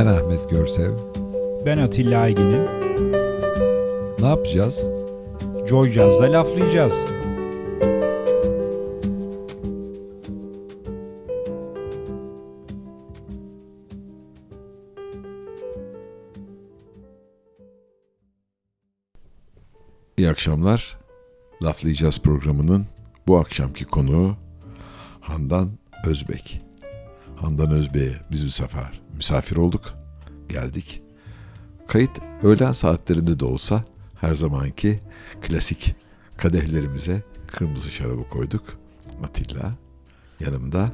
Ben Ahmet Görsev. Ben Atilla Aygin'im. Ne yapacağız? Joy Jazz'da laflayacağız. İyi akşamlar. Laflayacağız programının bu akşamki konuğu Handan Özbek. Handan Özbek'e biz bir sefer misafir olduk. Geldik. Kayıt öğlen saatlerinde de olsa her zamanki klasik kadehlerimize kırmızı şarabı koyduk. Atilla yanımda.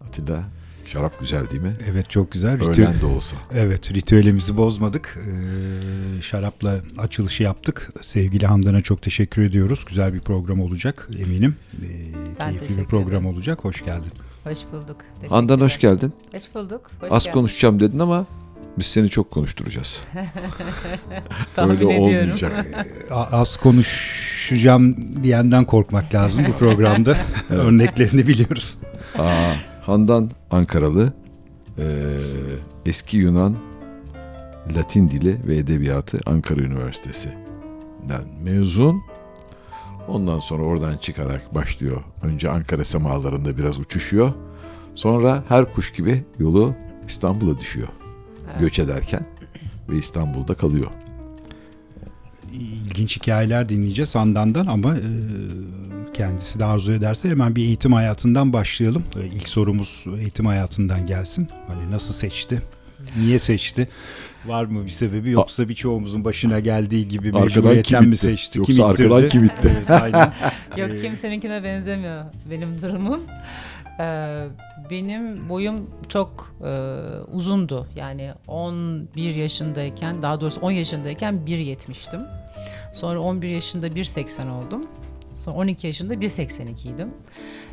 Atilla şarap güzel değil mi? Evet çok güzel. Ritüel... Öğlen de olsa. Evet ritüelimizi bozmadık. Ee, şarapla açılışı yaptık. Sevgili Handan'a çok teşekkür ediyoruz. Güzel bir program olacak eminim. Ee, keyifli bir program ederim. olacak. Hoş geldin. Hoş bulduk. Handan hoş geldin. Hoş bulduk. Hoş Az geldin. konuşacağım dedin ama biz seni çok konuşturacağız. Tahmin Öyle ediyorum. olmayacak. Az konuşacağım diyenden korkmak lazım bu programda. Örneklerini biliyoruz. Aa, Handan Ankaralı, e, eski Yunan Latin dili ve edebiyatı Ankara Üniversitesi'nden mezun. Ondan sonra oradan çıkarak başlıyor. Önce Ankara semalarında biraz uçuşuyor. Sonra her kuş gibi yolu İstanbul'a düşüyor. Evet. Göç ederken ve İstanbul'da kalıyor. İlginç hikayeler dinleyeceğiz Handan'dan ama e, kendisi de arzu ederse hemen bir eğitim hayatından başlayalım. E, İlk sorumuz eğitim hayatından gelsin. Hani nasıl seçti? Niye seçti? Var mı bir sebebi yoksa birçoğumuzun başına geldiği gibi mecburiyetten kim mi seçti? Yoksa kim arkadan kim itti? Evet, aynen. Yok Ee, kimseninkine benzemiyor benim durumum. Ee, benim boyum çok e, uzundu. Yani 11 yaşındayken, daha doğrusu 10 yaşındayken 1.70'tim. Sonra 11 yaşında 1.80 oldum. Sonra 12 yaşında 1.82 idim.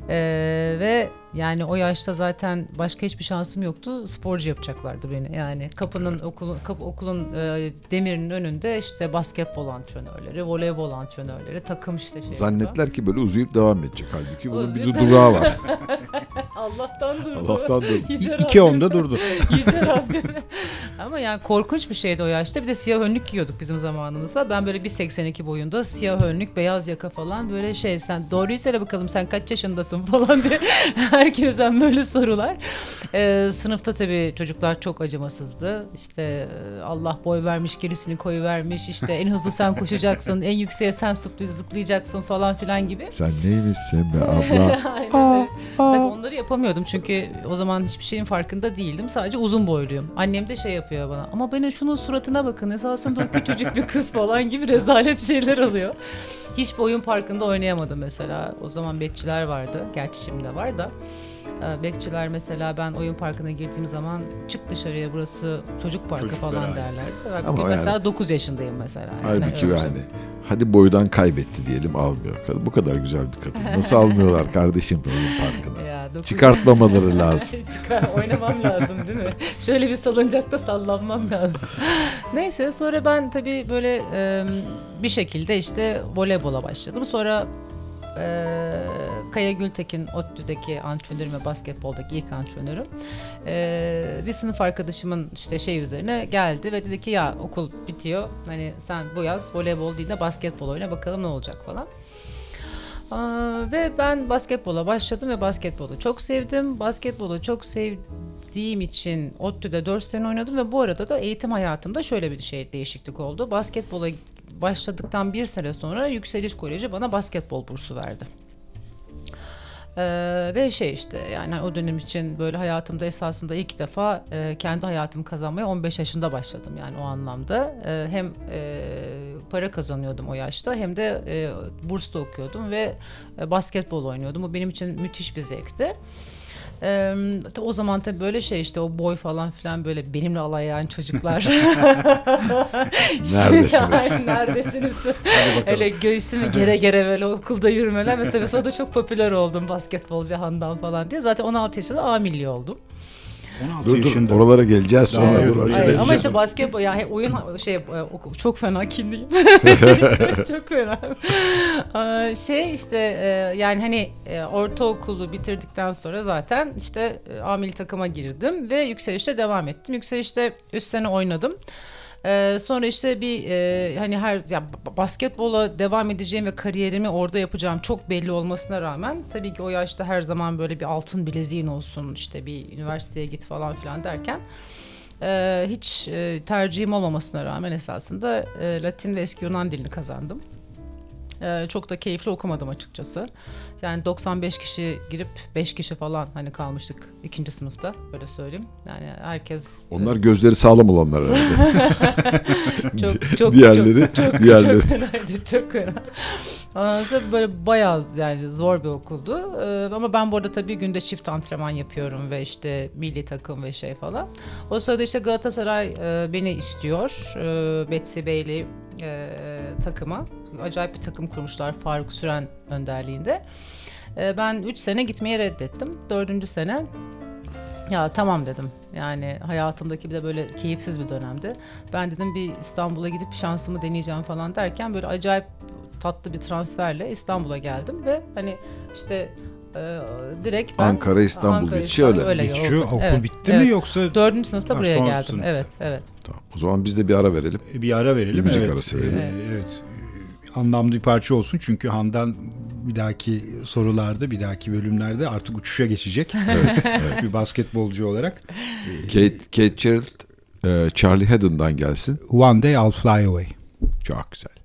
Ee, ve yani o yaşta zaten başka hiçbir şansım yoktu. Sporcu yapacaklardı beni. Yani kapının okulun kapı, okulun e, demirinin önünde işte basketbol antrenörleri, voleybol antrenörleri, takım işte şey. Zannettiler ki böyle uzayıp devam edecek. Halbuki bunun bir Uzayıp- durağı var. Allah'tan durdu. Allah'tan durdu. Yüce İki Rabbim. onda durdu. Yüce Rabbim. Ama yani korkunç bir şeydi o yaşta. Bir de siyah önlük giyiyorduk bizim zamanımızda. Ben böyle 1.82 boyunda siyah önlük, beyaz yaka falan böyle şey sen doğruyu söyle bakalım sen kaç yaşındasın falan diye herkesten böyle sorular. Ee, sınıfta tabii çocuklar çok acımasızdı. İşte e, Allah boy vermiş gerisini koyu vermiş. İşte en hızlı sen koşacaksın, en yükseğe sen zıplay- zıplayacaksın falan filan gibi. Sen neymişsin be abla? Aynen. Tabii onları yapamıyordum çünkü o zaman hiçbir şeyin farkında değildim. Sadece uzun boyluyum. Annem de şey yapıyor bana. Ama bana şunun suratına bakın. Esasında o küçücük bir kız falan gibi rezalet şeyler oluyor. Hiçbir oyun parkında oynayamadım mesela. O zaman bekçiler vardı. Gerçi şimdi de var da. Ee, Bekçiler mesela ben oyun parkına girdiğim zaman çık dışarıya burası çocuk parkı Çocuklara falan Ama bugün yani- mesela 9 yaşındayım mesela. Yani Halbuki öyle. yani hadi boydan kaybetti diyelim almıyor. Bu kadar güzel bir kadın. Nasıl almıyorlar kardeşim oyun parkına? Ya, dokuz- Çıkartmamaları lazım. Çıkar, oynamam lazım değil mi? Şöyle bir salıncakta sallanmam lazım. Neyse sonra ben tabii böyle e, bir şekilde işte voleybola başladım. Sonra e, Kaya Gültekin ODTÜ'deki antrenörüm ve basketboldaki ilk antrenörüm. E, bir sınıf arkadaşımın işte şey üzerine geldi ve dedi ki ya okul bitiyor. Hani sen bu yaz voleybol değil de basketbol oyna bakalım ne olacak falan. Aa, ve ben basketbola başladım ve basketbolu çok sevdim. Basketbolu çok sevdiğim için ODTÜ'de 4 sene oynadım ve bu arada da eğitim hayatımda şöyle bir şey değişiklik oldu. Basketbola başladıktan bir sene sonra Yükseliş Koleji bana basketbol bursu verdi. Ee, ve şey işte yani o dönem için böyle hayatımda esasında ilk defa e, kendi hayatımı kazanmaya 15 yaşında başladım yani o anlamda. E, hem e, para kazanıyordum o yaşta hem de e, bursda okuyordum ve e, basketbol oynuyordum. Bu benim için müthiş bir zevkti. Ee, o zaman tabii böyle şey işte o boy falan filan böyle benimle alayan çocuklar. Neredesiniz? Ay, Neredesiniz? Öyle göğsümü gere gere böyle okulda yürümeler. Mesela sonra da çok popüler oldum basketbolcu Handan falan diye. Zaten 16 yaşında A milli oldum. 16 Dur dur yaşında. oralara geleceğiz Daha sonra. evet, dur, acele Hayır, ama işte basketbol yani oyun şey e, çok fena kindiyim. çok fena. Aa, şey işte e, yani hani e, ortaokulu bitirdikten sonra zaten işte A milli takıma girdim ve yükselişte devam ettim. Yükselişte üst sene oynadım. Ee, sonra işte bir e, hani her ya ba- basketbola devam edeceğim ve kariyerimi orada yapacağım çok belli olmasına rağmen tabii ki o yaşta her zaman böyle bir altın bileziğin olsun işte bir üniversiteye git falan filan derken e, hiç e, tercihim olmamasına rağmen esasında e, Latin ve eski Yunan dilini kazandım. E, çok da keyifli okumadım açıkçası. Yani 95 kişi girip 5 kişi falan hani kalmıştık ikinci sınıfta öyle söyleyeyim. Yani herkes Onlar gözleri sağlam olanlar herhalde. çok çok diğerleri, çok, diğerleri. çok fenaydı çok fena. Ondan sonra böyle bayağı yani zor bir okuldu. Ee, ama ben bu arada tabii günde çift antrenman yapıyorum ve işte milli takım ve şey falan. O sırada işte Galatasaray e, beni istiyor. E, Betsy Bailey e, takıma. Acayip bir takım kurmuşlar Faruk Süren önderliğinde. E, ben 3 sene gitmeyi reddettim. 4. sene ya tamam dedim. Yani hayatımdaki bir de böyle keyifsiz bir dönemdi. Ben dedim bir İstanbul'a gidip şansımı deneyeceğim falan derken böyle acayip tatlı bir transferle İstanbul'a geldim ve hani işte e, direkt ben Ankara, İstanbul Ankara, geçi öyle. öyle oldu. okul Evet, bitti evet. mi yoksa Dördüncü sınıfta Ha, buraya son geldim. sınıfta. Evet, evet. Tamam. O zaman biz de bir ara verelim. bir ara verelim. Müzik evet. arası verelim. Ee, evet. Anlamlı bir parça olsun çünkü Handan bir dahaki sorularda, bir dahaki bölümlerde artık uçuşa geçecek. bir basketbolcu olarak. Kate, Kate Gerald, e, Charlie Haddon'dan gelsin. One day I'll fly away. Çok güzel.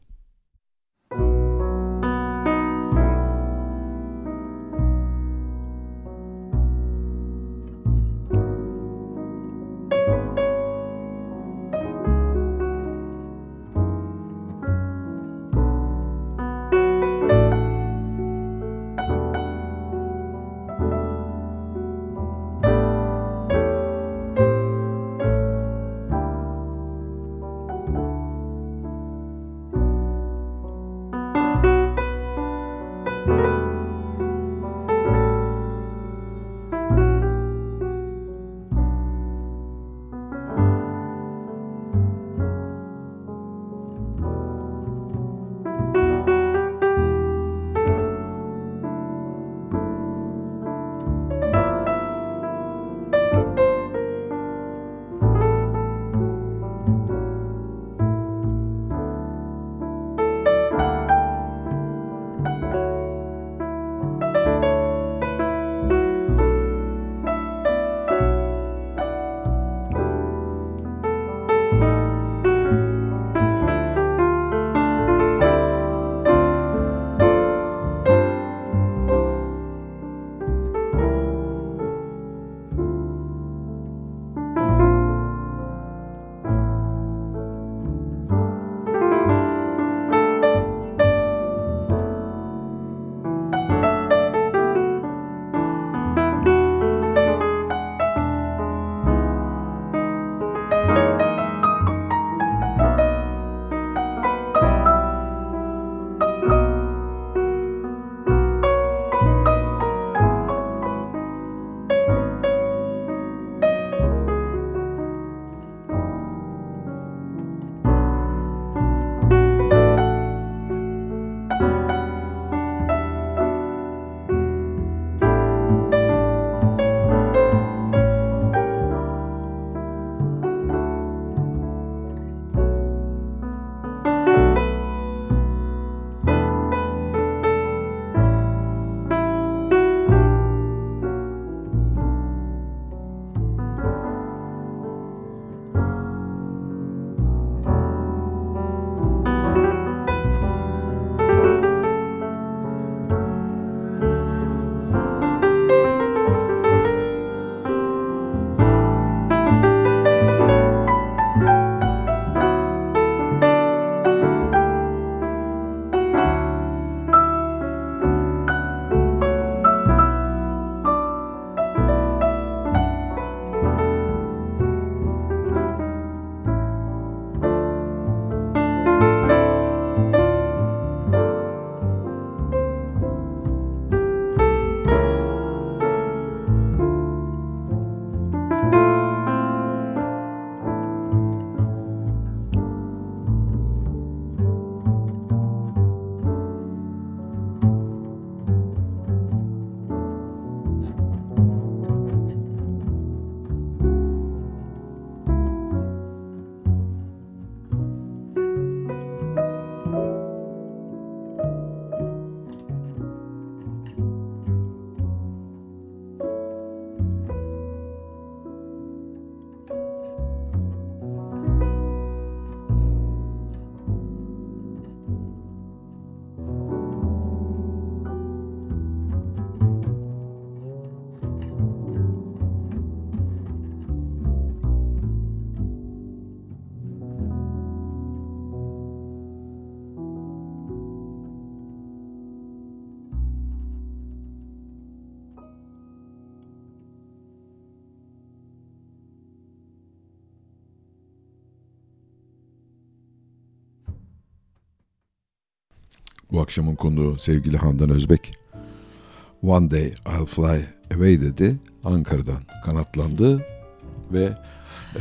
Bu akşamın konuğu sevgili Handan Özbek. One day I'll fly away dedi. Ankara'dan kanatlandı ve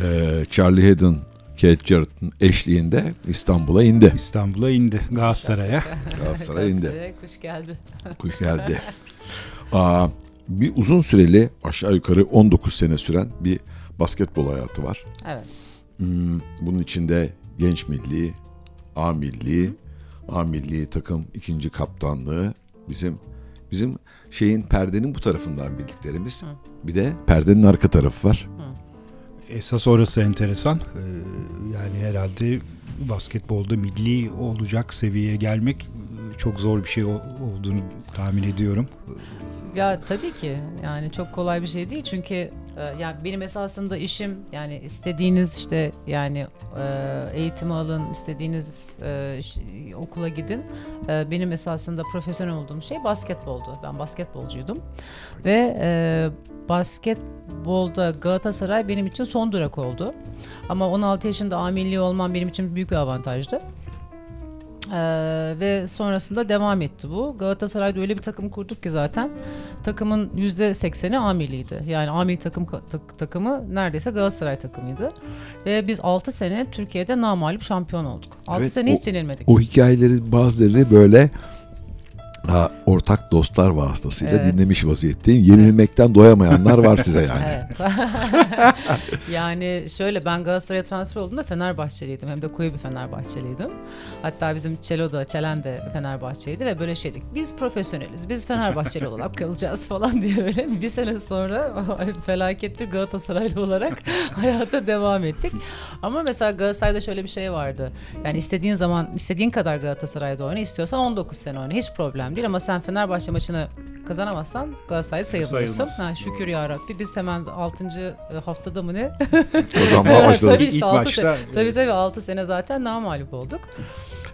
e, Charlie Haddon, Kate Jarrett'ın eşliğinde İstanbul'a indi. İstanbul'a indi Galatasaray'a. Galatasaray'a indi. Kuş geldi. Kuş geldi. Aa, bir uzun süreli aşağı yukarı 19 sene süren bir basketbol hayatı var. Evet. Hmm, bunun içinde genç milli, A milli, A milli takım ikinci kaptanlığı bizim bizim şeyin perdenin bu tarafından bildiklerimiz. Bir de perdenin arka tarafı var. Esas orası enteresan. Ee, yani herhalde basketbolda milli olacak seviyeye gelmek çok zor bir şey olduğunu tahmin ediyorum. Ya tabii ki yani çok kolay bir şey değil. Çünkü e, yani benim esasında işim yani istediğiniz işte yani e, eğitimi alın istediğiniz e, ş- okula gidin. E, benim esasında profesyonel olduğum şey basketboldu. Ben basketbolcuydum. Ve e, basketbolda Galatasaray benim için son durak oldu. Ama 16 yaşında A milli olmam benim için büyük bir avantajdı. Ee, ve sonrasında devam etti bu. Galatasaray'da öyle bir takım kurduk ki zaten takımın %80'i A milliydi. Yani A milli takım tak- takımı neredeyse Galatasaray takımıydı. Ve biz 6 sene Türkiye'de namağlup şampiyon olduk. 6 Evet, sene hiç yenilmedik. O hikayeleri bazıları böyle ha, ortak dostlar vasıtasıyla Evet. dinlemiş vaziyetteyim. Yenilmekten doyamayanlar var size yani. Evet. yani şöyle ben Galatasaray'a transfer olduğumda Fenerbahçeliydim. Hem de koyu bir Fenerbahçeliydim. Hatta bizim Çelo da Çelen de Fenerbahçeliydi ve böyle şeydik. Biz profesyoneliz. Biz Fenerbahçeli olarak kalacağız falan diye böyle bir sene sonra felaket bir Galatasaraylı olarak hayata devam ettik. Ama mesela Galatasaray'da şöyle bir şey vardı. Yani istediğin zaman istediğin kadar Galatasaray'da oyna istiyorsan 19 sene oyna. Hiç problem değil ama sen Fenerbahçe maçını kazanamazsan Galatasaraylı sayılmıyorsun. Sayılmaz. Ha, şükür ya Rabbi biz hemen 6. haftada mı ne? Kazanmaya başladık. tabii İlk işte 6 başta- sene, tabii tabii 6 sene zaten namalip olduk.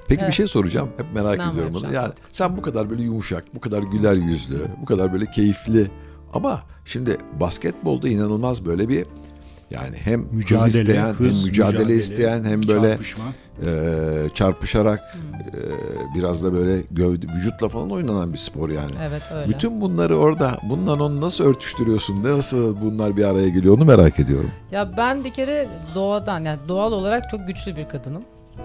Peki bir Evet. şey soracağım. Hep merak Ne ediyorum bunu. Yani sen bu kadar böyle yumuşak, bu kadar güler yüzlü, bu kadar böyle keyifli ama şimdi basketbolda inanılmaz böyle bir yani hem hız Mücadele, isteyen, hız, hem mücadele, mücadele, isteyen hem böyle Çarpışma. e, çarpışarak e, biraz da böyle gövde, vücutla falan oynanan bir spor yani. Evet öyle. Bütün bunları orada, bundan onu nasıl örtüştürüyorsun? Nasıl bunlar bir araya geliyor onu merak ediyorum. Ya ben bir kere doğadan yani doğal olarak çok güçlü bir kadınım.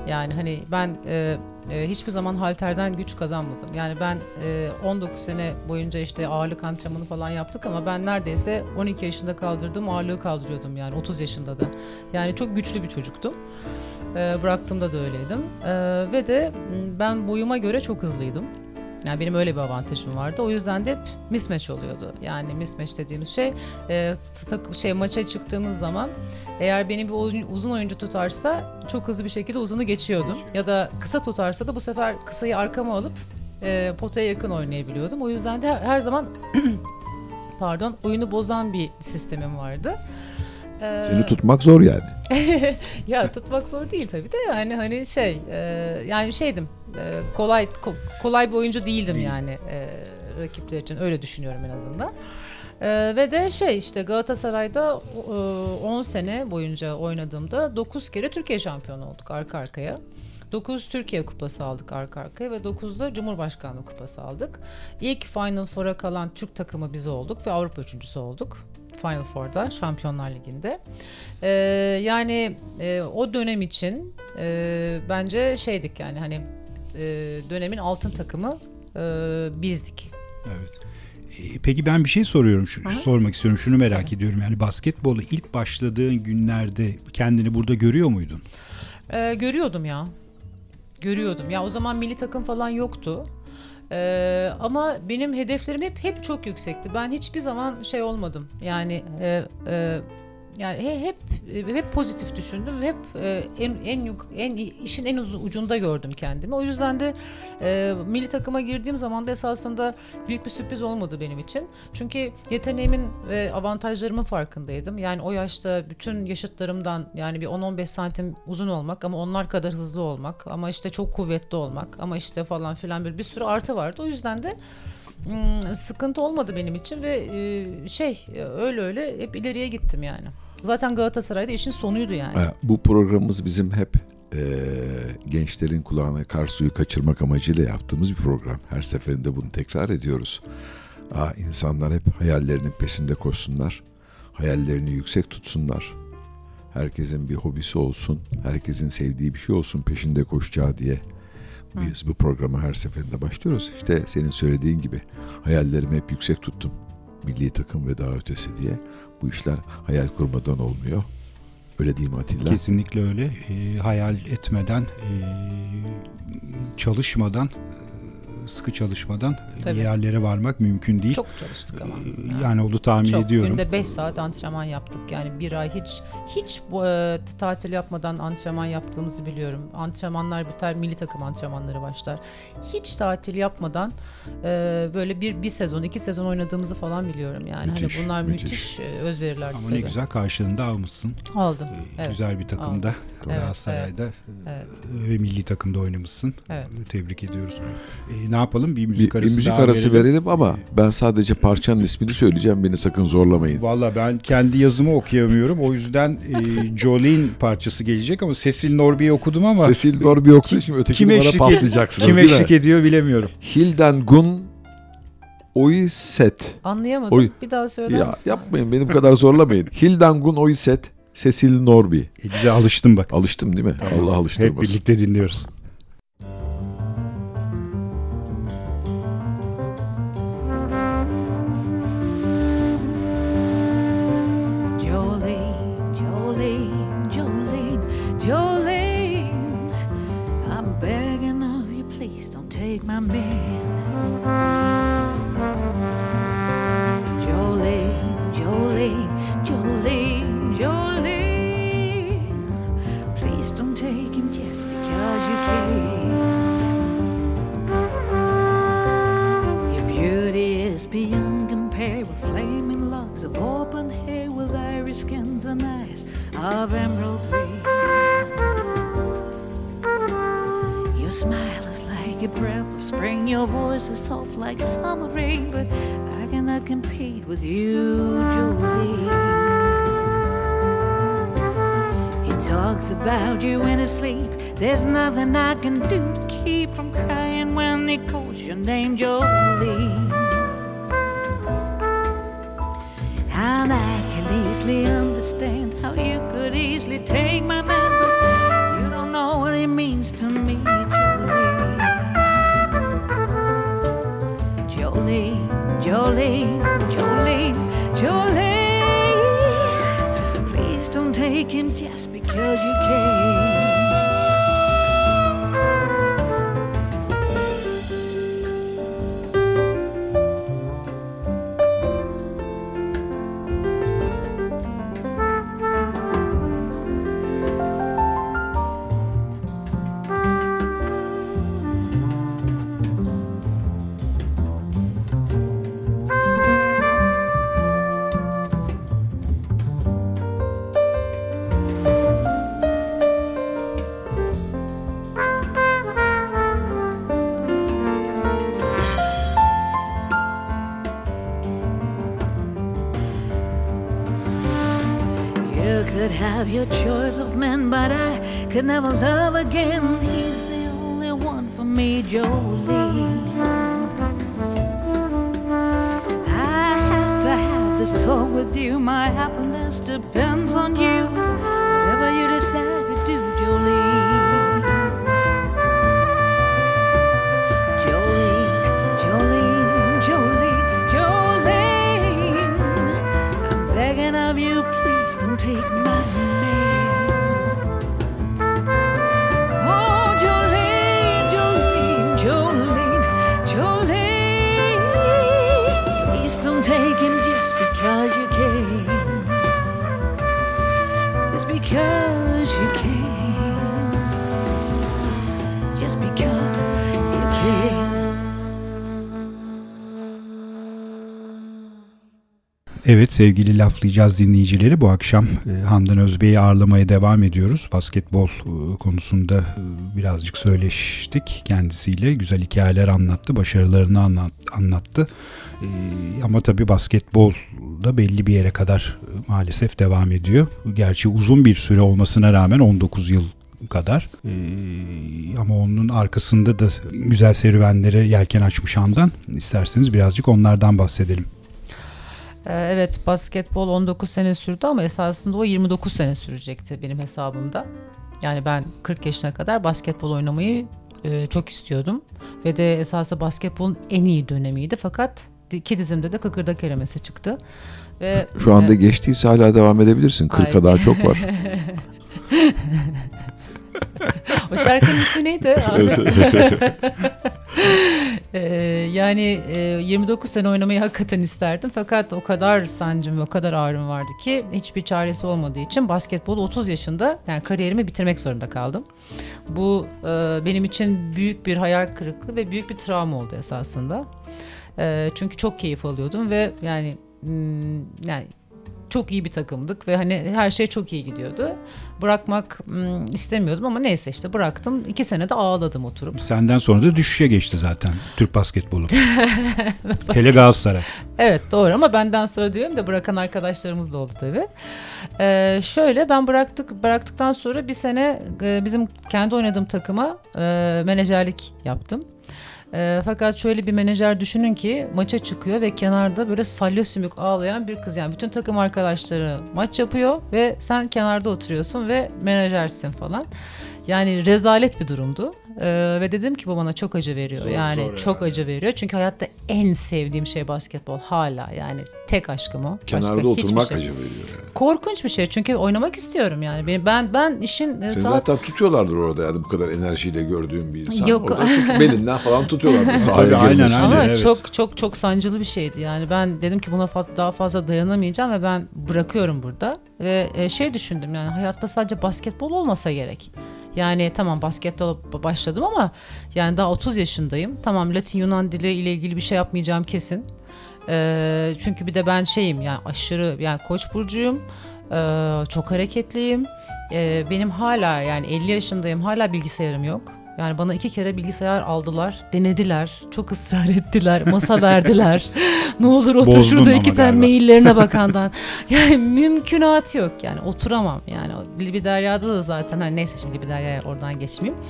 Yani hani ben e, e, hiçbir zaman halterden güç kazanmadım. Yani ben e, 19 sene boyunca işte ağırlık antrenmanı falan yaptık ama ben neredeyse 12 yaşında kaldırdığım ağırlığı kaldırıyordum yani 30 yaşında da. Yani çok güçlü bir çocuktum. E, bıraktığımda da öyleydim. E, ve de ben boyuma göre çok hızlıydım. Yani benim öyle bir avantajım vardı. O yüzden de hep mismatch oluyordu. Yani mismatch dediğimiz şey e, tak- şey maça çıktığımız zaman eğer beni bir oyun- uzun oyuncu tutarsa çok hızlı bir şekilde uzunu geçiyordum. Ya da kısa tutarsa da bu sefer kısayı arkama alıp e, potaya yakın oynayabiliyordum. O yüzden de her zaman pardon oyunu bozan bir sistemim vardı. E, Seni tutmak zor yani. ya tutmak zor değil tabii de yani hani şey e, yani şeydim e, kolay ko- kolay bir oyuncu değildim yani e, rakipler için öyle düşünüyorum en azından. E, ve de şey işte Galatasaray'da e, 10 sene boyunca oynadığımda 9 kere Türkiye şampiyonu olduk arka arkaya. 9 Türkiye Kupası aldık arka arkaya ve 9'da Cumhurbaşkanlığı Kupası aldık. İlk Final Four'a kalan Türk takımı biz olduk ve Avrupa üçüncüsü olduk. Final Four'da Şampiyonlar Ligi'nde. Ee, yani e, o dönem için e, bence şeydik yani hani e, dönemin altın takımı e, bizdik. Evet. E, Peki ben bir şey soruyorum, şu, Aha. sormak istiyorum. Şunu merak ediyorum. Yani basketbola ilk başladığın günlerde kendini burada görüyor muydun? Ee, görüyordum ya. Görüyordum. Ya o zaman milli takım falan yoktu. Ee, ama benim hedeflerim hep hep çok yüksekti. Ben hiçbir zaman şey olmadım. Yani e, e, yani he- hep hep pozitif düşündüm hep e, en en en işin en uz- ucunda gördüm kendimi. O yüzden de e, milli takıma girdiğim zaman da esasında büyük bir sürpriz olmadı benim için. Çünkü yeteneğimin ve avantajlarımın farkındaydım. Yani o yaşta bütün yaşıtlarımdan yani bir 10-15 santim uzun olmak ama onlar kadar hızlı olmak ama işte çok kuvvetli olmak ama işte falan filan bir bir sürü artı vardı. O yüzden de sıkıntı olmadı benim için ve e, şey e, öyle öyle hep ileriye gittim yani. Zaten Galatasaray'da işin sonuydu yani. Bu programımız bizim hep e, gençlerin kulağına kar suyu kaçırmak amacıyla yaptığımız bir program. Her seferinde bunu tekrar ediyoruz. Aa, insanlar hep hayallerinin pesinde koşsunlar. Hayallerini yüksek tutsunlar. Herkesin bir hobisi olsun, herkesin sevdiği bir şey olsun peşinde koşacağı diye biz bu programa her seferinde başlıyoruz. İşte senin söylediğin gibi hayallerimi hep yüksek tuttum. Milli takım ve daha ötesi diye. Bu işler hayal kurmadan olmuyor. Öyle değil mi Atilla? Kesinlikle öyle. E, hayal etmeden, e, çalışmadan, sıkı çalışmadan Tabii. yerlere varmak mümkün değil. Çok çalıştık ama. E, yani onu tahmin Çok. ediyorum. Günde 5 saat antrenman yaptık. Yani bir ay hiç hiç e, tatil yapmadan antrenman yaptığımızı biliyorum. Antrenmanlar biter, milli takım antrenmanları başlar. Hiç tatil yapmadan e, böyle bir bir sezon, iki sezon oynadığımızı falan biliyorum yani. Müthiş, hani bunlar müthiş. müthiş, e, özverilerdi Ama tabii. ne güzel karşılığında almışsın. Aldım. E, Evet. Güzel bir takımda Evet, Galatasaray'da e, Evet. ve milli takımda oynamışsın. Evet. E, Tebrik ediyoruz. E, ne yapalım? Bir Bir, müzik bir arası müzik daha arası verelim. ama ben sadece parçanın ismini söyleyeceğim. Beni sakın zorlamayın. Valla ben kendi yazımı okuyamıyorum. O yüzden e, Jolene parçası gelecek ama Cecil Norby'yi okudum ama Cecil Norby okudu. Şimdi kim bana eşlik, paslayacaksınız kim değil mi? eşlik ediyor bilemiyorum. Hilden Gun Oyset. Anlayamadım. Oy. Bir daha söyler Ya misin? yapmayın beni bu kadar zorlamayın. Hilden Gun Oyset. Cecil Norby. E, bize alıştım bak. Alıştım değil mi? Allah Hep alıştırmasın. birlikte dinliyoruz. Of emerald green. Your smile is like a breath of spring, your voice is soft like summer rain, but I cannot compete with you, Jolie. He talks about you in his sleep. There's nothing I can do to keep from crying when he calls your name, Jolene. Easily understand how you could easily take my man, but you don't know what it means to me, Jolene. Jolene, Jolene, Jolene, Jolene. Please don't take him just because you can. Could never love again. He's the only one for me, Jolie. I have to have this talk with you. My happiness depends on you. Whatever you decide to do, Jolie. Jolene, Jolene, Jolene. I'm begging of you, please don't take my Evet sevgili laflayacağız dinleyicileri bu akşam e, Handan Özbey'i ağırlamaya devam ediyoruz. Basketbol e, konusunda e, birazcık söyleştik kendisiyle. Güzel hikayeler anlattı, başarılarını anlat, anlattı. Ama tabii basketbol da belli bir yere kadar maalesef devam ediyor. Gerçi uzun bir süre olmasına rağmen 19 yıl kadar. Ee, ama onun arkasında da güzel serüvenlere yelken açmış Handan. İsterseniz birazcık onlardan bahsedelim. Ee, Evet basketbol 19 sene sürdü ama esasında o 29 sene sürecekti benim hesabımda. Yani ben 40 yaşına kadar basketbol oynamayı e, çok istiyordum. Ve de esasında basketbolun en iyi dönemiydi. Fakat iki dizimde de kıkırdak kelimesi çıktı. Ve Şu anda e, geçtiyse hala devam edebilirsin. 40'a Ay. daha çok var. o şarkının ismi neydi? Ee, yani e, 29 sene oynamayı hakikaten isterdim. Fakat o kadar sancım ve o kadar ağrım vardı ki hiçbir çaresi olmadığı için basketbolu 30 yaşında yani kariyerimi bitirmek zorunda kaldım. Bu e, benim için büyük bir hayal kırıklığı ve büyük bir travma oldu esasında. E, çünkü çok keyif alıyordum ve yani hmm, yani çok iyi bir takımdık ve hani her şey çok iyi gidiyordu. Bırakmak hmm, istemiyordum ama neyse işte bıraktım. İki sene de ağladım oturup. Senden sonra da düşüşe geçti zaten Türk basketbolu. Hele Galatasaray. Evet doğru ama benden sonra diyorum da bırakan arkadaşlarımız da oldu tabii. Ee, şöyle ben bıraktık bıraktıktan sonra bir sene e, bizim kendi oynadığım takıma e, menajerlik yaptım. E, fakat şöyle bir menajer düşünün ki maça çıkıyor ve kenarda böyle salya sümük ağlayan bir kız. Yani bütün takım arkadaşları maç yapıyor ve sen kenarda oturuyorsun ve menajersin falan. Yani rezalet bir durumdu. E, ve dedim ki bu bana çok acı veriyor. yani çok acı veriyor. Çünkü hayatta en sevdiğim şey basketbol hala. Yani tek aşkım o. Başka Kenarda hiçbir oturmak şey. acı veriyor yani. Korkunç bir şey çünkü oynamak istiyorum yani. Benim ben ben işin e, Seni saat zaten tutuyorlardır orada yani bu kadar enerjiyle gördüğüm bir insan. Yok. Orada tut- belinden falan tutuyorlardır sahaya Tabii, aynen, aynen. Ama evet. çok çok çok sancılı bir şeydi yani ben dedim ki buna daha fazla dayanamayacağım ve ben bırakıyorum burada ve e, şey düşündüm yani hayatta sadece basketbol olmasa gerek. Yani tamam basketbol başladım ama yani daha 30 yaşındayım. Tamam Latin Yunan dili ile ilgili bir şey yapmayacağım kesin. Ee, çünkü bir de ben şeyim yani aşırı yani koç burcuyum. Ee, çok hareketliyim. Ee, benim hala yani 50 yaşındayım hala bilgisayarım yok. Yani bana iki kere bilgisayar aldılar, denediler, çok ısrar ettiler, masa verdiler. ne olur otur Bozdun şurada iki tane maillerine bakandan. Yani mümkünatı yok yani oturamam yani. O Libiderya'da da zaten hani neyse şimdi Libiderya'ya oradan geçmeyeyim.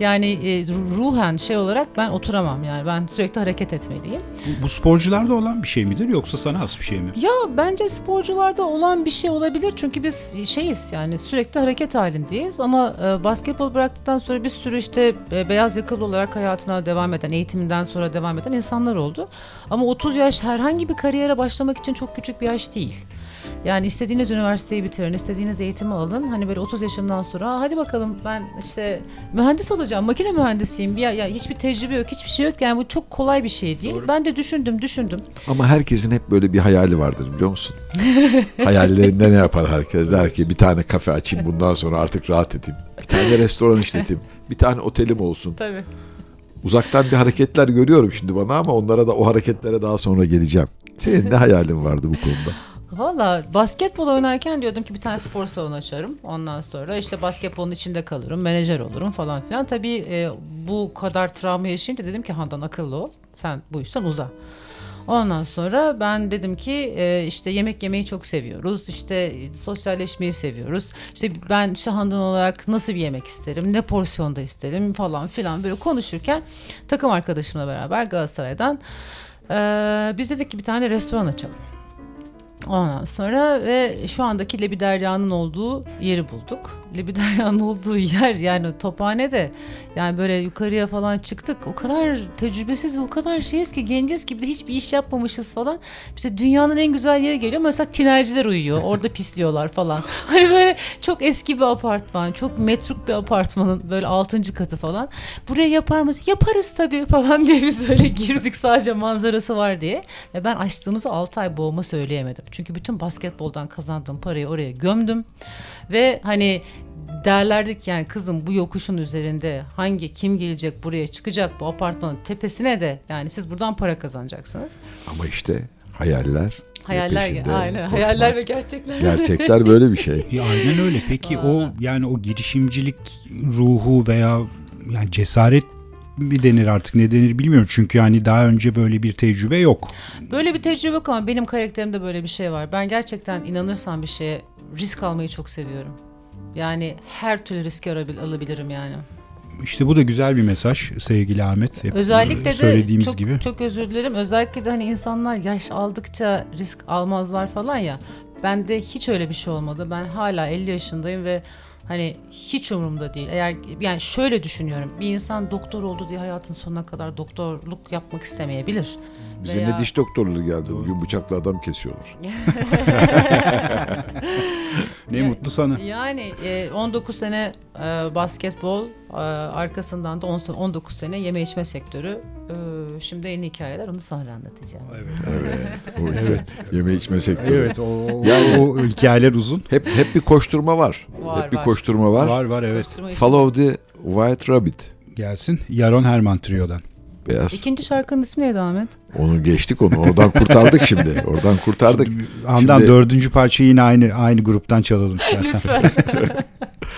Yani e, ruhen şey olarak ben oturamam yani ben sürekli hareket etmeliyim. Bu, bu sporcularda olan bir şey midir yoksa sana has bir şey mi? Ya bence sporcularda olan bir şey olabilir çünkü biz şeyiz yani sürekli hareket halindeyiz ama e, basketbol bıraktıktan sonra bir sürü işte e, beyaz yakalı olarak hayatına devam eden, eğitiminden sonra devam eden insanlar oldu. Ama 30 yaş herhangi bir kariyere başlamak için çok küçük bir yaş değil. Yani istediğiniz üniversiteyi bitirin, istediğiniz eğitimi alın. Hani böyle 30 yaşından sonra "Aa, hadi bakalım ben işte mühendis olacağım, makine mühendisiyim. Ya, ya hiçbir tecrübe yok, hiçbir şey yok. Yani bu çok kolay bir şey değil. Ben de düşündüm, düşündüm. Ama herkesin hep böyle bir hayali vardır biliyor musun? Hayallerinde ne yapar herkes? Der ki bir tane kafe açayım bundan sonra artık rahat edeyim. Bir tane restoran işleteyim. Bir tane otelim olsun. Tabii. Uzaktan bir hareketler görüyorum şimdi bana ama onlara da o hareketlere daha sonra geleceğim. Senin ne hayalin vardı bu konuda? Valla basketbol oynarken diyordum ki bir tane spor salonu açarım. Ondan sonra işte basketbolun içinde kalırım, menajer olurum falan filan. Tabii e, bu kadar travma yaşayınca dedim ki Handan akıllı ol. Sen bu işten uza. Ondan sonra ben dedim ki e, işte yemek yemeyi çok seviyoruz. İşte sosyalleşmeyi seviyoruz. İşte ben Şahandan olarak nasıl bir yemek isterim, ne porsiyonda isterim falan filan böyle konuşurken takım arkadaşımla beraber Galatasaray'dan e, biz dedik ki bir tane restoran açalım. Ondan sonra ve şu andaki Lebiderya'nın olduğu yeri bulduk. Lebiderya'nın olduğu yer yani Tophane'de yani böyle yukarıya falan çıktık. O kadar tecrübesiz o kadar şeyiz ki genciz ki bir de hiçbir iş yapmamışız falan. İşte dünyanın en güzel yeri geliyor. Mesela tinerciler uyuyor. Orada pisliyorlar falan. Hani böyle çok eski bir apartman. Çok metruk bir apartmanın böyle 6. katı falan. Buraya yapar mısın? Yaparız tabii falan diye biz öyle girdik sadece manzarası var diye. Ve ben açtığımızı 6 ay boğma söyleyemedim. Çünkü bütün basketboldan kazandığım parayı oraya gömdüm. Ve hani derlerdi ki yani kızım bu yokuşun üzerinde hangi kim gelecek buraya çıkacak bu apartmanın tepesine de yani siz buradan para kazanacaksınız. Ama işte hayaller. Hayaller peşinde aynen koşmak. hayaller ve gerçekler. Gerçekler böyle bir şey. Ya aynen öyle. Peki o yani o girişimcilik ruhu veya yani cesaret mi denir artık ne denir bilmiyorum. Çünkü yani daha önce böyle bir tecrübe yok. Böyle bir tecrübe yok ama benim karakterimde böyle bir şey var. Ben gerçekten inanırsam bir şeye risk almayı çok seviyorum. Yani her türlü riski alabil- alabilirim yani. İşte bu da güzel bir mesaj sevgili Ahmet. Hep Özellikle de söylediğimiz çok, gibi. çok özür dilerim. Özellikle de hani insanlar yaş aldıkça risk almazlar falan ya. Bende hiç öyle bir şey olmadı. Ben hala 50 yaşındayım ve hani hiç umurumda değil. Eğer yani şöyle düşünüyorum. Bir insan doktor oldu diye hayatın sonuna kadar doktorluk yapmak istemeyebilir. Bize Veya- ne diş doktorları geldi bugün bıçakla adam kesiyorlar. Ne mutlu sana. Yani e, 19 sene e, basketbol, e, arkasından da 10 se- 19 sene yeme içme sektörü. E, Şimdi yeni hikayeler onu sonra anlatacağım. Evet. Evet. O evet. Yeme içme sektörü. Evet o, o, Yani- o hikayeler uzun. Hep hep bir koşturma var. Var, hep bir var. koşturma var. Var var evet. Koşturma. Follow the White Rabbit. Gelsin. Yaron Herman Trio'dan. Beyaz. İkinci şarkının ismi neydi Ahmet? Onu geçtik onu. Oradan kurtardık şimdi. Oradan kurtardık. Handan Şimdi- dördüncü parçayı yine aynı aynı gruptan çalalım istersen. Bu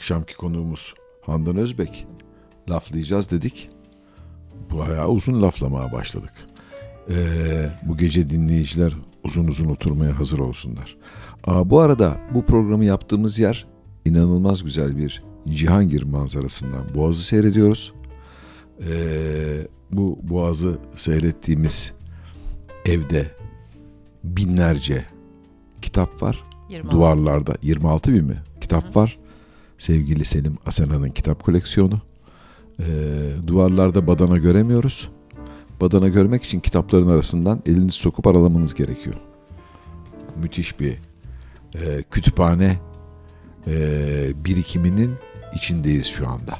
akşamki konuğumuz Handan Özbek. Laflayacağız dedik. Bayağı uzun laflamaya başladık. Ee, bu gece dinleyiciler uzun uzun oturmaya hazır olsunlar. Aa, bu arada bu programı yaptığımız yer inanılmaz güzel bir Cihangir manzarasından Boğaz'ı seyrediyoruz. Ee, bu Boğaz'ı seyrettiğimiz evde binlerce kitap var. 26. Duvarlarda 26 bin mi? Kitap var. Sevgili Selim Asena'nın kitap koleksiyonu. Ee, duvarlarda badana göremiyoruz. Badana görmek için kitapların arasından elinizi sokup aralamanız gerekiyor. müthiş bir e, kütüphane e, birikiminin içindeyiz şu anda.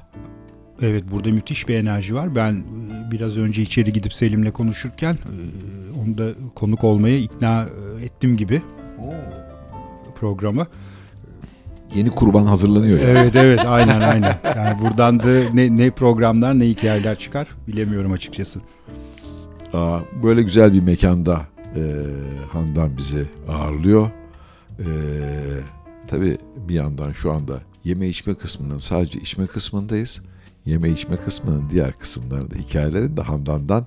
Evet burada müthiş bir enerji var. Ben e, biraz önce içeri gidip Selim'le konuşurken e, onu da konuk olmaya ikna e, ettim gibi programı. Yeni kurban hazırlanıyor. Yani. Evet evet aynen aynen. Yani buradan da ne, ne programlar ne hikayeler çıkar bilemiyorum açıkçası. Aa, böyle güzel bir mekanda e, Handan bizi ağırlıyor. E, tabii bir yandan şu anda yeme içme kısmının sadece içme kısmındayız. Yeme içme kısmının diğer kısımlarında hikayeleri de Handan'dan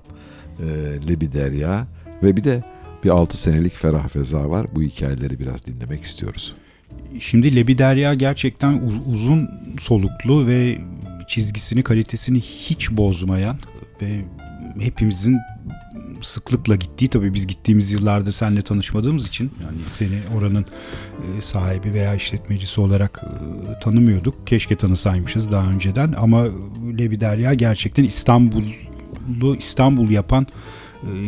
e, Lebi Derya ve bir de bir 6 senelik Ferah Feza var. Bu hikayeleri biraz dinlemek istiyoruz. Şimdi Lebi Derya gerçekten uz- uzun soluklu ve çizgisini kalitesini hiç bozmayan ve hepimizin sıklıkla gittiği tabii biz gittiğimiz yıllardır seninle tanışmadığımız için yani seni oranın e, sahibi veya işletmecisi olarak e, tanımıyorduk. Keşke tanısaymışız daha önceden ama Levi gerçekten İstanbul'u İstanbul yapan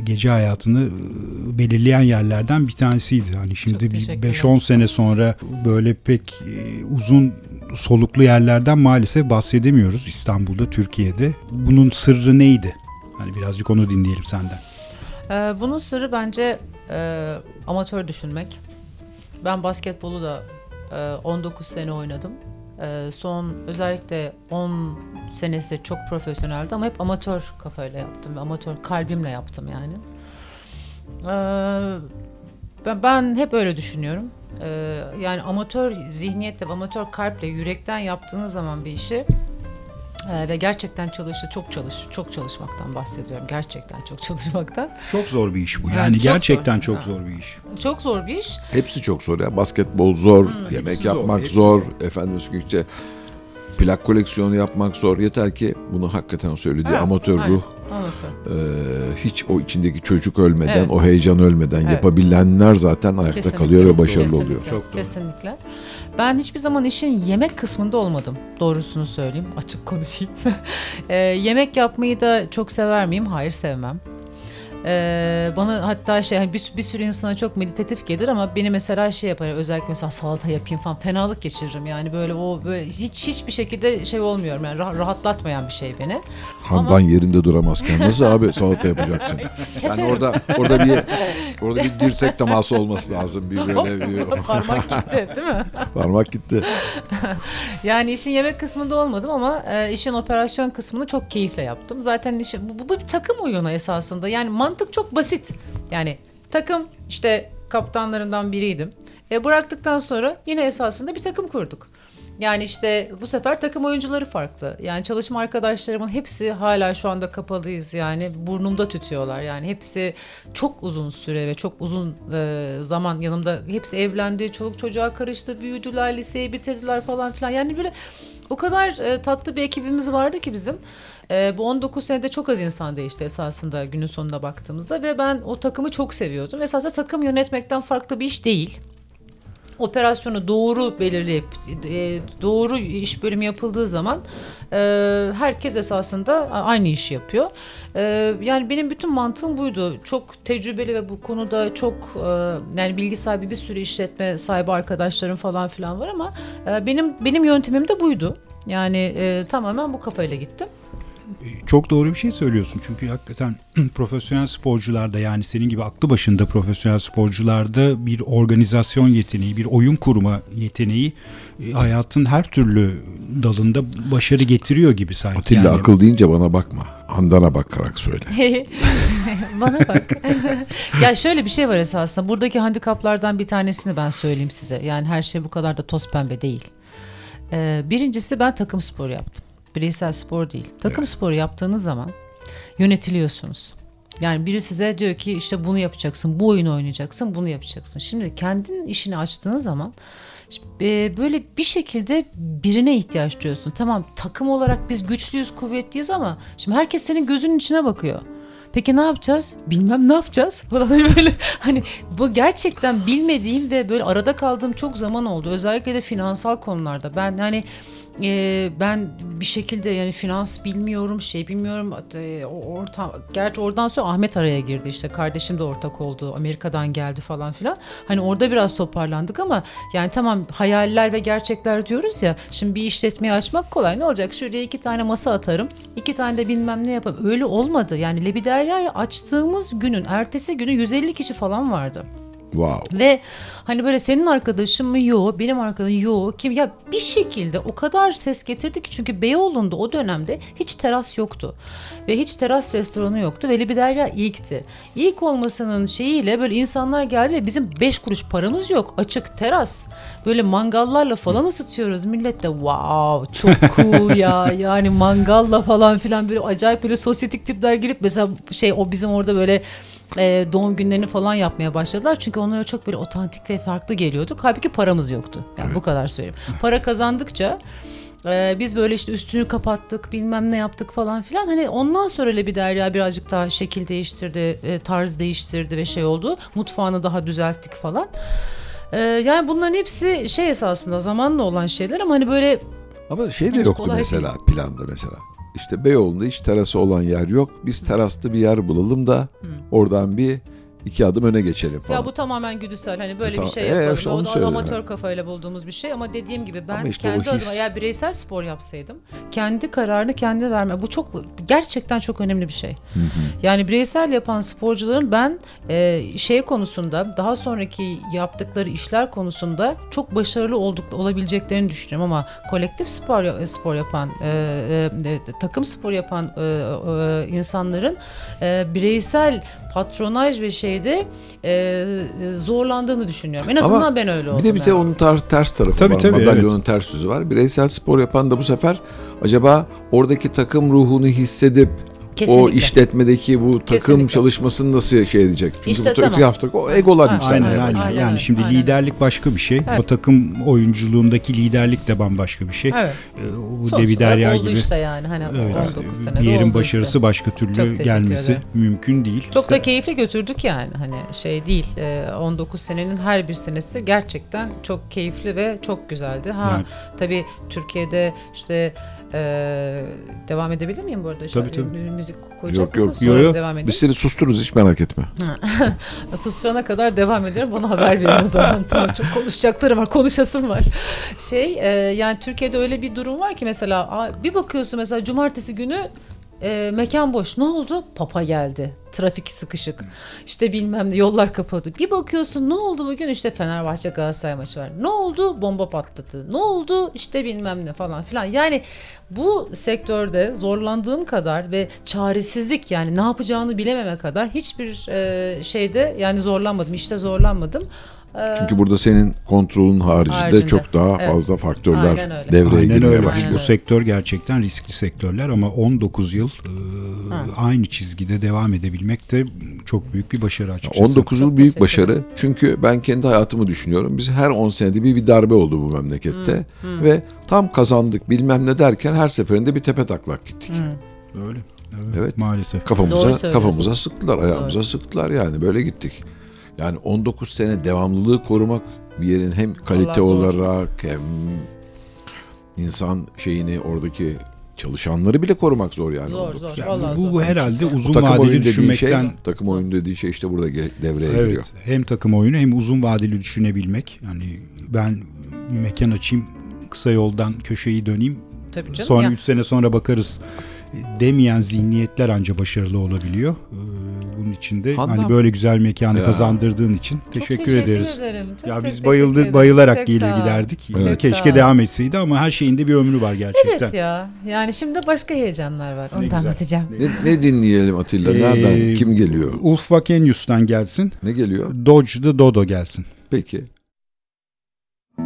gece hayatını e, belirleyen yerlerden bir tanesiydi. Hani şimdi bir teşekkürler. 5-10 sene sonra böyle pek e, uzun soluklu yerlerden maalesef bahsedemiyoruz İstanbul'da, Türkiye'de. Bunun sırrı neydi? Hani birazcık onu dinleyelim senden. Ee, bunun sırrı bence e, amatör düşünmek. Ben basketbolu da e, 19 sene oynadım. E, son özellikle 10 senesi çok profesyoneldi ama hep amatör kafayla yaptım. Amatör kalbimle yaptım yani. Ee, ben, ben hep öyle düşünüyorum. Ee, yani amatör zihniyetle, amatör kalple, yürekten yaptığınız zaman bir işi e, ve gerçekten çalıştı, çok çalış, çok çalışmaktan bahsediyorum. Gerçekten çok çalışmaktan. Çok zor bir iş bu. Evet, Yani çok gerçekten zor. çok zor bir iş. Çok zor bir iş. Hepsi çok zor ya. Basketbol zor, yemek hepsi zor, yapmak zor, zor. efendim işte plak koleksiyonu yapmak zor. Yeter ki bunu hakikaten söylediği Evet, amatör aynen. ruh e, hiç o içindeki çocuk ölmeden, Evet. o heyecan ölmeden Evet. yapabilenler zaten ayakta Kesinlikle. kalıyor ve başarılı Kesinlikle, oluyor. Çok doğru. Kesinlikle. Ben hiçbir zaman işin yemek kısmında olmadım. Doğrusunu söyleyeyim. Açık konuşayım. Ee, yemek yapmayı da çok sever miyim? Hayır sevmem. Ee, bana hatta şey hani bir, bir sürü insana çok meditatif gelir ama beni mesela şey yapar özellikle mesela salata yapayım falan fenalık geçiririm yani böyle o böyle hiç hiçbir şekilde şey olmuyorum yani rah- rahatlatmayan bir şey beni. Handan Ama- yerinde duramazken nasıl abi salata yapacaksın? Yani Keserim. orada orada bir orada bir dirsek teması olması lazım bir böyle bir Parmak gitti değil mi? parmak gitti. Yani işin yemek kısmında olmadım ama e, işin operasyon kısmını çok keyifle yaptım. Zaten işin, bu, bu bir takım oyunu esasında. Yani mantık çok basit. Yani takım işte kaptanlarından biriydim. E, bıraktıktan sonra yine esasında bir takım kurduk. Yani işte bu sefer takım oyuncuları farklı. Yani çalışma arkadaşlarımın hepsi hala şu anda kapalıyız yani burnumda tütüyorlar. Yani hepsi çok uzun süre ve çok uzun e, zaman yanımda hepsi evlendi, çoluk çocuğa karıştı, büyüdüler, liseyi bitirdiler falan filan. Yani böyle o kadar e, tatlı bir ekibimiz vardı ki bizim. E, bu 19 senede çok az insan değişti esasında günün sonuna baktığımızda ve ben o takımı çok seviyordum. Esasında takım yönetmekten farklı bir iş değil operasyonu doğru belirleyip e, doğru iş bölümü yapıldığı zaman e, herkes esasında aynı işi yapıyor. E, yani benim bütün mantığım buydu. Çok tecrübeli ve bu konuda çok yani bilgi sahibi bir sürü işletme sahibi arkadaşlarım falan filan var ama benim benim yöntemim de buydu. Yani tamamen bu kafayla gittim. Çok doğru bir şey söylüyorsun çünkü hakikaten profesyonel sporcularda yani senin gibi aklı başında profesyonel sporcularda bir organizasyon yeteneği, bir oyun kurma yeteneği e, hayatın her türlü dalında başarı getiriyor gibi sanki. Atilla Yani akıl deyince bana bakma. Handan'a bakarak söyle. Bana bak. ya şöyle bir şey var esasında. Buradaki handikaplardan bir tanesini ben söyleyeyim size. Yani her şey bu kadar da toz pembe değil. Ee, birincisi ben takım sporu yaptım. Bireysel spor değil. Takım sporu yaptığınız zaman yönetiliyorsunuz. Yani biri size diyor ki işte bunu yapacaksın, bu oyunu oynayacaksın, bunu yapacaksın. Şimdi kendin işini açtığın zaman e, böyle bir şekilde birine ihtiyaç duyuyorsun. Tamam takım olarak biz güçlüyüz, kuvvetliyiz ama şimdi herkes senin gözünün içine bakıyor. Peki ne yapacağız? Bilmem ne yapacağız falan böyle hani bu gerçekten bilmediğim ve böyle arada kaldığım çok zaman oldu. Özellikle de finansal konularda. Ben hani e, ben bir şekilde yani finans bilmiyorum, şey bilmiyorum. E, orta, gerçi oradan sonra Ahmet araya girdi işte kardeşim de ortak oldu. Amerika'dan geldi falan filan. Hani orada biraz toparlandık ama yani tamam hayaller ve gerçekler diyoruz ya. Şimdi bir işletmeyi açmak kolay. Ne olacak? Şuraya iki tane masa atarım. iki tane de bilmem ne yaparım. Öyle olmadı. Yani Lebiderya'yı açtığımız günün ertesi günü 150 kişi falan vardı. Wow. Ve hani böyle senin arkadaşın mı yok, benim arkadaşım yok. Kim ya bir şekilde o kadar ses getirdi ki çünkü Beyoğlu'nda o dönemde hiç teras yoktu. Ve hiç teras restoranı yoktu. Ve Libiderya ilkti. İlk olmasının şeyiyle böyle insanlar geldi ve bizim 5 kuruş paramız yok. Açık teras. Böyle mangallarla falan ısıtıyoruz. Millet de wow çok cool ya. Yani mangalla falan filan böyle acayip böyle sosyetik tipler girip mesela şey o bizim orada böyle e, doğum günlerini falan yapmaya başladılar. Çünkü onlara çok böyle otantik ve farklı geliyorduk. Halbuki paramız yoktu. Yani bu kadar söyleyeyim. Para kazandıkça e, biz böyle işte üstünü kapattık bilmem ne yaptık falan filan. Hani ondan sonra bir Derya birazcık daha şekil değiştirdi, e, tarz değiştirdi ve şey oldu. Mutfağını daha düzelttik falan. E, yani bunların hepsi şey esasında zamanla olan şeyler ama hani böyle Ama şey de Henüz yoktu mesela planda mesela. İşte Beyoğlu'nda hiç terası olan yer yok. Biz teraslı bir yer bulalım da oradan bir iki adım öne geçelim falan. Ya bu tamamen güdüsel hani böyle Tamam, bir şey e, yapalım. işte o onu da söylüyorum amatör yani. kafayla bulduğumuz bir şey ama dediğim gibi ben Ama işte o kendi his- adıma eğer bireysel spor yapsaydım kendi kararını kendi verme. Bu çok gerçekten çok önemli bir şey. Yani bireysel yapan sporcuların ben e, şey konusunda daha sonraki yaptıkları işler konusunda çok başarılı olduk olabileceklerini düşünüyorum ama kolektif spor spor yapan e, e, e, takım spor yapan e, e, insanların e, bireysel patronaj ve şeyde e, zorlandığını düşünüyorum. En azından Ama ben öyle oldum. Bir de bir de yani. onun tar- ters tarafı Tabii, var. tabii, Madalyonun ters yüzü var. Bireysel spor yapan da bu sefer acaba oradaki takım ruhunu hissedip o Kesinlikle. işletmedeki bu takım Kesinlikle. çalışmasını nasıl şey edecek? Çünkü İşte bu tamam. hafta o egolar Ha, yükselmeye Aynen aynen. Aynen Yani şimdi aynen liderlik başka bir şey. Evet. O takım oyunculuğundaki liderlik de bambaşka bir şey. Evet. Ee, Bu Sonuç Devi Derya gibi işte yani hani evet, 19 senede bir yerin oldu başarısı işte. başka türlü gelmesi ederim. mümkün değil. Çok da keyifli götürdük yani hani şey değil e, 19 senenin her bir senesi gerçekten çok keyifli ve çok güzeldi. Ha Yani- tabii Türkiye'de işte e, devam edebilir miyim bu arada? Tabii, tabii. Müzik koyacak Yok, yok. mısın? Sonra Yo, yo. devam. Biz seni sustururuz hiç merak etme. Susturana kadar devam ederim. Bana haber verin o zaman. tamam, çok konuşacakları var. Konuşasım var. Şey e, yani Türkiye'de öyle bir durum var ki mesela bir bakıyorsun mesela cumartesi günü e, mekan boş. Ne oldu? Papa geldi. Trafik sıkışık. İşte bilmem ne yollar kapadı. Bir bakıyorsun ne oldu bugün? İşte Fenerbahçe Galatasaray maçı var. Ne oldu? Bomba patladı. Ne oldu? İşte bilmem ne falan filan. Yani bu sektörde zorlandığım kadar ve çaresizlik yani ne yapacağını bilememe kadar hiçbir e, şeyde yani zorlanmadım. İşte zorlanmadım. E, Çünkü burada senin kontrolün haricinde, Haricinde. çok daha Evet. fazla faktörler Aynen öyle. devreye Aynen girmeye öyle. başlıyor. Aynen Bu sektör gerçekten riskli sektörler ama 19 yıl e, aynı çizgide devam edebilmek de çok büyük bir başarı açıkçası. 19 yıl büyük başarı. Çünkü ben kendi hayatımı düşünüyorum. Biz her 10 senede bir bir darbe oldu bu memlekette. Ve tam kazandık bilmem ne derken her seferinde bir tepe taklak gittik. Öyle. Evet, Evet. Maalesef. Doğru Kafamıza kafamıza sıktılar, ayağımıza sıktılar yani böyle gittik. Yani 19 sene devamlılığı korumak bir yerin hem kalite olarak hem insan şeyini oradaki çalışanları bile korumak zor yani. Zor 19 zor. sene. Vallahi bu, zor. bu herhalde Bu uzun takım oyunu vadeli düşünmekten şey, takım oyunu dediği şey işte burada devreye giriyor. Evet, hem takım oyunu hem uzun vadeli düşünebilmek. Yani ben bir mekan açayım, kısa yoldan köşeyi döneyim. Tabii canım. Sonra ya. 3 sene sonra bakarız demeyen zihniyetler anca başarılı olabiliyor. Ee, Bunun için de Handan- hani böyle güzel mekanı Ya. kazandırdığın için Çok teşekkür, ederiz. ederim. Çok ya çok biz teşekkür bayıldı ederim. bayılarak Çok gelir giderdik. Evet. Keşke devam etseydi ama her şeyin de bir ömrü var gerçekten. Evet ya. Yani şimdi başka heyecanlar var. Ne Onu da güzel. anlatacağım. Ne, ne dinleyelim Atilla? Nereden? Ee, Kim geliyor? Ulf Vakenius'tan gelsin. Ne geliyor? Dodge the Dodo gelsin. Peki. Ee,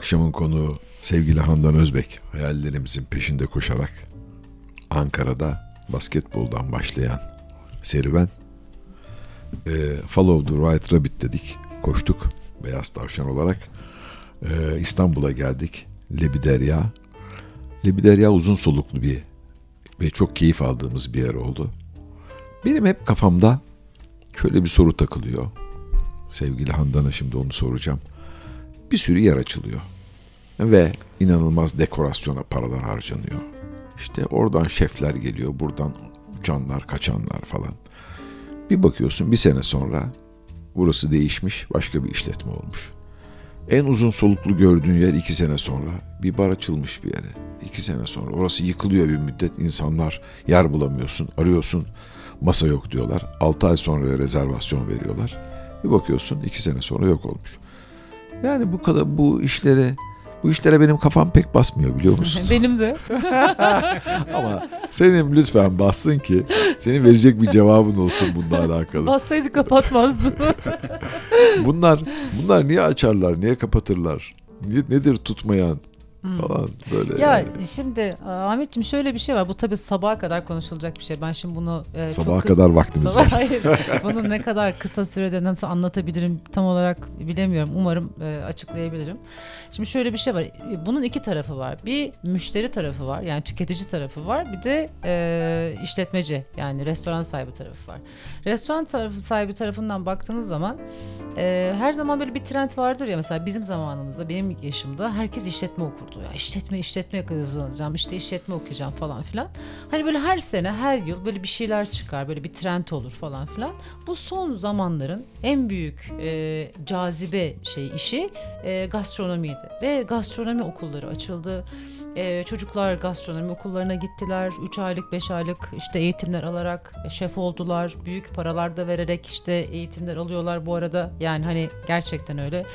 akşamın konuğu sevgili Handan Özbek. Hayallerimizin peşinde koşarak Ankara'da basketboldan başlayan serüven. Ee, Follow the White Rabbit dedik. Koştuk beyaz tavşan olarak. Ee, İstanbul'a geldik. Lebiderya. Lebiderya uzun soluklu bir ve çok keyif aldığımız bir yer oldu. Benim hep kafamda şöyle bir soru takılıyor. Sevgili Handan'a şimdi onu soracağım. Bir sürü yer açılıyor. Ve inanılmaz dekorasyona paralar harcanıyor. İşte oradan şefler geliyor, buradan uçanlar, kaçanlar falan. Bir bakıyorsun bir sene sonra burası değişmiş, başka bir işletme olmuş. En uzun soluklu gördüğün yer iki sene sonra bir bar açılmış bir yere. İki sene sonra orası yıkılıyor bir müddet. insanlar yer bulamıyorsun, arıyorsun. Masa yok diyorlar. Altı ay sonra rezervasyon veriyorlar. Bir bakıyorsun iki sene sonra yok olmuş. Yani bu kadar bu işlere bu işlere benim kafam pek basmıyor biliyor musun? Benim de. Ama senin lütfen bassın ki senin verecek bir cevabın olsun bununla alakalı. Bassaydı kapatmazdım. Bunlar bunlar niye açarlar, niye kapatırlar? Nedir tutmayan falan böyle. ya yani. şimdi Ahmetciğim şöyle bir şey var. Bu tabii sabaha kadar konuşulacak bir şey. Ben şimdi bunu e, çok Sabaha kısa- kadar vaktimiz Sabah- var. Hayır. Bunu ne kadar kısa sürede nasıl anlatabilirim tam olarak bilemiyorum. Umarım e, açıklayabilirim. Şimdi şöyle bir şey var. Bunun iki tarafı var. Bir müşteri tarafı var. Yani tüketici tarafı var. Bir de e, işletmeci yani restoran sahibi tarafı var. Restoran tarafı sahibi tarafından baktığınız zaman e, her zaman böyle bir trend vardır ya mesela bizim zamanımızda benim yaşımda herkes işletme okurdu. Ya işletme işletme kazanacağım işte işletme okuyacağım falan filan. Hani böyle her sene her yıl böyle bir şeyler çıkar böyle bir trend olur falan filan. Bu son zamanların en büyük e, cazibe şey işi e, gastronomiydi ve gastronomi okulları açıldı. E, çocuklar gastronomi okullarına gittiler. 3 aylık 5 aylık işte eğitimler alarak şef oldular. Büyük paralar da vererek işte eğitimler alıyorlar bu arada. Yani hani gerçekten öyle.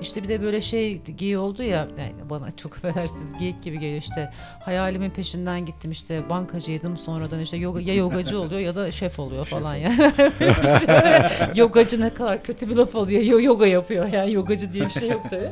İşte bir de böyle şey giy oldu ya yani bana çok affedersiniz geyik gibi geliyor işte hayalimin peşinden gittim işte bankacıydım sonradan işte yoga, ya yogacı oluyor ya da şef oluyor falan ya. Yogacı ne kadar kötü bir laf oluyor. Yo- yoga yapıyor yani yogacı diye bir şey yok tabii.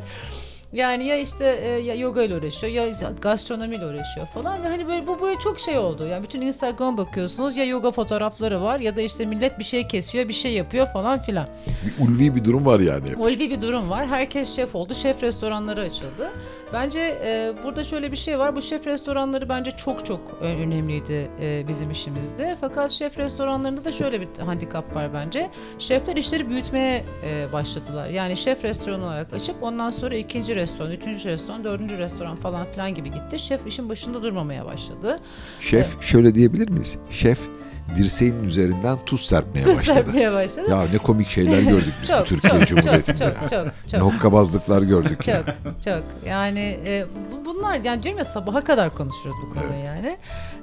Yani ya işte e, ya yoga ile uğraşıyor ya işte gastronomiyle uğraşıyor falan ve hani böyle bu böyle çok şey oldu. Yani bütün Instagram'a bakıyorsunuz ya yoga fotoğrafları var ya da işte millet bir şey kesiyor, bir şey yapıyor falan filan. Bir ulvi bir durum var yani. Ulvi bir durum var. Herkes şef oldu. Şef restoranları açıldı. Bence e, burada şöyle bir şey var. Bu şef restoranları bence çok çok ö- önemliydi e, bizim işimizde. Fakat şef restoranlarında da şöyle bir handikap var bence. Şefler işleri büyütmeye e, başladılar. Yani şef restoran olarak açıp ondan sonra ikinci restoran, üçüncü restoran, dördüncü restoran falan filan gibi gitti. Şef işin başında durmamaya başladı. Şef şöyle diyebilir miyiz? Şef dirseğinin üzerinden tuz serpmeye başladı. Serpmeye başladı. Ya ne komik şeyler gördük biz bu çok, Türkiye çok, Cumhuriyeti'nde. çok, çok, çok, Ne çok. hokkabazlıklar gördük. Çok çok yani e, bu- bunlar yani diyorum ya sabaha kadar konuşuyoruz bu konuyu Evet. yani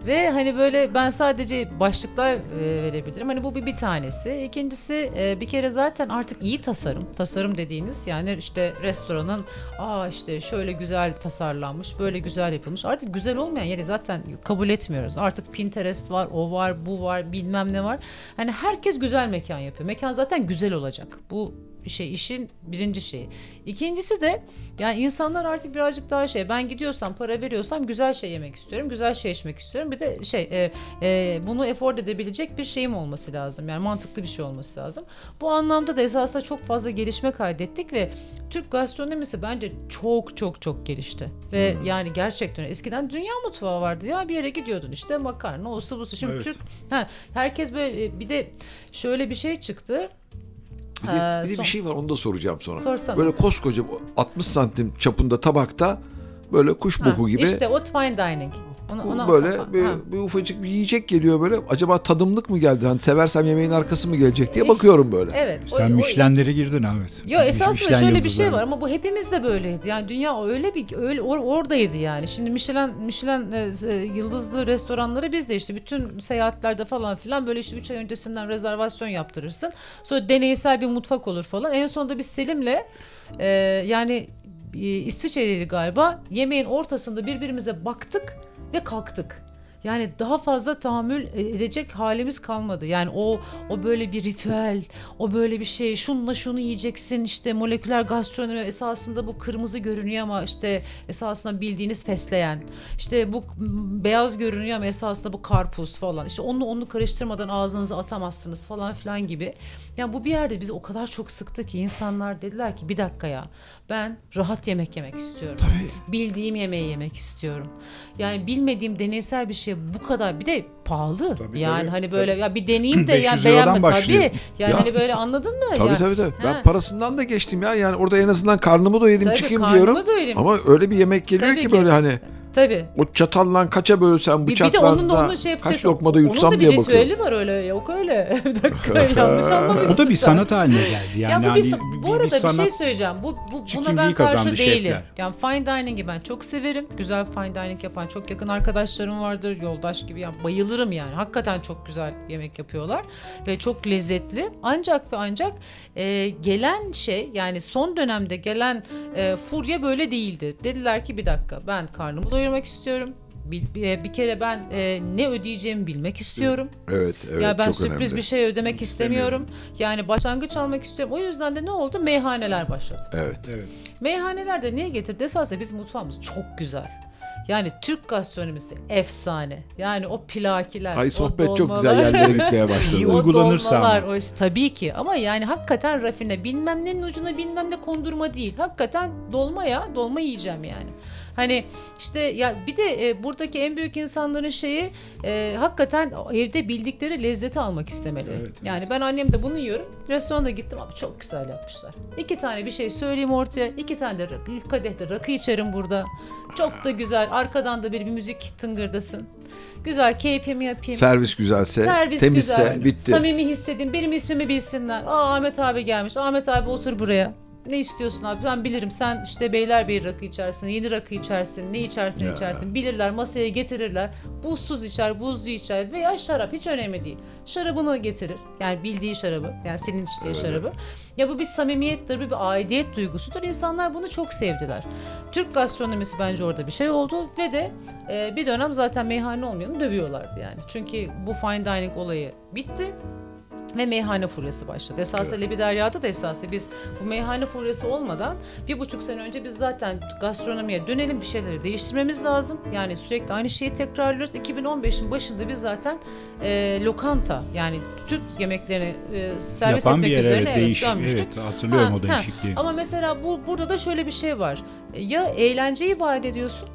ve hani böyle ben sadece başlıklar e, verebilirim hani bu bir, bir tanesi ikincisi e, bir kere zaten artık iyi tasarım tasarım dediğiniz yani işte restoranın aa işte şöyle güzel tasarlanmış böyle güzel yapılmış artık güzel olmayan yeri zaten kabul etmiyoruz artık Pinterest var o var bu var bilmem ne var. Hani herkes güzel mekan yapıyor. Mekan zaten güzel olacak. Bu şey işin birinci şeyi. İkincisi de yani insanlar artık birazcık daha şey ben gidiyorsam para veriyorsam güzel şey yemek istiyorum. Güzel şey içmek istiyorum. Bir de şey e, e, bunu afford edebilecek bir şeyim olması lazım. Yani mantıklı bir şey olması lazım. Bu anlamda da esasında çok fazla gelişme kaydettik ve Türk gastronomisi bence çok çok çok gelişti. Ve yani gerçekten eskiden dünya mutfağı vardı ya bir yere gidiyordun işte makarna o su bu su. Şimdi Evet. Türk ha, herkes böyle bir de şöyle bir şey çıktı. Bir de, Ee, bir, de bir şey var onu da soracağım sonra. Sorsana. Böyle koskoca 60 santim çapında tabakta böyle kuş Ha, boku gibi İşte o fine dining. Ona, bu ona- böyle bir, bir ufacık bir yiyecek geliyor böyle. Acaba tadımlık mı geldi? Hani seversem yemeğin arkası mı gelecek diye İşte- bakıyorum böyle. Evet. o- Sen o- Michelin'lere girdin Ahmet. Yo esasında Michelin şöyle bir şey var ama bu hepimiz de böyleydi. Yani dünya öyle bir öyle or- oradaydı yani. Şimdi Michelin Michelin e, e, yıldızlı restoranları biz de işte bütün seyahatlerde falan filan böyle işte 3 ay öncesinden rezervasyon yaptırırsın. Sonra deneysel bir mutfak olur falan. En sonunda biz Selim'le e, yani e, İsviçre'liydi galiba. Yemeğin ortasında birbirimize baktık ve kalktık. Yani daha fazla tahammül edecek halimiz kalmadı. Yani o o böyle bir ritüel, o böyle bir şey, şunla şunu yiyeceksin işte moleküler gastronomi esasında bu kırmızı görünüyor ama işte esasında bildiğiniz fesleğen. İşte bu beyaz görünüyor ama esasında bu karpuz falan. İşte onu onu karıştırmadan ağzınıza atamazsınız falan filan gibi. Yani bu bir yerde bizi o kadar çok sıktı ki insanlar dediler ki bir dakika ya ben rahat yemek yemek istiyorum. Tabii. Bildiğim yemeği yemek istiyorum. Yani bilmediğim deneysel bir şey bu kadar bir de pahalı. Tabii, yani tabii, hani böyle tabii. ya bir deneyeyim de 500 yani liradan beğenme başlıyor. tabii. Yani Ya. hani böyle anladın mı? Tabii yani, tabii tabii. Ben Ha. parasından da geçtim ya. Yani orada en azından karnımı doyurayım Tabii, çıkayım karnımı diyorum. doyurayım. Ama öyle bir yemek geliyor Tabii ki ki. böyle hani Tabii. o çatalla kaça bölsem Bir, bir bıçakla de onun da onun şey kaç yapacağız. lokmada yutsam onun da diye bir bakıyorum. ritüeli var öyle. Yok öyle. bir dakika yanlış anlamışsın. O da bir sanat haline geldi. Yani ya bu, hani bir, sa- bu arada bir, şey söyleyeceğim. Bu, bu buna ben karşı değilim. şefler. Yani fine dining'i ben çok severim. Güzel fine dining yapan çok yakın arkadaşlarım vardır. Yoldaş gibi yani bayılırım yani. Hakikaten çok güzel yemek yapıyorlar ve çok lezzetli. Ancak ve ancak e, gelen şey yani son dönemde gelen e, furya böyle değildi. Dediler ki bir dakika ben karnımı doyurmak istiyorum. Bir, bir, bir kere ben e, ne ödeyeceğimi bilmek istiyorum. Evet, evet ya ben çok sürpriz önemli. bir şey ödemek istemiyorum. Yani başlangıç almak istiyorum. O yüzden de ne oldu? Meyhaneler başladı. Evet. Evet. Meyhaneler de niye getirdi? Esasında bizim mutfağımız çok güzel. Yani Türk gastronomisi efsane. Yani o plakiler, Ay o sohbet çok dolmalar. güzel yerlere gitmeye İyi başladı. uy- Uygulanırsa ama. dolmalar, O iş, tabii ki ama yani hakikaten rafine bilmem nenin ucuna bilmem ne kondurma değil. Hakikaten dolma ya dolma yiyeceğim yani. Hani işte ya bir de e, buradaki en büyük insanların şeyi e, hakikaten evde bildikleri lezzeti almak istemeli. Evet, evet. Yani ben annem de bunu yiyorum. Restoranda gittim abi çok güzel yapmışlar. İki tane bir şey söyleyeyim ortaya. iki tane de rakı, kadehte rakı içerim burada. Çok da güzel. Arkadan da bir, bir müzik tıngırdasın. Güzel keyfimi yapayım. Servis güzelse, Servis temizse güzel. bitti. Samimi hissedin. Benim ismimi bilsinler. Aa Ahmet abi gelmiş. Ahmet abi otur buraya. Ne istiyorsun abi? Ben bilirim. Sen işte Beylerbeyi rakı içersin, yeni rakı içersin, ne içersin Ya. içersin. Bilirler, masaya getirirler. Buzsuz içer, buzlu içer veya şarap hiç önemli değil. Şarabını getirir. Yani bildiği şarabı. Yani senin içtiğin şarabı. Ya bu bir samimiyettir, bu bir aidiyet duygusudur. İnsanlar bunu çok sevdiler. Türk gastronomisi bence orada bir şey oldu ve de e, bir dönem zaten meyhane olmayanı dövüyorlardı yani. Çünkü bu fine dining olayı bitti ve meyhane furyası başladı. Esasında Lebi Derya'da da esasında biz bu meyhane furyası olmadan bir buçuk sene önce biz zaten gastronomiye dönelim bir şeyleri değiştirmemiz lazım. Yani sürekli aynı şeyi tekrarlıyoruz. 2015'in başında biz zaten e, lokanta yani Türk yemeklerini e, servis Yapan bir etmek yer üzerine evet, evet, değiş, dönmüştük. evet hatırlıyorum Ha, o ha. değişikliği. Ama mesela bu burada da şöyle bir şey var. Ya eğlenceyi vaat ediyorsun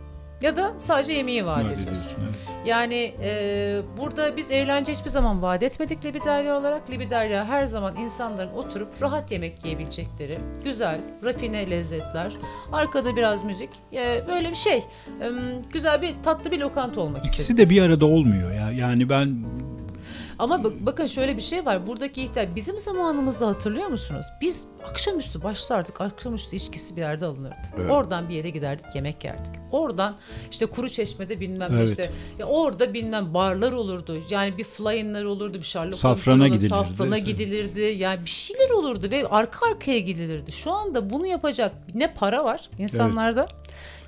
ya da sadece yemeği vaat Vaat ediyorsun. ediyorsun, evet. Yani e, burada biz eğlence hiçbir zaman vaat etmedik Libiderya olarak. Libiderya her zaman insanların oturup rahat yemek yiyebilecekleri güzel, rafine lezzetler, arkada biraz müzik, e, böyle bir şey. E, güzel bir tatlı bir lokanta olmak İkisi istedik. de bir arada olmuyor ya. Yani ben Ama bak- bakın şöyle bir şey var. Buradaki ihtiyaç bizim zamanımızda hatırlıyor musunuz? Biz akşamüstü başlardık. Akşamüstü içkisi bir yerde alınırdı. Evet. Oradan bir yere giderdik yemek yerdik. Oradan işte kuru çeşmede bilmem Evet. işte ya orada bilmem barlar olurdu. Yani bir flyin'ler olurdu, bir Sherlock Safrana gidilirdi, Safrana evet. gidilirdi. Yani bir şeyler olurdu ve arka arkaya gidilirdi. Şu anda bunu yapacak ne para var insanlarda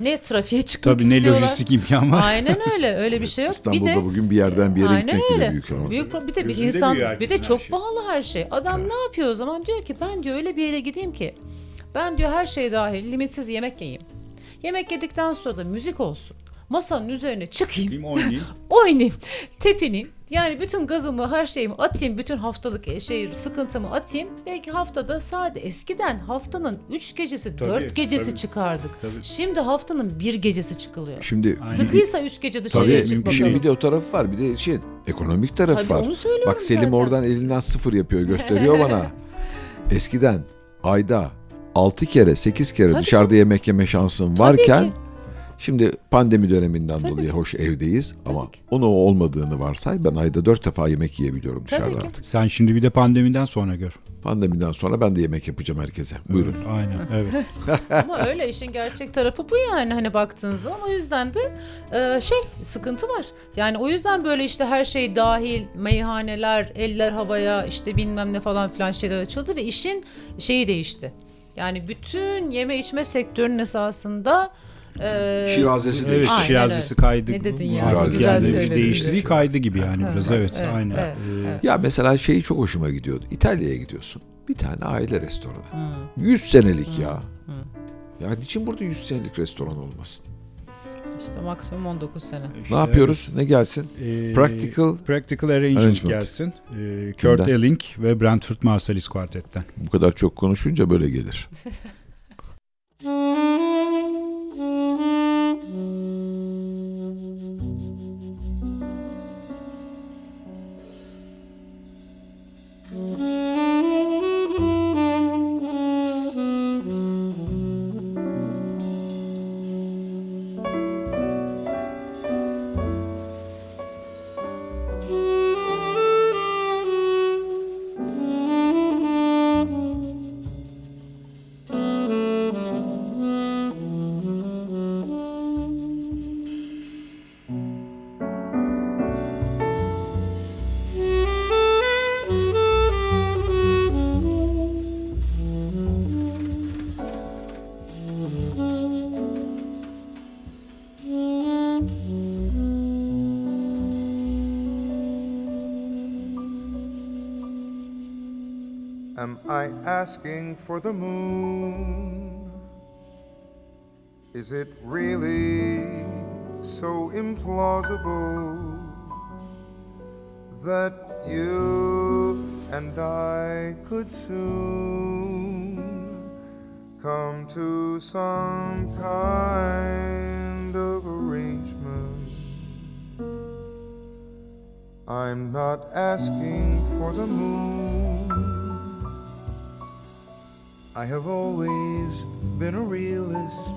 ne trafiğe çıkmak tabii ne istiyorlar. lojistik imkan var. Aynen öyle. Öyle bir şey yok. İstanbul'da bir de bugün bir yerden bir yere Aynen gitmek bile öyle. büyük ama. Büyük bir de bir Gözünde insan bir de çok şey. pahalı her şey. Adam ne yapıyor o zaman? Diyor ki ben diyor öyle bir yere gideyim ki ben diyor her şey dahil limitsiz yemek yiyeyim. Yemek yedikten sonra da müzik olsun. Masanın üzerine çıkayım, oynayayım. oynayayım, tepineyim. Yani bütün gazımı, her şeyimi atayım, bütün haftalık e, şey sıkıntımı atayım. Belki haftada sadece eskiden haftanın 3 gecesi, Tabii, 4 gecesi tabii. çıkardık. Tabii. Şimdi haftanın bir gecesi çıkılıyor. Şimdi Aynen. Sıkıysa 3 gece dışarıya tabii çık şimdi bakalım. bir de o tarafı var. Bir de şey ekonomik tarafı Tabii var. onu söylüyorum Bak Selim zaten. oradan elinden sıfır yapıyor gösteriyor bana. Eskiden ayda 6 kere 8 kere Tabii dışarıda canım. yemek yeme şansın Tabii varken ki. Şimdi pandemi döneminden Tabii dolayı ki. hoş evdeyiz ama ki. onu olmadığını varsay ben ayda 4 defa yemek yiyebiliyorum dışarıda ki. artık. Sen şimdi bir de pandemiden sonra gör. Pandemiden sonra ben de yemek yapacağım herkese. Buyurun. Evet, Aynen evet. Ama öyle işin gerçek tarafı bu yani hani baktığınız zaman o yüzden de e, şey sıkıntı var. Yani o yüzden böyle işte her şey dahil meyhaneler, eller havaya işte bilmem ne falan filan şeyler açıldı ve işin şeyi değişti. Yani bütün yeme içme sektörünün esasında e, Şirazesi Evet, değişti. Aynen Şirazesi öyle. kaydı. Ne dedin ya? Artık Güzel yani değiştiği kaydı gibi yani biraz evet, evet, aynen. evet, Ee, evet. Ya mesela şeyi çok hoşuma gidiyordu. İtalya'ya gidiyorsun. Bir tane aile restoranı. Hmm. 100 senelik ya. Ya niçin burada 100 senelik restoran olmasın? İşte maksimum 19 sene. işte Ne yapıyoruz? Ne gelsin? evet, ee, Practical Practical Arrangement, Arrangement. gelsin. Ee, Kurt Kimden? Elling ve Brentford Marsalis Quartet'ten. bu kadar çok konuşunca böyle gelir. asking for the moon? Is it really so implausible that you and I could soon come to some kind of arrangement? I'm not asking for the moon. I have always been a realist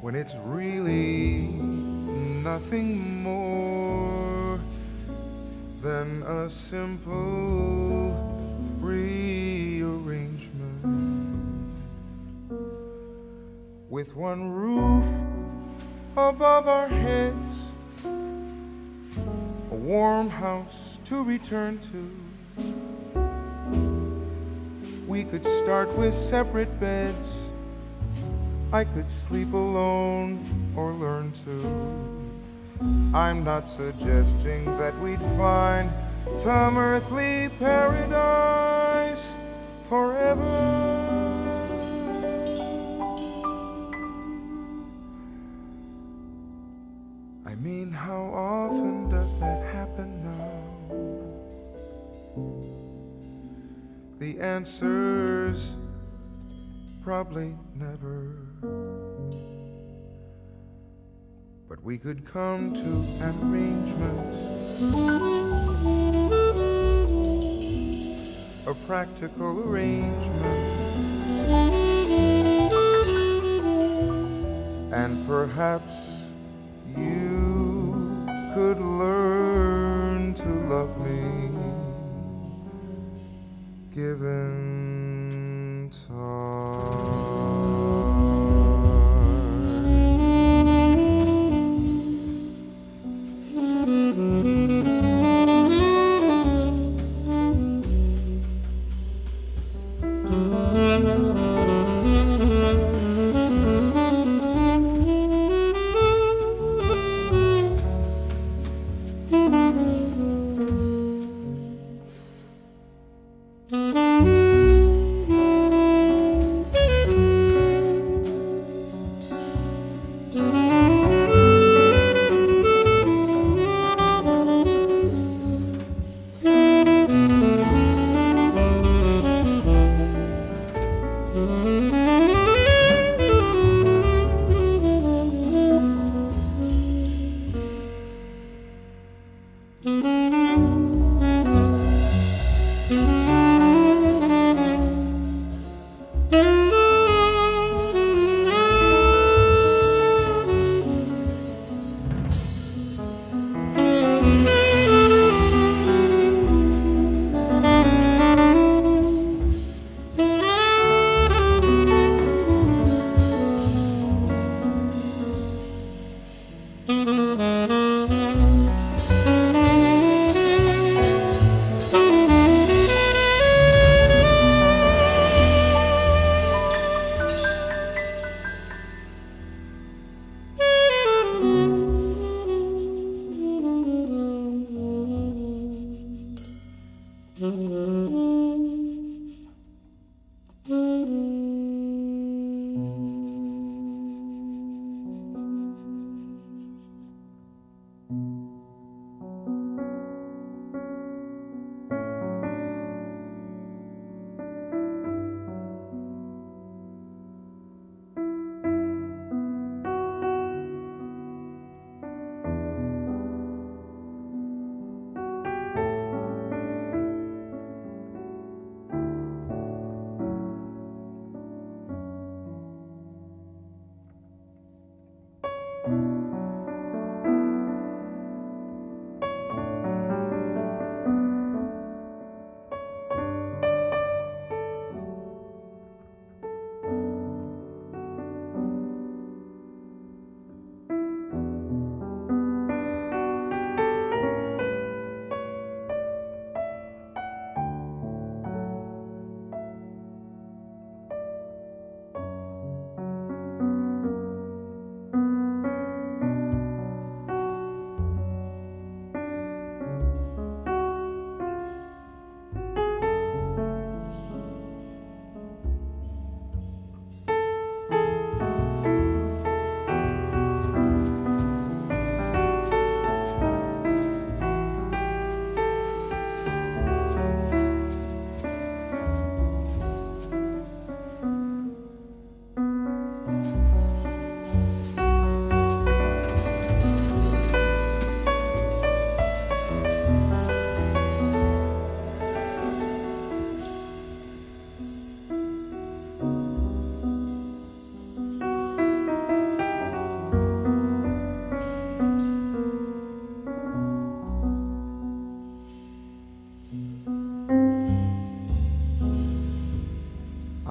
when it's really nothing more than a simple rearrangement with one roof above our heads, a warm house to return to. We could start with separate beds. I could sleep alone or learn to. I'm not suggesting that we'd find some earthly paradise forever. I mean, how often does that happen The answer's probably never. But we could come to an arrangement, a practical arrangement, and perhaps you could learn to love me given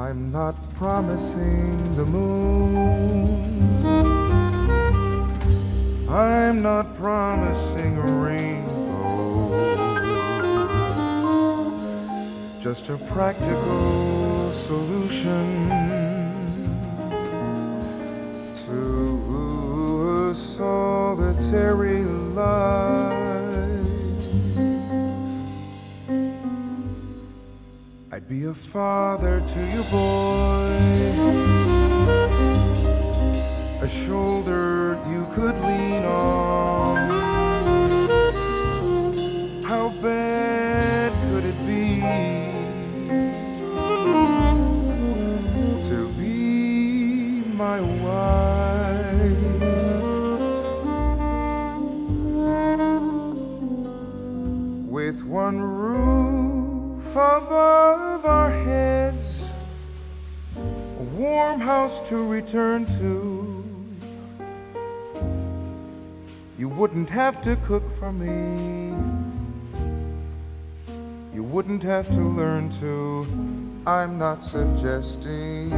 I'm not promising the moon. I'm not promising a rainbow. Just a practical solution to a solitary a father to your boy, a shoulder you could lean on. How bad could it be to be my wife? With one roof above warm house to return to. You wouldn't have to cook for me. You wouldn't have to learn to. I'm not suggesting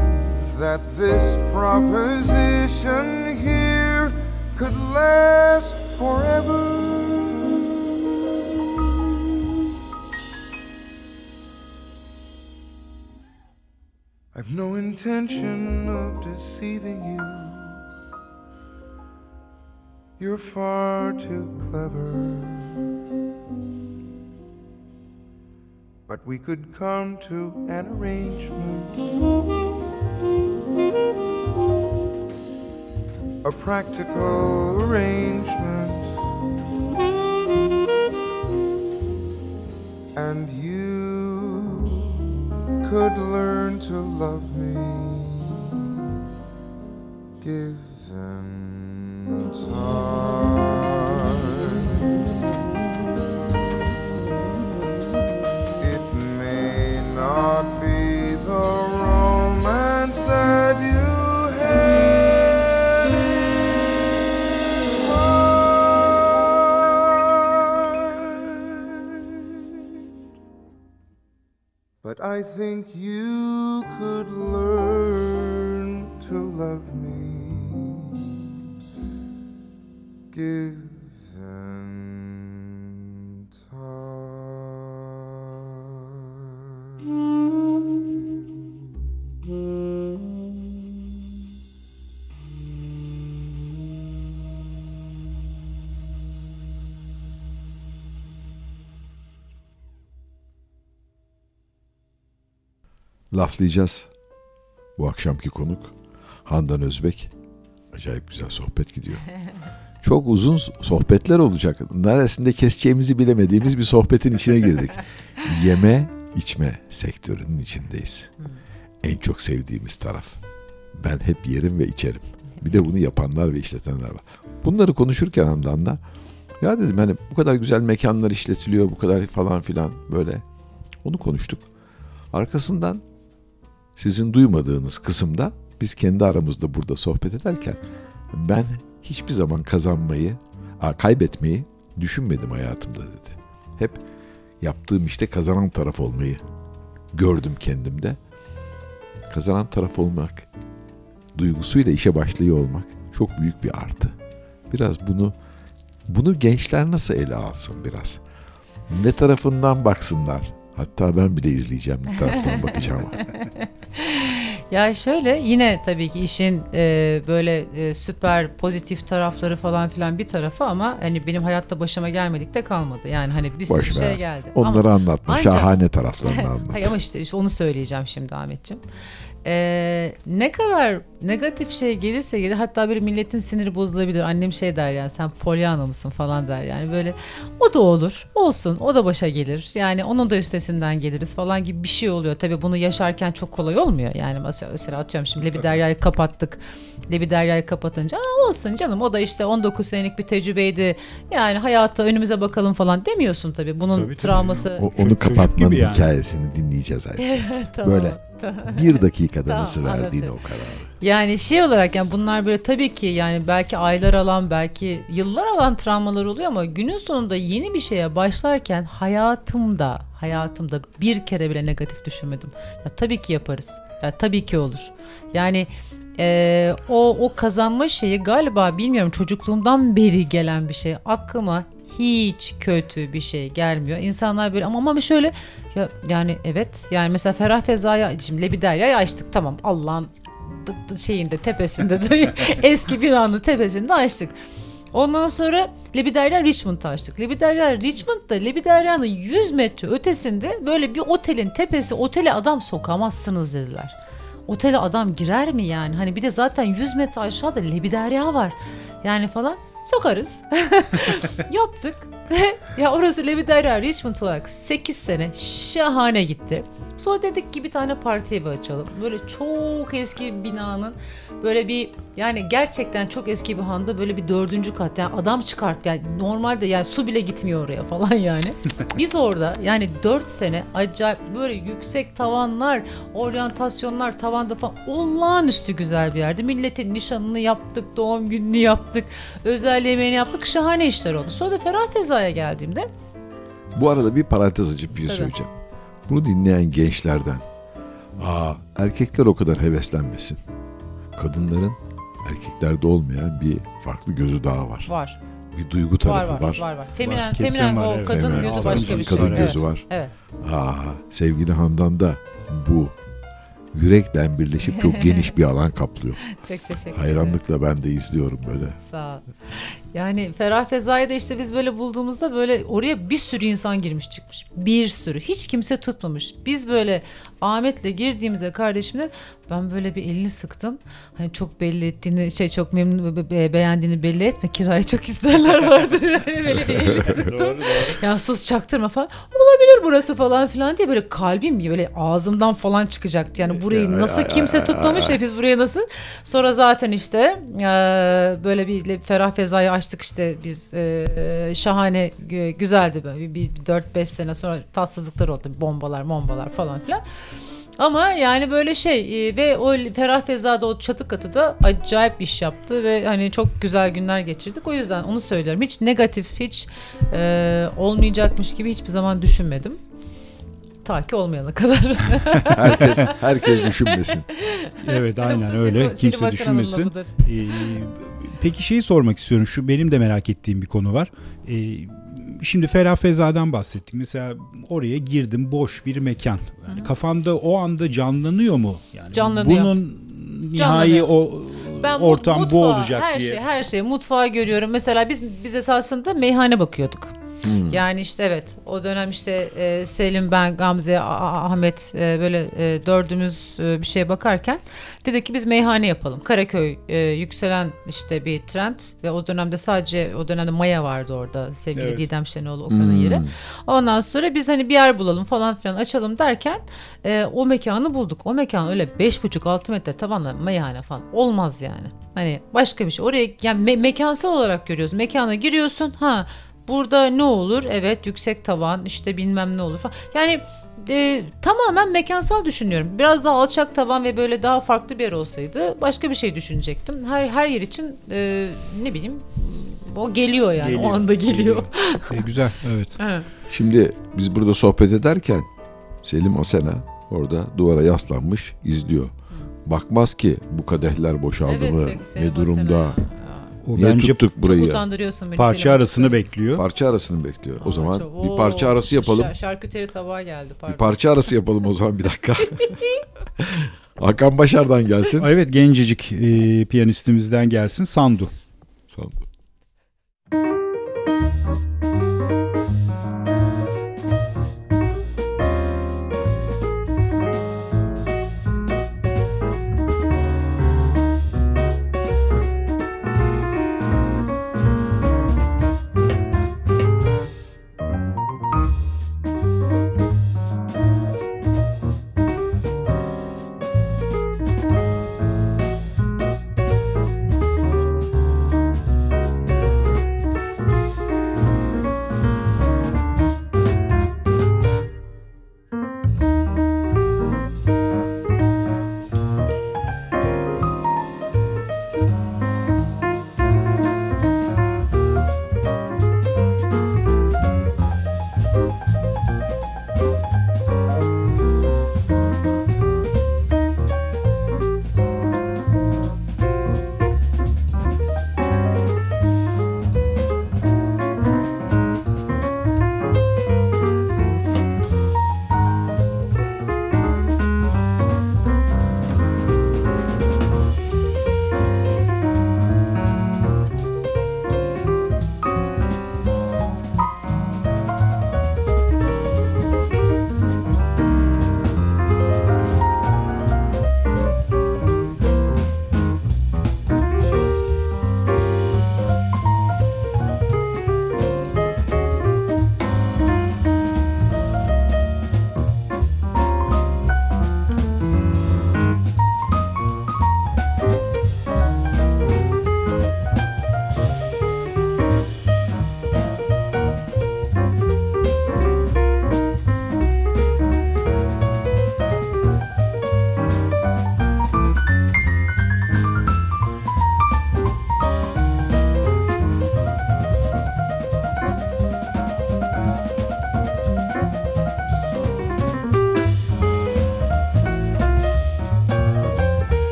that this proposition here could last forever. Intention of deceiving you. You're far too clever. But we could come to an arrangement. A practical arrangement. And you could learn to love me. Given time. I think you could learn to love me. Given Laflayacağız. Bu akşamki konuk Handan Özbek. Acayip güzel sohbet gidiyor. Çok uzun sohbetler olacak. Neresinde keseceğimizi bilemediğimiz bir sohbetin içine girdik. Yeme içme sektörünün içindeyiz. En çok sevdiğimiz taraf. Ben hep yerim ve içerim. Bir de bunu yapanlar ve işletenler var. Bunları konuşurken Handan da ya dedim hani bu kadar güzel mekanlar işletiliyor bu kadar falan filan böyle. Onu konuştuk. Arkasından sizin duymadığınız kısımda biz kendi aramızda burada sohbet ederken ben hiçbir zaman kazanmayı, kaybetmeyi düşünmedim hayatımda dedi. Hep yaptığım işte kazanan taraf olmayı gördüm kendimde. Kazanan taraf olmak, duygusuyla işe başlıyor olmak çok büyük bir artı. Biraz bunu bunu gençler nasıl ele alsın biraz? Ne tarafından baksınlar? Hatta ben bile izleyeceğim ne taraftan bakacağım. Ya şöyle yine tabii ki işin e, böyle e, süper pozitif tarafları falan filan bir tarafı ama hani benim hayatta başıma gelmedik de kalmadı. Yani hani bir sürü Boş ver. şey geldi. Onları ama, anlatma. ancak- Şahane taraflarını anlat. Hayır ama işte, işte onu söyleyeceğim şimdi Ahmetciğim. Ee, ne kadar negatif şey gelirse gelir hatta böyle milletin siniri bozulabilir. Annem şey der yani sen Pollyanna mısın falan der yani böyle o da olur olsun o da başa gelir. Yani onun da üstesinden geliriz falan gibi bir şey oluyor. Tabii bunu yaşarken çok kolay olmuyor. Yani mesela, atıyorum şimdi Lebi Derya'yı kapattık. Lebi Derya'yı kapatınca Aa, olsun canım o da işte 19 senelik bir tecrübeydi. Yani hayata önümüze bakalım falan demiyorsun tabii. Bunun Tabii, tabii. travması O, onu kapatmanın yani. hikayesini dinleyeceğiz Ayşe. Tamam, Böyle bir dakikada Tamam, nasıl verdiğini anlatayım. o kararı. Yani şey olarak yani bunlar böyle tabii ki yani belki aylar alan belki yıllar alan travmalar oluyor ama günün sonunda yeni bir şeye başlarken hayatımda hayatımda bir kere bile negatif düşünmedim. Ya tabii ki yaparız. Ya tabii ki olur. Yani e, o o kazanma şeyi galiba bilmiyorum çocukluğumdan beri gelen bir şey. Aklıma hiç kötü bir şey gelmiyor. İnsanlar böyle ama ama şöyle ya yani evet yani mesela Ferah Feza'ya şimdi Lebiderya'yı açtık tamam Allah'ın şeyinde tepesinde de eski binanın tepesinde açtık. Ondan sonra Lebiderya Richmond'u açtık. Lebiderya Richmond'da Lebiderya'nın 100 metre ötesinde böyle bir otelin tepesi otele adam sokamazsınız dediler. Otele adam girer mi yani? Hani bir de zaten 100 metre aşağıda Lebiderya var. Yani falan sokarız. Yaptık. ya orası Lebiderya Richmond olarak 8 sene şahane gitti. Sonra dedik ki bir tane parti evi açalım. Böyle çok eski bir binanın böyle bir yani gerçekten çok eski bir handa böyle bir dördüncü kat yani adam çıkart yani normalde yani su bile gitmiyor oraya falan yani. Biz orada yani dört sene acayip böyle yüksek tavanlar, oryantasyonlar tavanda falan olağanüstü güzel bir yerdi. Milletin nişanını yaptık, doğum gününü yaptık, özel yemeğini yaptık. Şahane işler oldu. Sonra da Ferah Feza'ya geldiğimde Bu arada bir parantez açıp bir şey söyleyeceğim. Bunu dinleyen gençlerden aa erkekler o kadar heveslenmesin. Kadınların erkeklerde olmayan bir farklı gözü daha var. var. Bir duygu Var tarafı var var. var var. Feminen, Kesin feminen var, o evet. kadın Hemen gözü altın başka bir şey. Kadın Evet. gözü var. Evet. Aa, sevgili Handan da bu yürekten birleşip çok geniş bir alan kaplıyor. Çok teşekkür ederim. Hayranlıkla ben de izliyorum böyle. Sağ ol. Yani Ferah Feza'yı da işte biz böyle bulduğumuzda böyle oraya bir sürü insan girmiş çıkmış. Bir sürü. Hiç kimse tutmamış. Biz böyle Ahmet'le girdiğimizde kardeşimle ben böyle bir elini sıktım. Hani çok belli ettiğini şey çok memnun be- be- beğendiğini belli etme. Kirayı çok isterler vardır. Yani böyle bir elini sıktım. Ya sus çaktırma falan. Olabilir burası falan filan diye böyle kalbim böyle ağzımdan falan çıkacaktı. Yani burayı nasıl kimse tutmamış ya biz buraya nasıl. Sonra zaten işte böyle bir ferah fezayı açtık işte biz e, şahane gü- güzeldi böyle bir, bir 4-5 sene sonra tatsızlıklar oldu bombalar bombalar falan filan. Ama yani böyle şey e, ve o Ferah Feza'da o çatı katı da acayip iş yaptı ve hani çok güzel günler geçirdik. O yüzden onu söylüyorum. Hiç negatif, hiç e, olmayacakmış gibi hiçbir zaman düşünmedim. Ta ki olmayana kadar. Herkes herkes düşünmesin. Evet aynen öyle. Kimse düşünmesin. Ee, peki şeyi sormak istiyorum. Şu benim de merak ettiğim bir konu var. Ee, şimdi Ferah Feza'dan bahsettik. Mesela oraya girdim boş bir mekan. Yani kafanda o anda canlanıyor mu? Yani Canlanıyor. Bunun nihai Canlanıyor. o Ben ortam bu mutfağı, olacak her diye. Şey, her şey mutfağı görüyorum. Mesela biz biz esasında meyhane bakıyorduk. Hmm. Yani işte evet o dönem işte e, Selim ben Gamze A- Ahmet e, böyle e, dördümüz e, bir şeye bakarken dedik ki biz meyhane yapalım. Karaköy e, yükselen işte bir trend ve o dönemde sadece o dönemde Maya vardı orada sevgili Evet. Didem Şenoğlu Okan'ın Hmm. yeri. Ondan sonra biz hani bir yer bulalım falan filan açalım derken e, o mekanı bulduk. O mekan öyle 5,5-6 metre tavanla meyhane falan olmaz yani. Hani başka bir şey. Oraya yani me- mekansal olarak görüyoruz. Mekana giriyorsun ha burada ne olur? Evet yüksek tavan işte bilmem ne olur falan. Yani e, tamamen mekansal düşünüyorum. Biraz daha alçak tavan ve böyle daha farklı bir yer olsaydı başka bir şey düşünecektim. Her her yer için e, ne bileyim o geliyor yani Geliyor, o anda geliyor. Ee, güzel evet. Evet. Şimdi biz burada sohbet ederken Selim Asena orada duvara yaslanmış izliyor. Bakmaz ki bu kadehler boşaldı mı? Se- Selim ne durumda? O Niye bence tuttuk burayı? Çok utandırıyorsun beni. parça Selim arasını Açık. bekliyor. Parça arasını bekliyor. O Aa, zaman çok- bir parça Oo, arası yapalım. şar- şarküteri tabağı geldi pardon. Bir parça arası yapalım o zaman bir dakika. Hakan Başar'dan gelsin. Evet gencecik e, piyanistimizden gelsin Sandu. Sağ ol.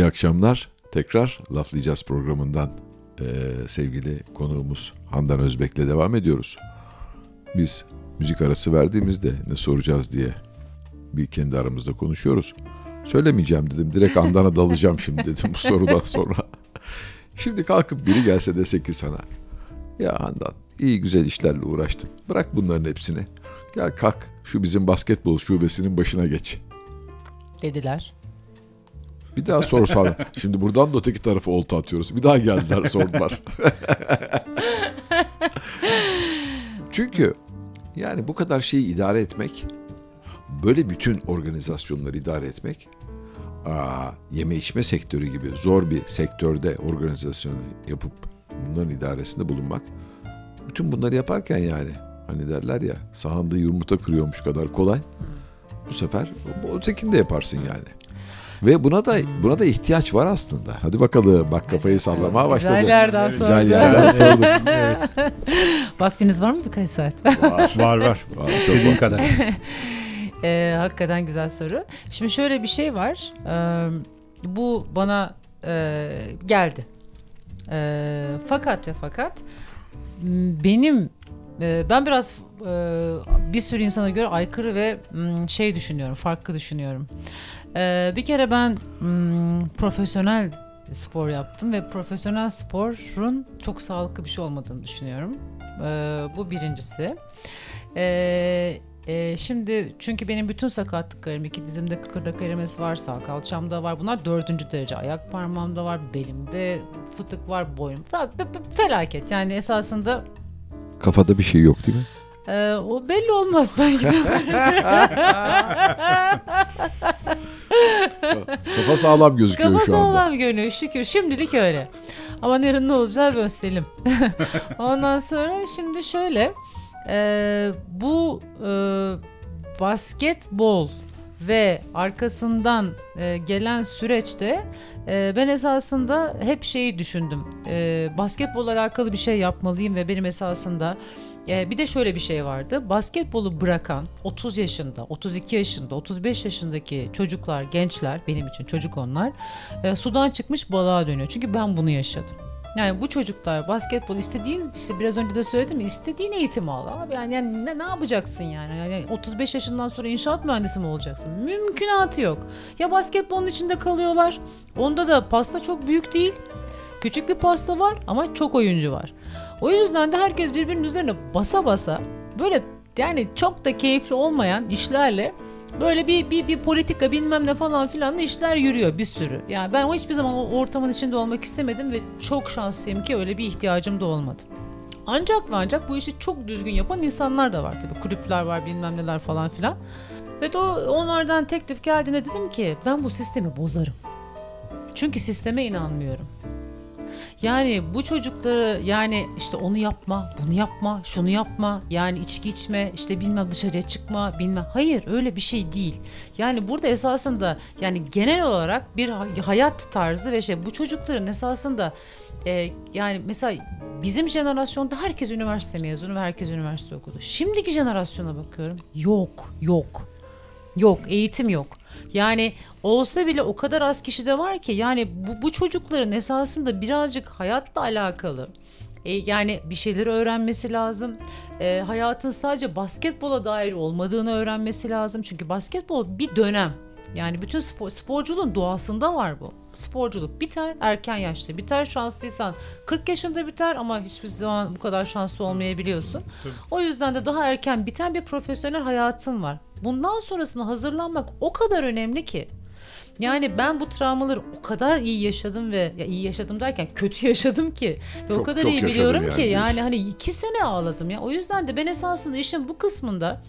İyi akşamlar. Tekrar Laflayacağız programından e, sevgili konuğumuz Handan Özbek'le devam ediyoruz. Biz müzik arası verdiğimizde ne soracağız diye bir kendi aramızda konuşuyoruz. Söylemeyeceğim dedim. Direkt Handan'a dalacağım şimdi dedim bu sorudan sonra. Şimdi kalkıp biri gelse dese ki sana ya Handan iyi güzel işlerle uğraştın. Bırak bunların hepsini. Gel kalk şu bizim basketbol şubesinin başına geç. Dediler. Bir daha sor sonra. Şimdi buradan da öteki tarafa olta atıyoruz. Bir daha geldiler sordular. Çünkü yani bu kadar şeyi idare etmek, böyle bütün organizasyonları idare etmek, aa, yeme içme sektörü gibi zor bir sektörde organizasyon yapıp bunların idaresinde bulunmak, bütün bunları yaparken yani hani derler ya sahanda yumurta kırıyormuş kadar kolay. Bu sefer bu ötekini de yaparsın yani. Ve buna da buna da ihtiyaç var aslında. Hadi bakalım bak kafayı sallamaya başladı. Güzel yerden Güzel sordun. yerden sorduk. evet. Vaktiniz var mı birkaç saat? Var var. Var, çok İstediğin var. kadar. Ee, hakikaten güzel soru. Şimdi şöyle bir şey var. Ee, bu bana e, geldi. Ee, fakat ve fakat benim e, ben biraz e, bir sürü insana göre aykırı ve şey düşünüyorum, farklı düşünüyorum. Ee, bir kere ben m, profesyonel spor yaptım ve profesyonel sporun çok sağlıklı bir şey olmadığını düşünüyorum. Ee, bu birincisi. Ee, e, şimdi çünkü benim bütün sakatlıklarım iki dizimde kıkırdak erimesi var sağ kalçamda var bunlar dördüncü derece ayak parmağımda var belimde fıtık var boynum Fe- fe- fe- felaket yani esasında Kafada bir şey yok değil mi? E, o belli olmaz ben Kafa sağlam gözüküyor Kafa şu anda. sağlam görünüyor şükür. Şimdilik öyle. Ama yarın ne olacağı gösterelim. Ondan sonra şimdi şöyle. e, bu e, basketbol ve arkasından e, gelen süreçte e, ben esasında hep şeyi düşündüm. E, basketbolla alakalı bir şey yapmalıyım ve benim esasında e, bir de şöyle bir şey vardı. Basketbolu bırakan 30 yaşında, 32 yaşında, 35 yaşındaki çocuklar, gençler benim için çocuk onlar e, sudan çıkmış balığa dönüyor. Çünkü ben bunu yaşadım. Yani bu çocuklar basketbol istediğin işte biraz önce de söyledim istediğin eğitimi al abi. Yani, yani ne, ne yapacaksın yani? yani 35 yaşından sonra inşaat mühendisi mi olacaksın? Mümkünatı yok. Ya basketbolun içinde kalıyorlar. Onda da pasta çok büyük değil. Küçük bir pasta var ama çok oyuncu var. O yüzden de herkes birbirinin üzerine basa basa böyle yani çok da keyifli olmayan işlerle böyle bir, bir, bir politika bilmem ne falan filan da işler yürüyor bir sürü. Yani ben o hiçbir zaman o ortamın içinde olmak istemedim ve çok şanslıyım ki öyle bir ihtiyacım da olmadı. Ancak ve ancak bu işi çok düzgün yapan insanlar da var tabii. Kulüpler var bilmem neler falan filan. Ve de onlardan teklif geldiğinde dedim ki ben bu sistemi bozarım. Çünkü sisteme inanmıyorum. Yani bu çocukları yani işte onu yapma, bunu yapma, şunu yapma. Yani içki içme, işte bilmem dışarıya çıkma, bilmem. Hayır öyle bir şey değil. Yani burada esasında yani genel olarak bir hay- hayat tarzı ve şey bu çocukların esasında e, yani mesela bizim jenerasyonda herkes üniversite mezunu ve herkes üniversite okudu. Şimdiki jenerasyona bakıyorum. Yok, yok. Yok, eğitim yok. Yani olsa bile o kadar az kişi de var ki yani bu, bu çocukların esasında birazcık hayatla alakalı e, yani bir şeyleri öğrenmesi lazım. E, hayatın sadece basketbola dair olmadığını öğrenmesi lazım. Çünkü basketbol bir dönem. Yani bütün spor, sporculuğun doğasında var bu. Sporculuk biter, erken yaşta biter. Şanslıysan 40 yaşında biter ama hiçbir zaman bu kadar şanslı olmayabiliyorsun. O yüzden de daha erken biten bir profesyonel hayatın var. Bundan sonrasına hazırlanmak o kadar önemli ki. Yani ben bu travmaları o kadar iyi yaşadım ve ya iyi yaşadım derken kötü yaşadım ki ve o Çok- kadar çok iyi biliyorum yani ki yani hani iki sene ağladım ya. O yüzden de ben esasında işin bu kısmında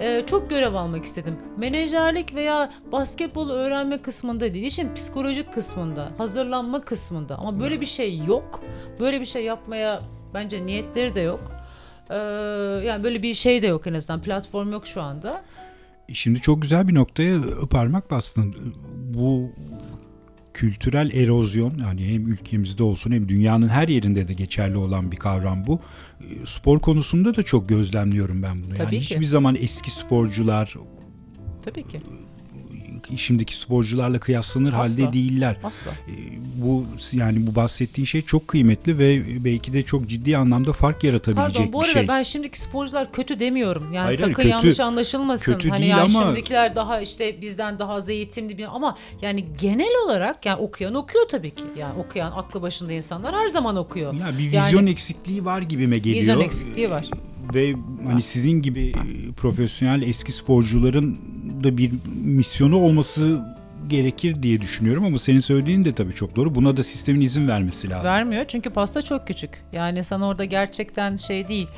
e, çok görev almak istedim. Menajerlik veya basketbolu öğrenme kısmında değil, işin psikolojik kısmında, hazırlanma kısmında. Ama böyle bir şey yok. Böyle bir şey yapmaya bence niyetleri de yok. Ee, yani böyle bir şey de yok en azından. Platform yok şu anda. Şimdi çok güzel bir noktaya parmak bastın. Bu kültürel erozyon yani hem ülkemizde olsun hem dünyanın her yerinde de geçerli olan bir kavram bu. Spor konusunda da çok gözlemliyorum ben bunu. Tabii yani ki. hiçbir zaman eski sporcular Tabii ki. Şimdiki sporcularla kıyaslanır Asla. halde değiller. Asla. E, Bu yani bu bahsettiğin şey çok kıymetli ve belki de çok ciddi anlamda fark yaratabilecek Pardon bu bir arada şey. ben şimdiki sporcular kötü demiyorum. Yani Hayır, sakın kötü- yanlış anlaşılmasın. kötü hani değil yani ama- şimdikiler daha işte bizden daha az eğitimli bir ama yani genel olarak yani okuyan okuyor tabii ki. Yani okuyan aklı başında insanlar her zaman okuyor. Ya bir Yani- vizyon eksikliği var gibime geliyor. Vizyon eksikliği var. Ve hani sizin gibi profesyonel eski sporcuların da bir misyonu olması gerekir diye düşünüyorum ama senin söylediğin de tabii çok doğru. Buna da sistemin izin vermesi lazım. Vermiyor çünkü pasta çok küçük. Yani sana orada gerçekten şey değil.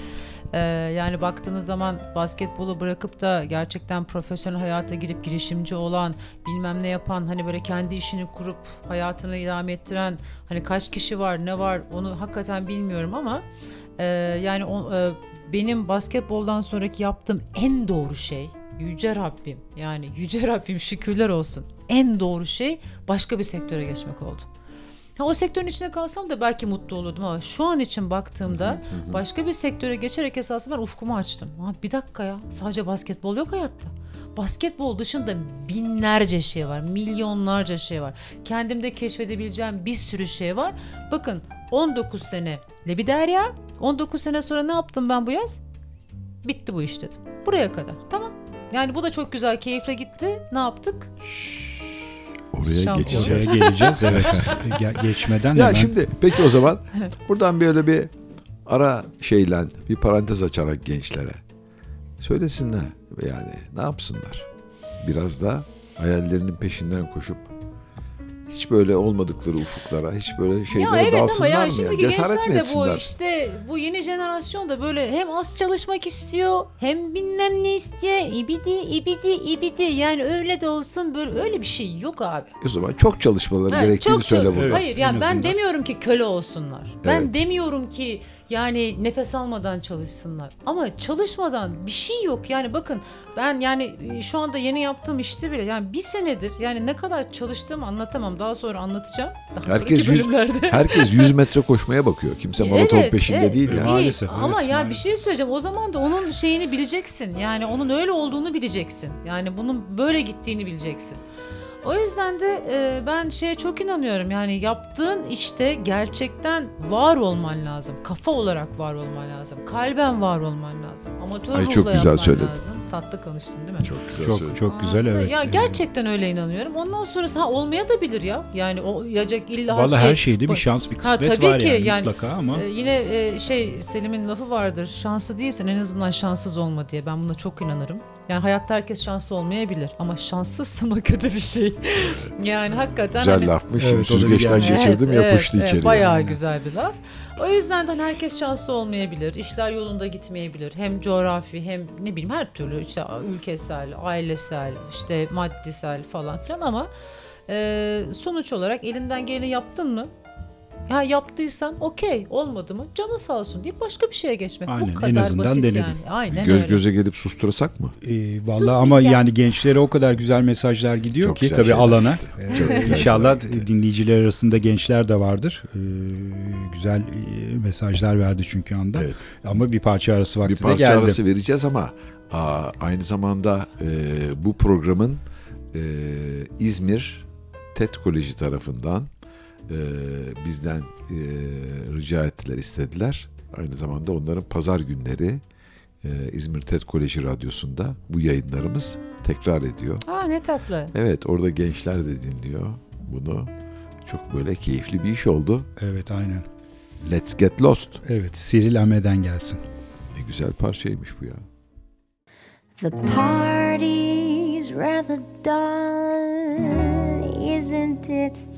Ee, yani baktığınız zaman basketbolu bırakıp da gerçekten profesyonel hayata girip girişimci olan, bilmem ne yapan, hani böyle kendi işini kurup hayatını idame ettiren hani kaç kişi var, ne var onu hakikaten bilmiyorum ama e, yani o, e, benim basketboldan sonraki yaptığım en doğru şey Yüce Rabbim yani Yüce Rabbim şükürler olsun. En doğru şey başka bir sektöre geçmek oldu. Ha, o sektörün içinde kalsam da belki mutlu olurdum ama şu an için baktığımda başka bir sektöre geçerek esasında ben ufkumu açtım. Ha, bir dakika ya sadece basketbol yok hayatta. Basketbol dışında binlerce şey var, milyonlarca şey var. Kendimde keşfedebileceğim bir sürü şey var. Bakın 19 sene Lebiderya, 19 sene sonra ne yaptım ben bu yaz? Bitti bu iş dedim. Buraya kadar. Tamam. Yani bu da çok güzel, keyifle gitti. Ne yaptık? Oraya Şampiyon. geçeceğiz. Oraya geleceğiz evet. Ge- geçmeden Ya hemen- şimdi peki o zaman buradan böyle bir ara şeyle bir parantez açarak gençlere söylesinler yani ne yapsınlar? Biraz da hayallerinin peşinden koşup hiç böyle olmadıkları ufuklara, hiç böyle şeylere ya evet ama dalsınlar yani mı? şimdiki ya? Cesaret mi de bu etsinler? işte bu yeni jenerasyon da böyle hem az çalışmak istiyor hem bilmem ne istiyor ibidi ibidi ibidi yani öyle de olsun böyle öyle bir şey yok abi. O zaman çok çalışmaları Evet, gerektiğini çok söyle çok- burada. Evet, Hayır yani ben demiyorum ki köle olsunlar. Ben Evet. demiyorum ki yani nefes almadan çalışsınlar. Ama çalışmadan bir şey yok. Yani bakın ben yani e, şu anda yeni yaptığım işte bile yani bir senedir yani ne kadar çalıştığımı anlatamam. Daha sonra anlatacağım. Daha Herkes yüz-. Herkes 100 metre koşmaya bakıyor. Kimse maraton Evet, peşinde evet, değil yani. Maalesef, Ama evet, ya maalesef. bir şey söyleyeceğim. O zaman da onun şeyini bileceksin. Yani onun öyle olduğunu bileceksin. Yani bunun böyle gittiğini bileceksin. O yüzden de e, ben şeye çok inanıyorum. Yani yaptığın işte gerçekten var olman lazım. Kafa olarak var olman lazım. Kalben var olman lazım. Amatör Ay, çok güzel söyledin. lazım. Tatlı konuştun değil mi? Çok güzel çok söyledin. çok güzel Aslında evet. Ya gerçekten öyle inanıyorum. Ondan sonrası ha olmaya da bilir ya. Yani o yacak illa Vallahi ki- her şeyde bir şans bir Ha, kısmet tabii var ki, yani, yani, mutlaka ama Ee, yine e, şey Selim'in lafı vardır. Şanslı değilsen en azından şanssız olma diye. Ben buna çok inanırım. Yani hayatta herkes şanslı olmayabilir ama şanssızsın o kötü bir şey. yani hakikaten Güzel hani- lafmış. Evet, Süzgeçten geçirdim Evet, yapıştı evet, içeri. Bayağı güzel bir laf. O yüzden de hani herkes şanslı olmayabilir. İşler yolunda gitmeyebilir. Hem coğrafi hem ne bileyim her türlü işte ülkesel, ailesel, işte maddisel falan filan ama e, sonuç olarak elinden geleni yaptın mı? Ya yaptıysan okey olmadı mı canı sağ olsun deyip başka bir şeye geçmek. Aynen, en Bu kadar azından basit denedim. yani. Aynen Göz öyle. göze gelip susturasak mı? Ee, vallahi Sus ama yani gençlere o kadar güzel mesajlar gidiyor Çok ki güzel tabii şeyler alana. Ee, güzel İnşallah şeyler gitti. dinleyiciler arasında gençler de vardır. Ee, güzel e, mesajlar verdi çünkü anda. Evet. Ama bir parça arası vakti bir de parça geldi. arası vereceğiz ama aa, aynı zamanda e, bu programın e, İzmir TED Koleji tarafından e, bizden e, rica ettiler, istediler. Aynı zamanda onların pazar günleri e, İzmir TED Koleji Radyosu'nda bu yayınlarımız tekrar ediyor. Aa ne tatlı. Evet orada gençler de dinliyor bunu. Çok böyle keyifli bir iş oldu. Evet aynen. Let's Get Lost. Evet Cyril Ame'den gelsin. Ne güzel parçaymış bu ya. The party's rather dull, isn't it?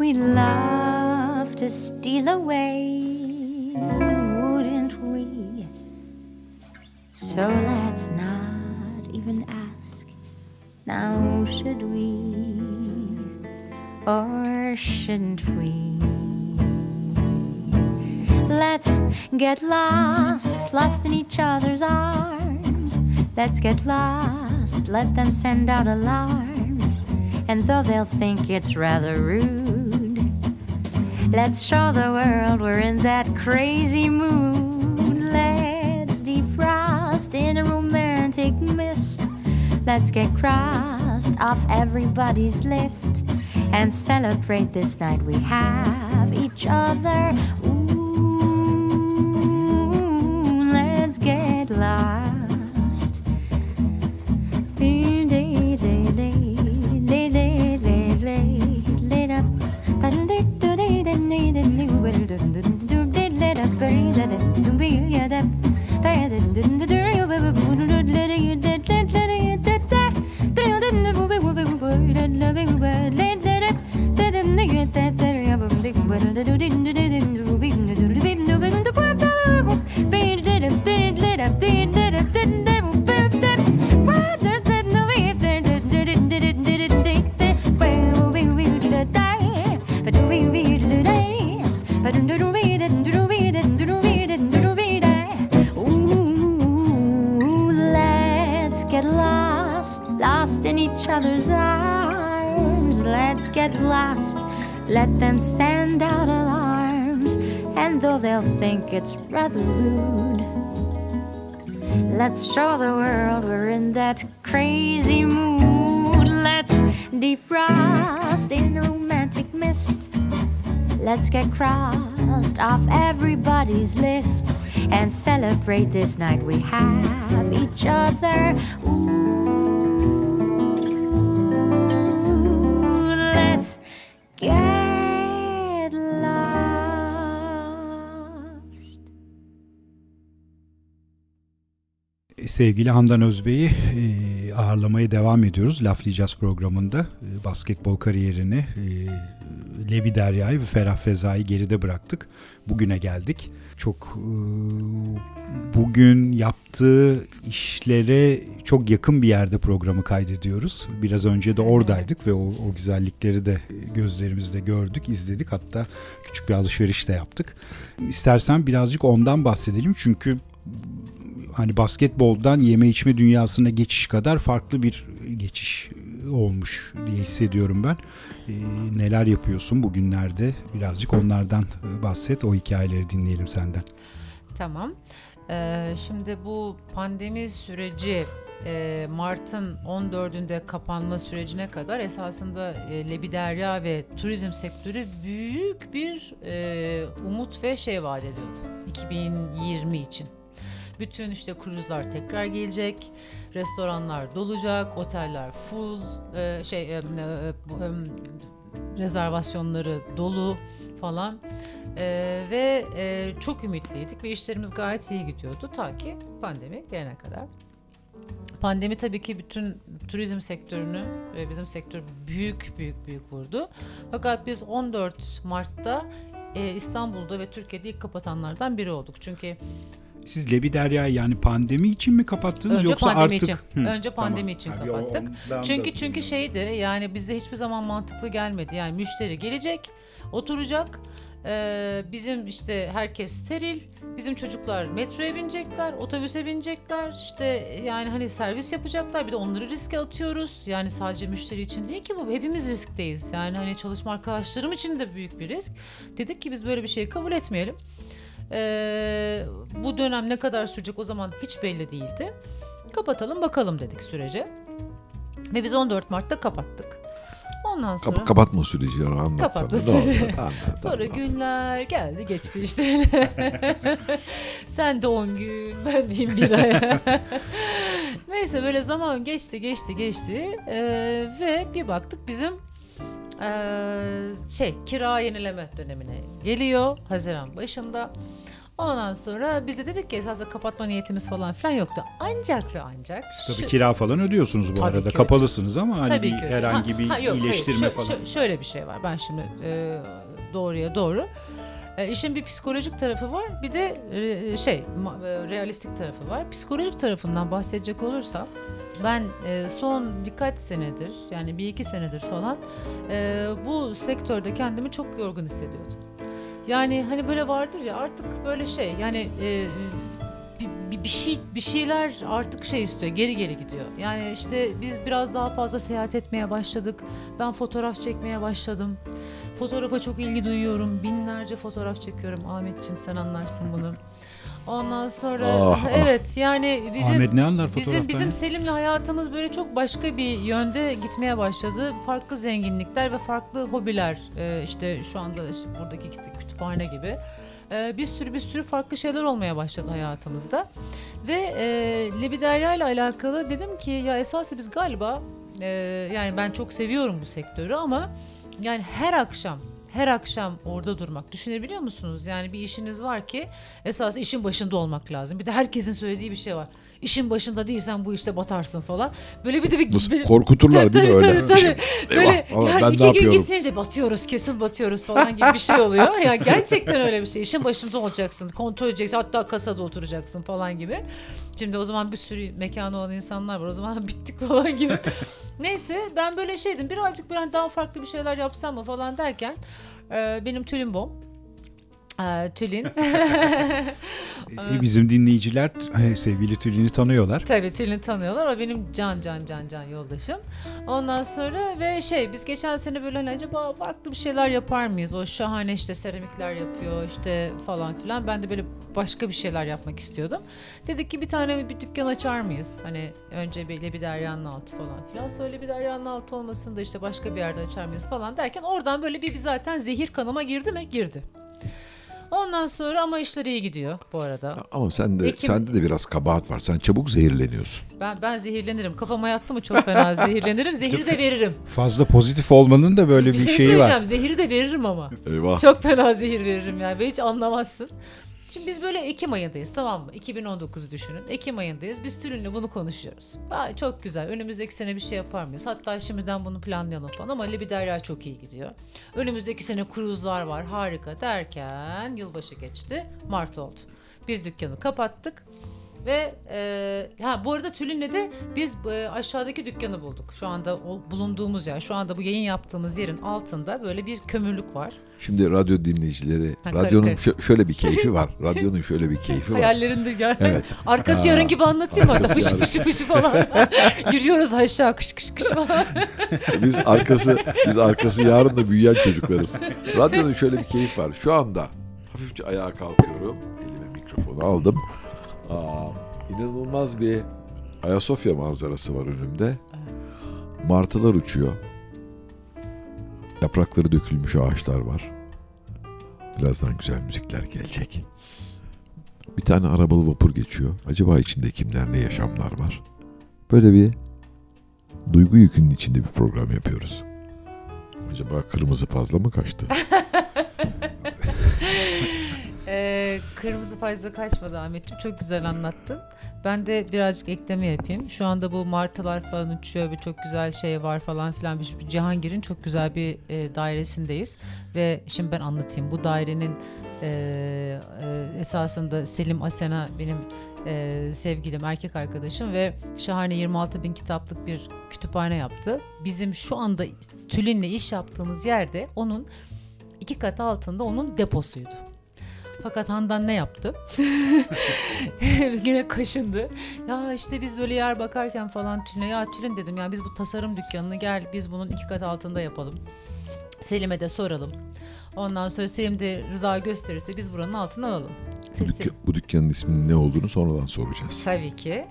We'd love to steal away, wouldn't we? So let's not even ask. Now, should we? Or shouldn't we? Let's get lost, lost in each other's arms. Let's get lost, let them send out alarms. And though they'll think it's rather rude, let's show the world we're in that crazy mood. Let's defrost in a romantic mist. Let's get crossed off everybody's list and celebrate this night we have each other. Ooh, let's get lost. do do do do other's arms. Let's get lost, let them send out alarms. And though they'll think it's rather rude, let's show the world we're in that crazy mood. Let's defrost in romantic mist. Let's get crossed off everybody's list and celebrate this night we have each other. Ooh, Sevgili Handan Özbey'i e, ağırlamaya devam ediyoruz. Laflayacağız programında. E, basketbol kariyerini e, Lebi Derya'yı ve Ferah Feza'yı geride bıraktık. Bugüne geldik. Çok e, bugün yaptığı işlere çok yakın bir yerde programı kaydediyoruz. Biraz önce de oradaydık ve o, o güzellikleri de gözlerimizde gördük, izledik. Hatta küçük bir alışveriş de yaptık. İstersen birazcık ondan bahsedelim çünkü hani basketboldan yeme içme dünyasına geçiş kadar farklı bir geçiş olmuş diye hissediyorum ben. Ee, neler yapıyorsun bugünlerde? Birazcık onlardan e, bahset. O hikayeleri dinleyelim senden. Tamam. Ee, şimdi bu pandemi süreci e, Mart'ın 14'ünde kapanma sürecine kadar esasında e, Lebiderya ve turizm sektörü büyük bir e, umut ve şey vaat ediyordu 2020 için. Bütün işte kruzlar tekrar gelecek, restoranlar dolacak, oteller full, e, şey e, e, e, rezervasyonları dolu falan. Ee, ve e, çok ümitliydik ve işlerimiz gayet iyi gidiyordu ta ki pandemi gelene kadar. Pandemi tabii ki bütün turizm sektörünü ve bizim sektör büyük büyük büyük vurdu. Fakat biz 14 Mart'ta e, İstanbul'da ve Türkiye'de ilk kapatanlardan biri olduk. Çünkü Siz Lebi Derya'yı yani pandemi için mi kapattınız Önce yoksa pandemi artık? için. Hı, Önce pandemi için Tabii kapattık. da Çünkü çünkü şeydi yani bizde hiçbir zaman mantıklı gelmedi. Yani müşteri gelecek, oturacak. Ee, bizim işte herkes steril. Bizim çocuklar metroya binecekler, otobüse binecekler. İşte yani hani servis yapacaklar. Bir de onları riske atıyoruz. Yani sadece müşteri için değil ki bu. Hepimiz riskteyiz. Yani hani çalışma arkadaşlarım için de büyük bir risk. Dedik ki biz böyle bir şeyi kabul etmeyelim. Ee, bu dönem ne kadar sürecek o zaman hiç belli değildi. Kapatalım bakalım dedik sürece. Ve biz 14 Mart'ta kapattık. Ondan sonra Kap- kapatma süreci onu anlatsana. Kapatma süreci. Anlat, sonra anlat. günler geldi geçti işte. Sen de 10 gün, ben diyeyim bir ay. Neyse böyle zaman geçti geçti geçti Ee, ve bir baktık bizim ee, şey kira yenileme dönemine geliyor Haziran başında. Ondan sonra biz de dedik ki esasında kapatma niyetimiz falan filan yoktu. Ancak ve ancak tabii şu- kira falan ödüyorsunuz bu Tabii arada. ki. Kapalısınız ama hani Tabii bir ki. herhangi Ha, bir ha, yok, hayır. iyileştirme Şö- falan. şö- şöyle bir şey var. Ben şimdi e, doğruya doğru. E, işin bir psikolojik tarafı var. Bir de e, şey e, realistik tarafı var. Psikolojik tarafından bahsedecek olursam ben e, son birkaç senedir yani bir iki senedir falan e, bu sektörde kendimi çok yorgun hissediyordum. Yani hani böyle vardır ya artık böyle şey yani e, bir, bir, şey bir şeyler artık şey istiyor geri geri gidiyor. Yani işte biz biraz daha fazla seyahat etmeye başladık. Ben fotoğraf çekmeye başladım. Fotoğrafa çok ilgi duyuyorum. Binlerce fotoğraf çekiyorum. Ahmetciğim sen anlarsın bunu. Ondan sonra Ah, ah. evet yani bizim Ahmet ne anlar Bizim fotoğraftan? bizim Selim'le hayatımız böyle çok başka bir yönde gitmeye başladı. Farklı zenginlikler ve farklı hobiler. Ee, işte şu anda işte buradaki kütü- kütüphane gibi. Ee, bir sürü bir sürü farklı şeyler olmaya başladı hayatımızda. Ve e, Lebiderya ile alakalı dedim ki ya esasında biz galiba e, yani ben çok seviyorum bu sektörü ama yani her akşam her akşam orada durmak düşünebiliyor musunuz? Yani bir işiniz var ki esas işin başında olmak lazım. Bir de herkesin söylediği bir şey var. İşin başında değilsen bu işte batarsın falan. Böyle bir de bir Nasıl bir- korkuturlar değil mi Tabii, öyle? tabii, Şey, tabii. Böyle eyvah, yani ben iki ne gün gitmeyince batıyoruz kesin batıyoruz falan gibi bir şey oluyor. ya gerçekten öyle bir şey. İşin başında olacaksın, kontrol edeceksin, hatta kasada oturacaksın falan gibi. Şimdi o zaman bir sürü mekanı olan insanlar var. O zaman bittik falan gibi. Neyse ben böyle şeydim. Birazcık böyle daha farklı bir şeyler yapsam mı falan derken e, benim tülin bom. E, tülin. E, Bizim dinleyiciler e, sevgili Tülin'i tanıyorlar. Tabii Tülin'i tanıyorlar. O benim can can can can yoldaşım. Ondan sonra ve şey biz geçen sene böyle hani acaba farklı bir şeyler yapar mıyız? O şahane işte seramikler yapıyor işte falan filan. Ben de böyle başka bir şeyler yapmak istiyordum. Dedik ki bir tane bir dükkan açar mıyız? Hani önce bir bir deryanın altı falan filan. Sonra bir deryanın altı olmasın da işte başka bir yerde açar mıyız falan derken oradan böyle bir, bir zaten zehir kanıma girdi mi? Girdi. Ondan sonra ama işler iyi gidiyor bu arada. Ama sen de Ekim- sende de biraz kabahat var. Sen çabuk zehirleniyorsun. Ben ben zehirlenirim. Kafama yattı mı çok fena zehirlenirim. Zehri de veririm. Fazla pozitif olmanın da böyle Bir bir, şey şeyi söyleyeceğim. var. Zehri de veririm ama. Eyvah. Çok fena zehir veririm yani. Ve hiç anlamazsın. Şimdi biz böyle Ekim ayındayız tamam mı? 2019'u düşünün. Ekim ayındayız. Biz Tülin'le bunu konuşuyoruz. Aa, çok güzel. Önümüzdeki sene bir şey yapar mıyız? Hatta şimdiden bunu planlayalım falan ama Libiderya çok iyi gidiyor. Önümüzdeki sene kruzlar var. Harika derken yılbaşı geçti. Mart oldu. Biz dükkanı kapattık. Ve e, ha bu arada Tülin'le de biz e, aşağıdaki dükkanı bulduk. Şu anda o, bulunduğumuz yer, şu anda bu yayın yaptığımız yerin altında böyle bir kömürlük var. Şimdi radyo dinleyicileri, Ha, radyonun karı şö- şöyle bir keyfi var. Radyonun şöyle bir keyfi var. Hayallerinde gel. Evet. Arkası yarın gibi anlatayım mı? arkası Fış yarın. fış fış falan. Yürüyoruz aşağı kış kış kış falan. Biz arkası biz arkası yarın da büyüyen çocuklarız. Radyonun şöyle bir keyif var. Şu anda hafifçe ayağa kalkıyorum. Elime mikrofonu aldım. Aa, inanılmaz bir Ayasofya manzarası var önümde. Martılar uçuyor. Yaprakları dökülmüş ağaçlar var. Birazdan güzel müzikler gelecek. Bir tane arabalı vapur geçiyor. Acaba içinde kimler ne yaşamlar var? Böyle bir duygu yükünün içinde bir program yapıyoruz. Acaba kırmızı fazla mı kaçtı? Ee, kırmızı fazla kaçmadı Ahmetciğim. Çok güzel anlattın. Ben de birazcık ekleme yapayım. Şu anda bu martılar falan uçuyor. Bir çok güzel şey var falan filan. Cihangir'in çok güzel bir e, dairesindeyiz. Ve şimdi ben anlatayım. Bu dairenin e, e, esasında Selim Asena benim e, sevgilim, erkek arkadaşım ve şahane 26 bin kitaplık bir kütüphane yaptı. Bizim şu anda Tülin'le iş yaptığımız yerde onun iki kat altında onun deposuydu. Fakat Handan ne yaptı? Yine kaşındı. Ya işte biz böyle yer bakarken falan Tülin'e ya Tülin dedim ya biz bu tasarım dükkanını gel biz bunun iki kat altında yapalım. Selim'e de soralım. Ondan sonra Selim de rıza gösterirse biz buranın altına alalım. Bu, dükkan- bu dükkanın isminin ne olduğunu sonradan soracağız. Tabii ki.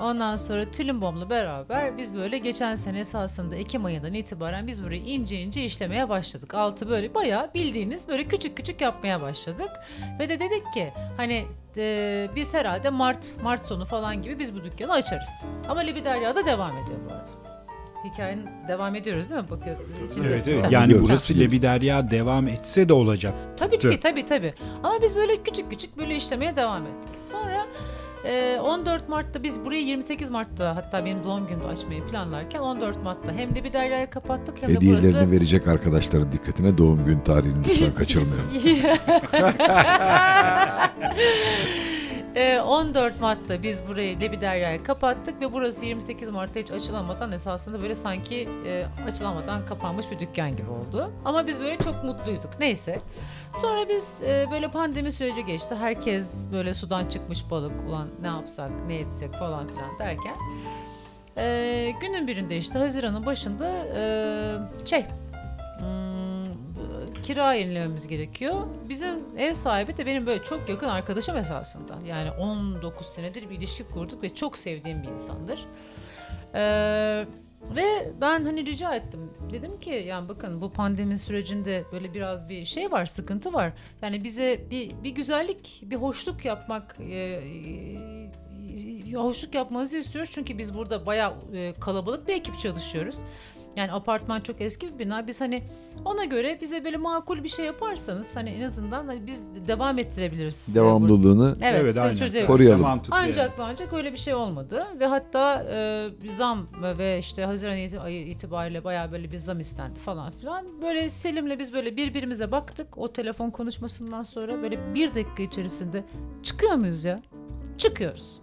Ondan sonra Tülünbom'la beraber biz böyle geçen sene esasında Ekim ayından itibaren biz burayı ince ince işlemeye başladık. Altı böyle bayağı bildiğiniz böyle küçük küçük yapmaya başladık. Ve de dedik ki hani e, biz herhalde Mart Mart sonu falan gibi biz bu dükkanı açarız. Ama Libiderya'da devam ediyor bu arada. Hikayenin devam ediyoruz değil mi? Bakıyoruz. Evet, evet. Yani Biliyoruz, burası biliyoruz. Lebiderya devam etse de olacak. Tabii ki tabii tabii. Ama biz böyle küçük küçük böyle işlemeye devam ettik. Sonra e, 14 Mart'ta biz burayı 28 Mart'ta hatta benim doğum günümde açmayı planlarken 14 Mart'ta hem de bir deryaya kapattık hem de Hediyelerini burası verecek arkadaşların dikkatine doğum gün tarihini lütfen kaçırmayalım. E, 14 Mart'ta biz burayı Lebiderya'ya kapattık ve burası 28 Mart'ta hiç açılamadan esasında böyle sanki e, açılamadan kapanmış bir dükkan gibi oldu. Ama biz böyle çok mutluyduk. Neyse. Sonra biz e, böyle pandemi süreci geçti. Herkes böyle sudan çıkmış balık. Ulan ne yapsak, ne etsek falan filan derken. e, günün birinde işte Haziran'ın başında e, şey hmm, kira yenilememiz gerekiyor. Bizim ev sahibi de benim böyle çok yakın arkadaşım esasında. Yani 19 senedir bir ilişki kurduk ve çok sevdiğim bir insandır. Ee, ve ben hani rica ettim. Dedim ki yani bakın bu pandemi sürecinde böyle biraz bir şey var, sıkıntı var. Yani bize bir bir güzellik, bir hoşluk yapmak e, e, hoşluk yapmanızı istiyoruz. Çünkü biz burada bayağı e, kalabalık bir ekip çalışıyoruz. Yani apartman çok eski bir bina. Biz hani ona göre bize böyle makul bir şey yaparsanız hani en azından hani biz devam ettirebiliriz. Devamlılığını Evet, Evet, aynen. Koruyalım. Mantıklı yani. Ancak ve ancak öyle bir şey olmadı ve hatta e, zam ve işte Haziran ayı itibariyle bayağı böyle bir zam istendi falan filan. Böyle Selim'le biz böyle birbirimize baktık o telefon konuşmasından sonra böyle bir dakika içerisinde çıkıyor muyuz ya? Çıkıyoruz.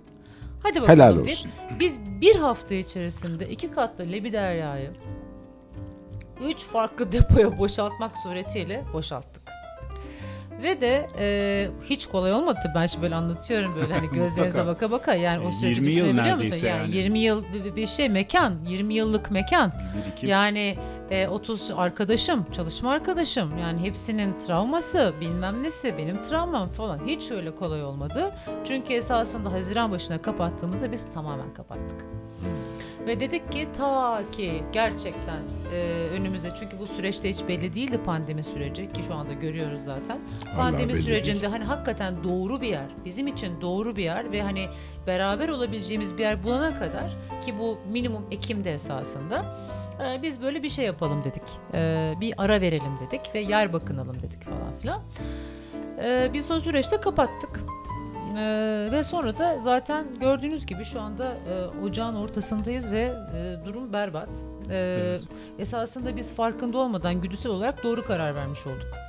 Hadi bakalım. Helal olsun. Biz bir hafta içerisinde iki katlı Lebiderya'yı üç farklı depoya boşaltmak suretiyle boşalttık. Ve de e, hiç kolay olmadı. Ben şimdi böyle anlatıyorum böyle hani gözlerinize baka baka yani o süreci 20 yıl düşünebiliyor musun? Yani, yani. 20 yıl bir, şey mekan, 20 yıllık mekan. Birikim. Yani e, 30 arkadaşım, çalışma arkadaşım yani hepsinin travması, bilmem nesi, benim travmam falan hiç öyle kolay olmadı. Çünkü esasında Haziran başına kapattığımızda biz tamamen kapattık. Ve dedik ki ta ki gerçekten e, önümüzde çünkü bu süreçte hiç belli değildi pandemi süreci ki şu anda görüyoruz zaten. Pandemi belli sürecinde değil. hani hakikaten doğru bir yer, bizim için doğru bir yer ve hani beraber olabileceğimiz bir yer bulana kadar ki bu minimum Ekim'de esasında e, biz böyle bir şey yapalım dedik. E, bir ara verelim dedik ve yer bakınalım dedik falan filan. E, biz o süreçte kapattık. Ee, ve sonra da zaten gördüğünüz gibi şu anda e, ocağın ortasındayız ve e, durum berbat. Ee, Evet. Esasında biz farkında olmadan güdüsel olarak doğru karar vermiş olduk.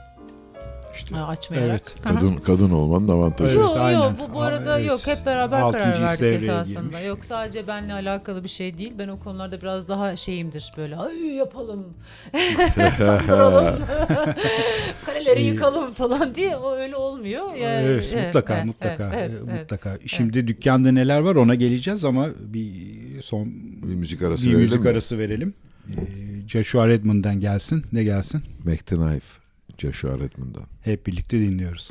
İşte Ha, açmayarak. Evet. Kadın kadın olmanın avantajı. Evet, yok yok bu, bu arada Evet. yok hep beraber Altıncı karar verdik esasında. girmiş. Yok sadece benle alakalı bir şey değil. Ben o konularda biraz daha şeyimdir böyle. Ay yapalım. Saptıralım. Kaleleri yıkalım falan diye o öyle olmuyor. Yani, Evet, mutlaka evet, mutlaka evet, e, evet. mutlaka. Şimdi dükkanda neler var ona geleceğiz ama bir son Bir müzik arası bir verelim müzik mi? arası verelim. Ee, Joshua Redmond'dan gelsin. Ne gelsin? Mac the Knife, Joshua Redmond'dan. Hep birlikte dinliyoruz.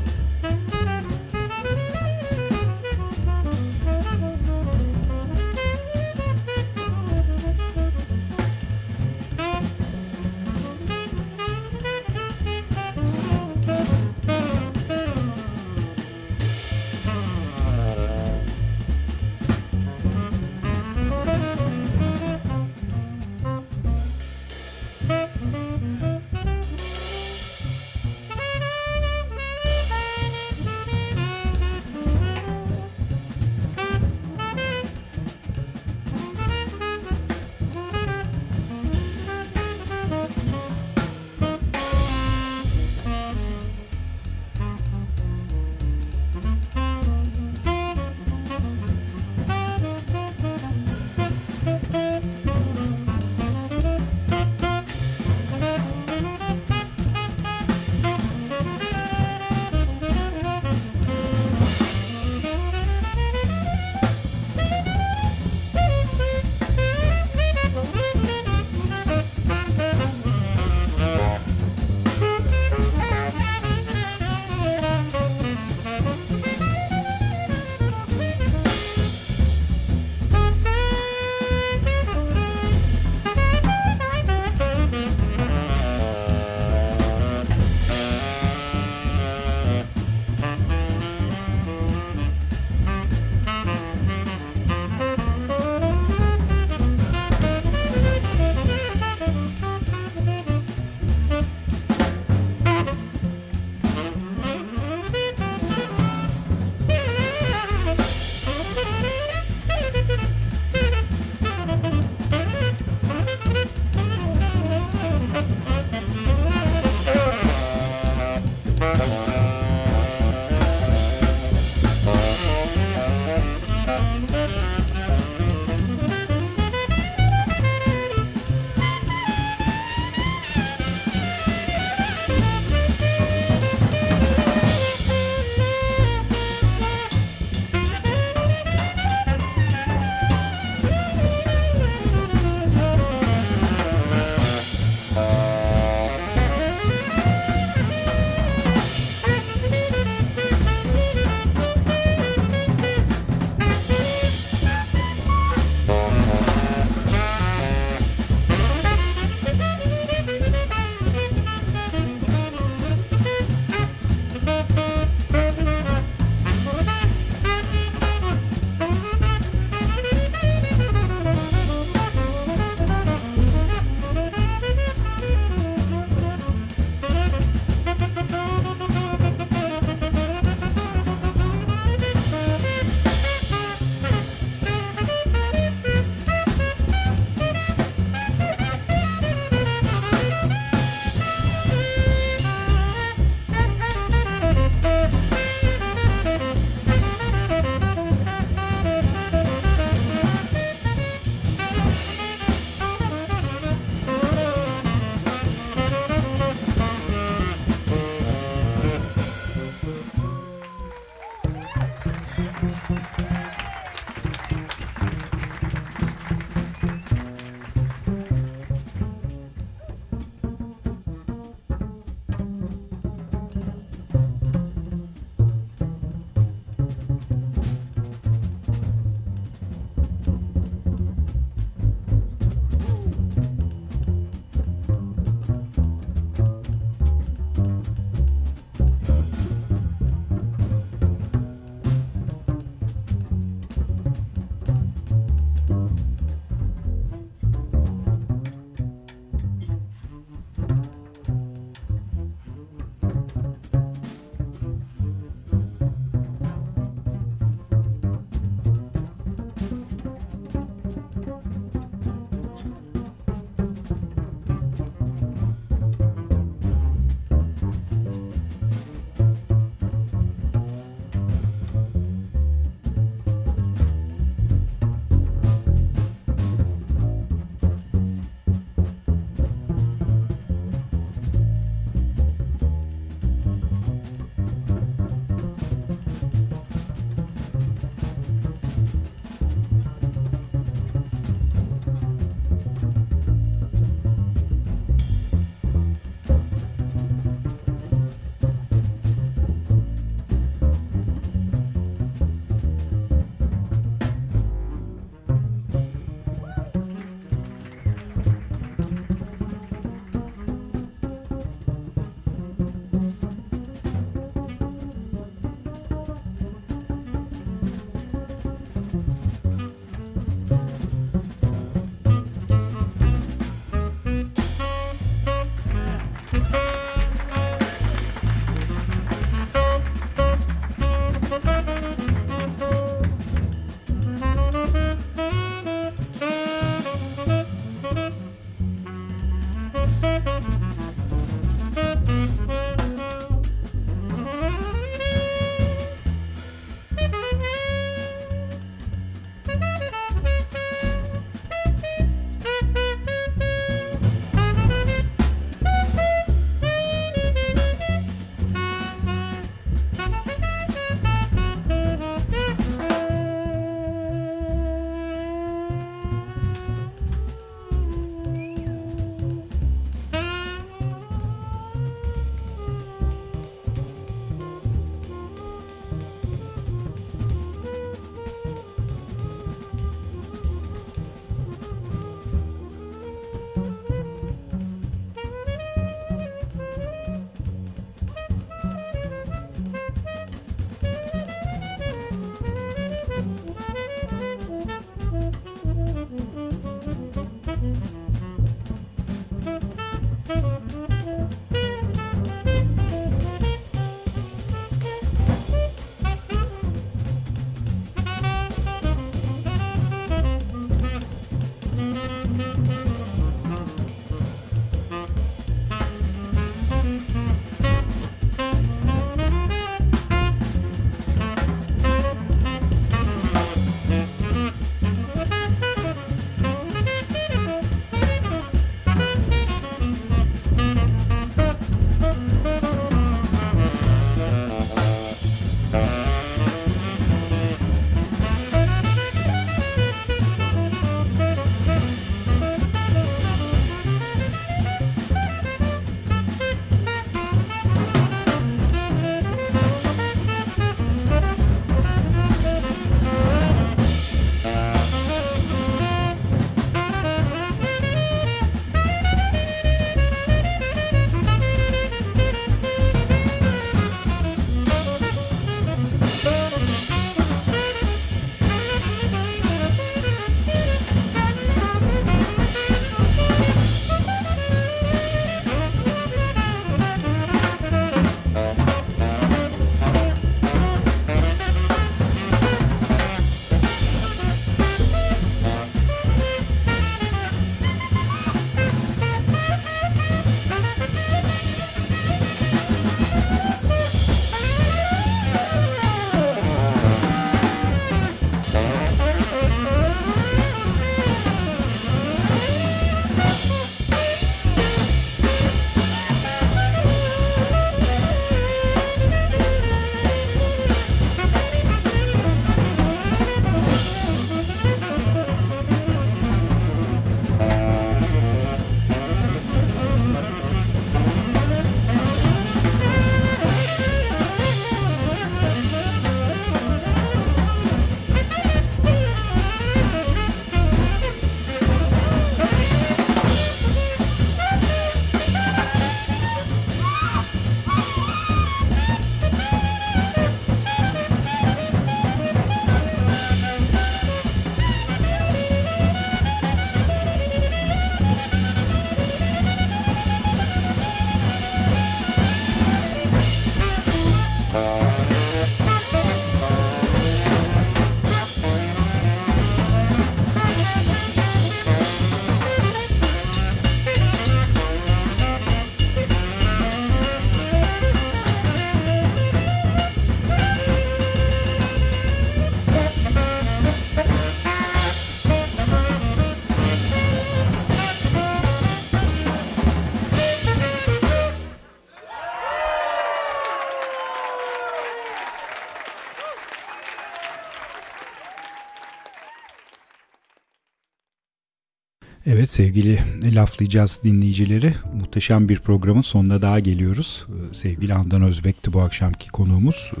Evet sevgili laflayacağız dinleyicileri. Muhteşem bir programın sonuna daha geliyoruz. Ee, Sevgili Handan Özbek'ti bu akşamki konuğumuz. Ee,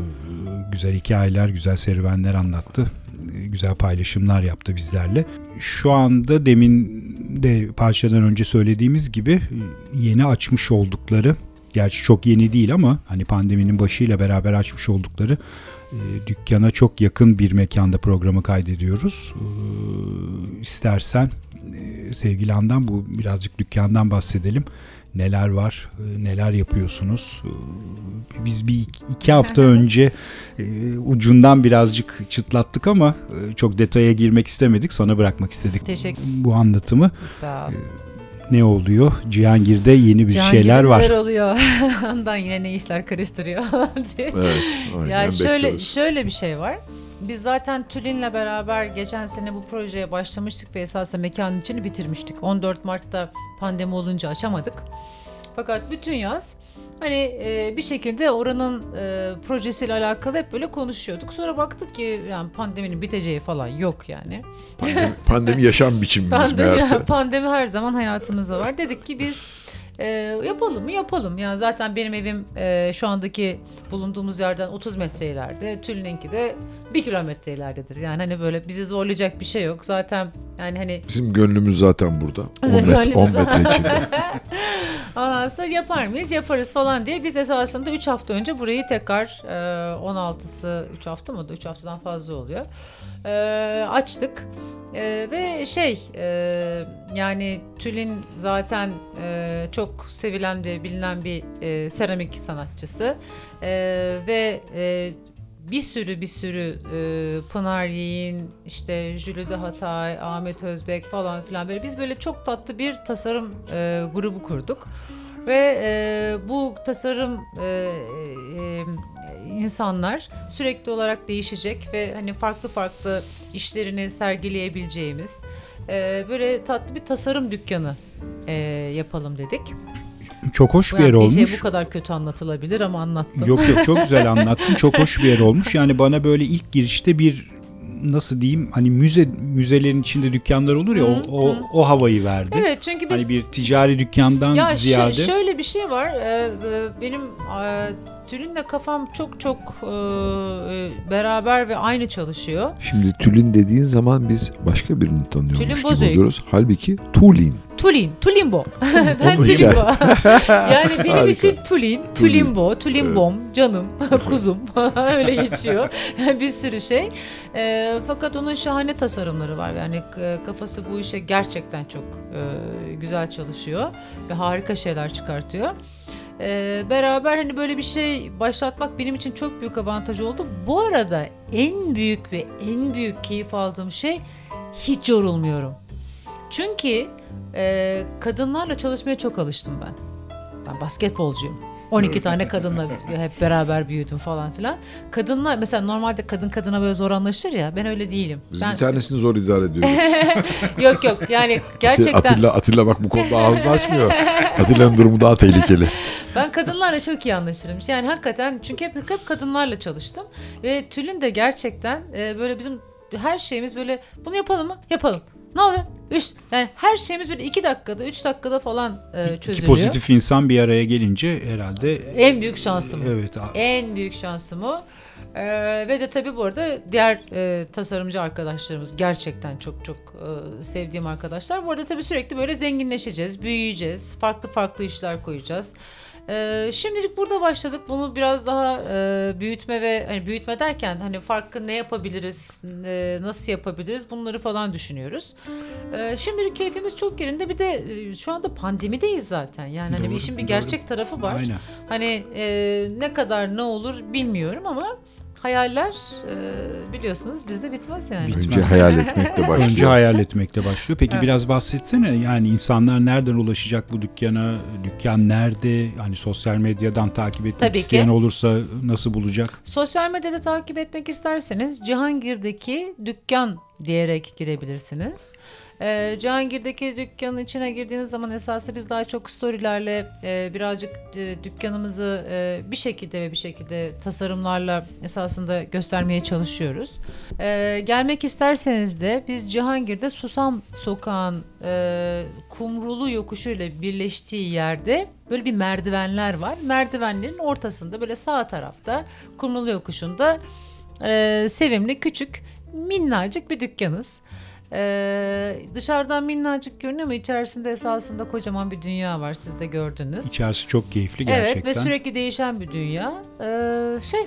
Güzel hikayeler, güzel serüvenler anlattı. Ee, Güzel paylaşımlar yaptı bizlerle. Şu anda demin de parçadan önce söylediğimiz gibi e, yeni açmış oldukları Gerçi çok yeni değil ama hani pandeminin başıyla beraber açmış oldukları e, dükkana çok yakın bir mekanda programı kaydediyoruz. İstersen sevgili Handan bu birazcık dükkandan bahsedelim. Neler var, e, neler yapıyorsunuz? E, Biz bir iki- hafta önce e, ucundan birazcık çıtlattık ama çok detaya girmek istemedik. Sana bırakmak istedik Teşekkür- bu anlatımı. Sağ ol. Ne oluyor? Cihangir'de yeni bir Cihangir'de şeyler var. neler oluyor? Ondan yine ne işler karıştırıyor. Evet. Yani şöyle bekliyoruz. şöyle bir şey var. Biz zaten Tülin'le beraber geçen sene bu projeye başlamıştık ve esasında mekanın içini bitirmiştik. 14 Mart'ta pandemi olunca açamadık. Fakat bütün yaz hani e, bir şekilde oranın e, projesiyle alakalı hep böyle konuşuyorduk. Sonra baktık ki yani pandeminin biteceği falan yok yani. Pandemi, pandemi yaşam biçimimiz Pandemi, meğerse. pandemi her zaman hayatımızda var. Dedik ki biz e, yapalım mı yapalım. Yani zaten benim evim e, şu andaki bulunduğumuz yerden 30 metre ileride. Tülin'inki de 1 kilometre ileridedir. Yani hani böyle bizi zorlayacak bir şey yok. Zaten yani hani Bizim gönlümüz zaten burada. 10 Bizim metre, 10 gönlümüz- metre içinde. Ondan sonra yapar mıyız? Yaparız falan diye biz esasında 3 hafta önce burayı tekrar e, 16'sı 3 hafta mı? 3 haftadan fazla oluyor. E, açtık. E, ve şey e, yani Tülin zaten e, çok sevilen ve bilinen bir e, seramik sanatçısı. E, ve e, bir sürü bir sürü e, Pınar Yiğin, işte Jülide Hatay, Ahmet Özbek falan filan böyle biz böyle çok tatlı bir tasarım e, grubu kurduk. Ve e, bu tasarım e, e, insanlar sürekli olarak değişecek ve hani farklı farklı işlerini sergileyebileceğimiz e, böyle tatlı bir tasarım dükkanı e, yapalım dedik. Çok hoş bir yer olmuş. şey bu kadar kötü anlatılabilir ama anlattım. Yok yok çok güzel anlattın. Çok hoş bir yer olmuş. Yani bana böyle ilk girişte bir nasıl diyeyim hani müze müzelerin içinde dükkanlar olur ya o, Hı, o, hı. o havayı verdi. Evet çünkü biz Hani bir ticari dükkandan Ya ziyade şöyle bir şey var. Ee, e, benim e, Tülin'le kafam çok çok e, e, beraber ve aynı çalışıyor. Şimdi Tülin dediğin zaman biz başka birini Tülin tanıyormuş gibi Bozüyük. oluyoruz. Halbuki Tulin. Tulin, Tulimbo. ben Tulimbo. yani benim Harika. için Tulin, Tulimbo, Tulimbom, canım, kuzum öyle geçiyor. bir sürü şey. E, fakat onun şahane tasarımları var. Yani k- kafası bu işe gerçekten çok e, güzel çalışıyor ve harika şeyler çıkartıyor. E, beraber hani böyle bir şey başlatmak benim için çok büyük avantaj oldu. Bu arada en büyük ve en büyük keyif aldığım şey hiç yorulmuyorum. Çünkü e, kadınlarla çalışmaya çok alıştım ben. Ben basketbolcuyum. 12 tane kadınla hep beraber büyüdüm falan filan. Kadınlar mesela normalde kadın kadına böyle zor anlaşır ya ben öyle değilim. Biz ben bir tanesini zor idare ediyoruz. yok yok yani gerçekten Atilla, Atilla bak bu konuda ağzını açmıyor. Atilla'nın durumu daha tehlikeli. Ben kadınlarla çok iyi anlaşırım. Yani hakikaten çünkü hep, hep kadınlarla çalıştım. Ve Tülin de gerçekten e, böyle bizim her şeyimiz böyle bunu yapalım mı? Yapalım. Ne oluyor? Üç, yani her şeyimiz böyle iki dakikada, üç dakikada falan e, iki çözülüyor. pozitif insan bir araya gelince herhalde En büyük şansım. evet En büyük şansım o. Ee, ve de tabii bu arada diğer e, tasarımcı arkadaşlarımız gerçekten çok çok e, sevdiğim arkadaşlar. Bu arada tabii sürekli böyle zenginleşeceğiz, büyüyeceğiz, farklı farklı işler koyacağız. Ee, şimdilik burada başladık. Bunu biraz daha e, büyütme ve hani büyütme derken hani farklı ne yapabiliriz, e, nasıl yapabiliriz bunları falan düşünüyoruz. Ee, şimdilik keyfimiz çok yerinde. Bir de e, şu anda pandemideyiz zaten. Yani hani Doğru, işin bir doğru. gerçek tarafı var. aynen. Hani e, ne kadar ne olur bilmiyorum ama hayaller e, biliyorsunuz bizde bitmez yani. Bitmez. Önce hayal etmekle başlıyor. Önce hayal etmekle başlıyor. Peki Evet. biraz bahsetsene yani insanlar nereden ulaşacak bu dükkana? Dükkan nerede? Hani sosyal medyadan takip etmek Tabii ki. isteyen olursa nasıl bulacak? Sosyal medyada takip etmek isterseniz Cihangir'deki dükkan diyerek girebilirsiniz. Ee, Cihangir'deki dükkanın içine girdiğiniz zaman esasında biz daha çok storylerle e, birazcık e, dükkanımızı e, bir şekilde ve bir şekilde tasarımlarla esasında göstermeye çalışıyoruz. Ee, gelmek isterseniz de biz Cihangir'de Susam Sokağı'nın e, kumrulu yokuşuyla birleştiği yerde böyle bir merdivenler var. Merdivenlerin ortasında böyle sağ tarafta kumrulu yokuşunda e, sevimli küçük minnacık bir dükkanız. Ee, dışarıdan minnacık görünüyor ama içerisinde esasında kocaman bir dünya var siz de gördünüz. İçerisi çok keyifli gerçekten. Evet ve sürekli değişen bir dünya. Ee, şey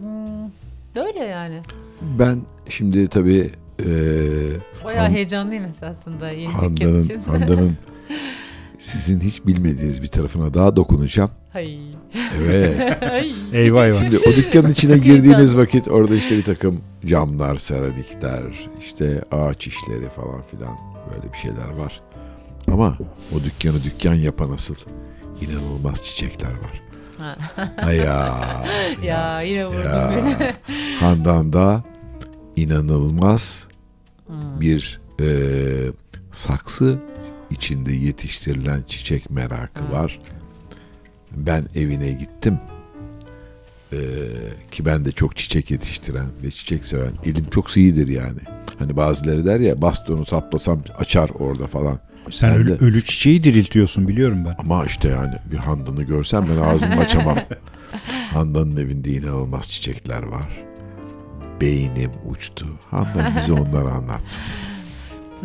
hmm, böyle yani. Ben şimdi tabii e, Bayağı Han- heyecanlıyım esasında yeni Handan'ın, için. Handan'ın sizin hiç bilmediğiniz bir tarafına daha dokunacağım. Hay. Evet. Eyvah eyvah. Şimdi o dükkanın içine girdiğiniz vakit orada işte bir takım camlar, seramikler, işte ağaç işleri falan filan böyle bir şeyler var. Ama o dükkanı dükkan yapan asıl inanılmaz çiçekler var. Ha. Ay ya. ya yine vurdun ya. beni. Handan'da inanılmaz Hmm. bir e, saksı içinde yetiştirilen çiçek merakı var. Ben evine gittim. E, ki ben de çok çiçek yetiştiren ve çiçek seven. Elim çok iyidir yani. Hani bazıları der ya bastonu saplasam açar orada falan. Sen Ben ölü, de- ölü çiçeği diriltiyorum biliyorum ben. Ama işte yani bir Handan'ı görsem ben ağzımı açamam. Handan'ın evinde inanılmaz çiçekler var. Beynim uçtu. Handan bize onları anlatsın.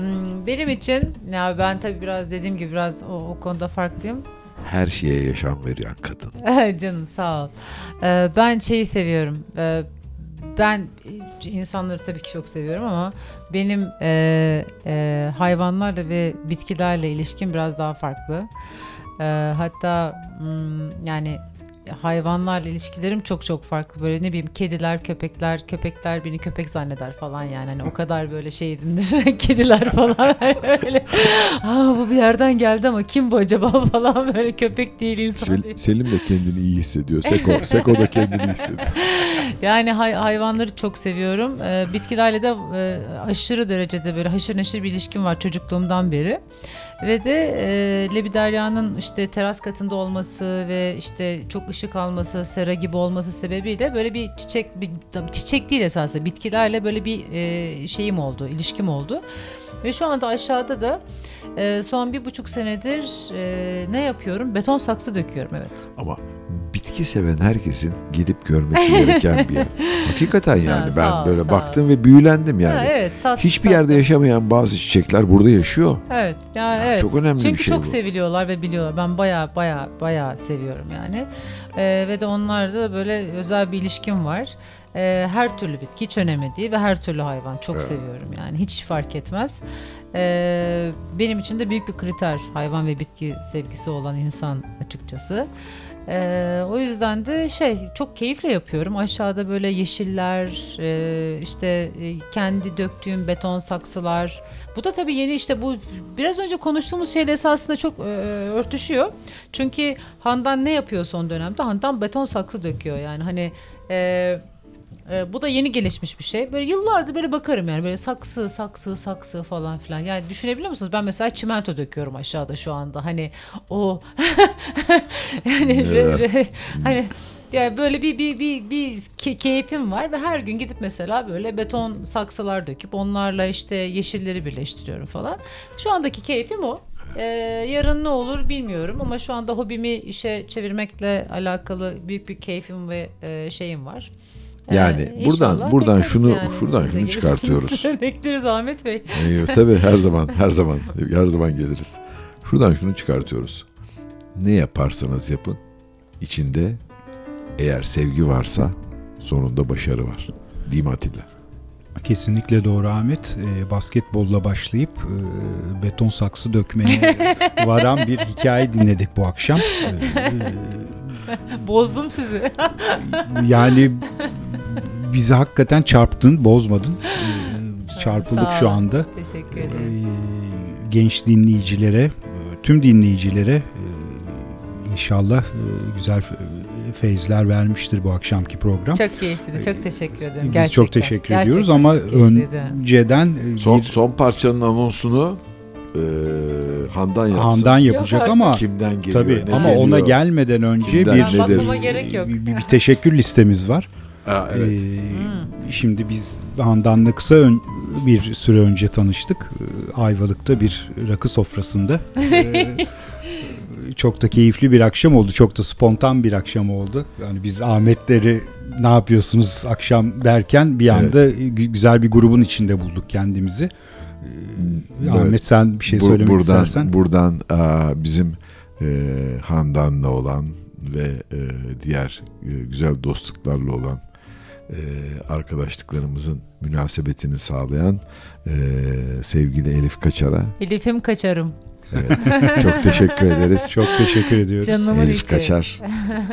Hmm, benim için ya ben tabii biraz dediğim gibi biraz o, o konuda farklıyım. Her şeye yaşam veren kadın. Canım sağ ol. Ee, ben şeyi seviyorum. Ee, ben e, insanları tabii ki çok seviyorum ama benim e, e, hayvanlarla ve bitkilerle ilişkim biraz daha farklı. Ee, hatta hmm, yani hayvanlarla ilişkilerim çok çok farklı. Böyle ne bileyim kediler, köpekler, köpekler beni köpek zanneder falan yani. Hani o kadar böyle şeydimdir. kediler falan öyle. Aa, bu bir yerden geldi ama kim bu acaba falan böyle köpek değil insan Sel- değil. Selim de kendini iyi hissediyor. Seko, Seko da kendini iyi hissediyor. Yani hay- hayvanları çok seviyorum. Ee, bitkilerle de e, aşırı derecede böyle haşır neşir bir ilişkim var çocukluğumdan beri. Ve de e, Lebiderya'nın işte teras katında olması ve işte çok ışık alması, sera gibi olması sebebiyle böyle bir çiçek, bir, çiçek değil esasında bitkilerle böyle bir e, şeyim oldu, ilişkim oldu. Ve şu anda aşağıda da e, son bir buçuk senedir e, ne yapıyorum? Beton saksı döküyorum evet. Ama bitki seven herkesin gidip görmesi gereken bir yer. Hakikaten yani Ha, ben ol, böyle baktım ve büyülendim yani. Ha, evet, tatlı, Hiçbir tatlı. yerde yaşamayan bazı çiçekler burada yaşıyor. Evet. Yani evet. çok önemli bir Çünkü şey çok bu. seviliyorlar ve biliyorlar. Ben baya baya baya seviyorum yani. Ee, ve de onlarda da böyle özel bir ilişkim var. Ee, her türlü bitki hiç önemli değil ve her türlü hayvan çok seviyorum yani. Hiç fark etmez. Ee, benim için de büyük bir kriter hayvan ve bitki sevgisi olan insan açıkçası. Ee, o yüzden de şey çok keyifle yapıyorum. Aşağıda böyle yeşiller, e, işte e, kendi döktüğüm beton saksılar. Bu da tabii yeni işte bu biraz önce konuştuğumuz şeyle esasında çok e, örtüşüyor. Çünkü Handan ne yapıyor son dönemde? Handan beton saksı döküyor yani hani e, e, bu da yeni gelişmiş bir şey. Böyle yıllardır böyle bakarım yani böyle saksı, saksı, saksı falan filan. Yani düşünebiliyor musunuz? Ben mesela çimento döküyorum aşağıda şu anda. Hani o yani re- re- hani yani böyle bir bir bir bir ke- keyfim var ve her gün gidip mesela böyle beton saksılar döküp onlarla işte yeşilleri birleştiriyorum falan. Şu andaki keyfim o. Ee, yarın ne olur bilmiyorum ama şu anda hobimi işe çevirmekle alakalı büyük bir keyfim ve e, şeyim var. Ee, Yani buradan- inşallah buradan bekleriz şunu- yani. şuradan Siz şunu çıkartıyoruz. Bekleriz Ahmet Bey. Ee, tabii her zaman her zaman her zaman geliriz. Şuradan şunu çıkartıyoruz. Ne yaparsanız yapın içinde eğer sevgi varsa sonunda başarı var. Değil mi Atilla? Kesinlikle doğru Ahmet. Ee, basketbolla başlayıp e, beton saksı dökmeye varan bir hikaye dinledik bu akşam. Ee, Bozdum sizi. yani bizi hakikaten çarptın, bozmadın. Ee, çarpıldık şu anda. Teşekkür Ee, ederim. genç dinleyicilere, tüm dinleyicilere e, inşallah e, güzel e, feyizler vermiştir bu akşamki program. Çok keyifliydi. Çok teşekkür ederim. Biz Gerçekten. çok teşekkür Gerçekten ediyoruz ama önceden e, Son, bir son parçanın anonsunu e, Handan yapsın. Handan yapacak Yok ama Kimden geliyor? tabii ne ama geliyor? ona gelmeden önce Kimden, bir, nedir? yok. bir, bir teşekkür listemiz var. Ha, evet. Ee, Hmm. Şimdi biz Handan'la kısa ön- bir süre önce tanıştık. Ee, Ayvalık'ta bir rakı sofrasında. Ee, çok da keyifli bir akşam oldu. Çok da spontan bir akşam oldu. Yani biz Ahmetleri ne yapıyorsunuz akşam derken bir anda gü- güzel bir grubun içinde bulduk kendimizi. Ee, Evet. Ahmet sen bir şey Bu- söylemek buradan, istersen. Buradan aa, bizim e, Handan'la olan ve e, diğer e, güzel dostluklarla olan e, arkadaşlıklarımızın münasebetini sağlayan e, sevgili Elif Kaçar'a Elif'im kaçarım. evet, çok teşekkür ederiz. Çok teşekkür ediyoruz. Canımın Elif içi. Kaçar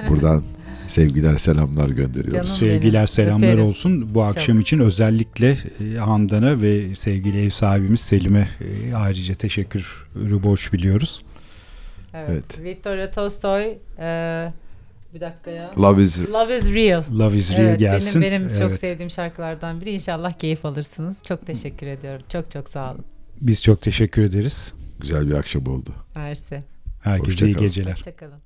buradan sevgiler selamlar gönderiyoruz. Canım. Sevgiler benim. selamlar Öperim. olsun. Bu akşam için özellikle e, Handan'a ve sevgili ev sahibimiz Selim'e e, ayrıca teşekkürü borç biliyoruz. Evet. Evet. Victoria Tolstoy. e, bir dakika ya. Love is Love is real. Love is real Evet, gelsin. benim benim çok Evet. sevdiğim şarkılardan biri. İnşallah keyif alırsınız. Çok teşekkür ediyorum. Çok çok sağ olun. Biz çok teşekkür ederiz. güzel bir akşam oldu. Mersi. Herkese iyi Hoşça kalın. geceler. Hoşçakalın.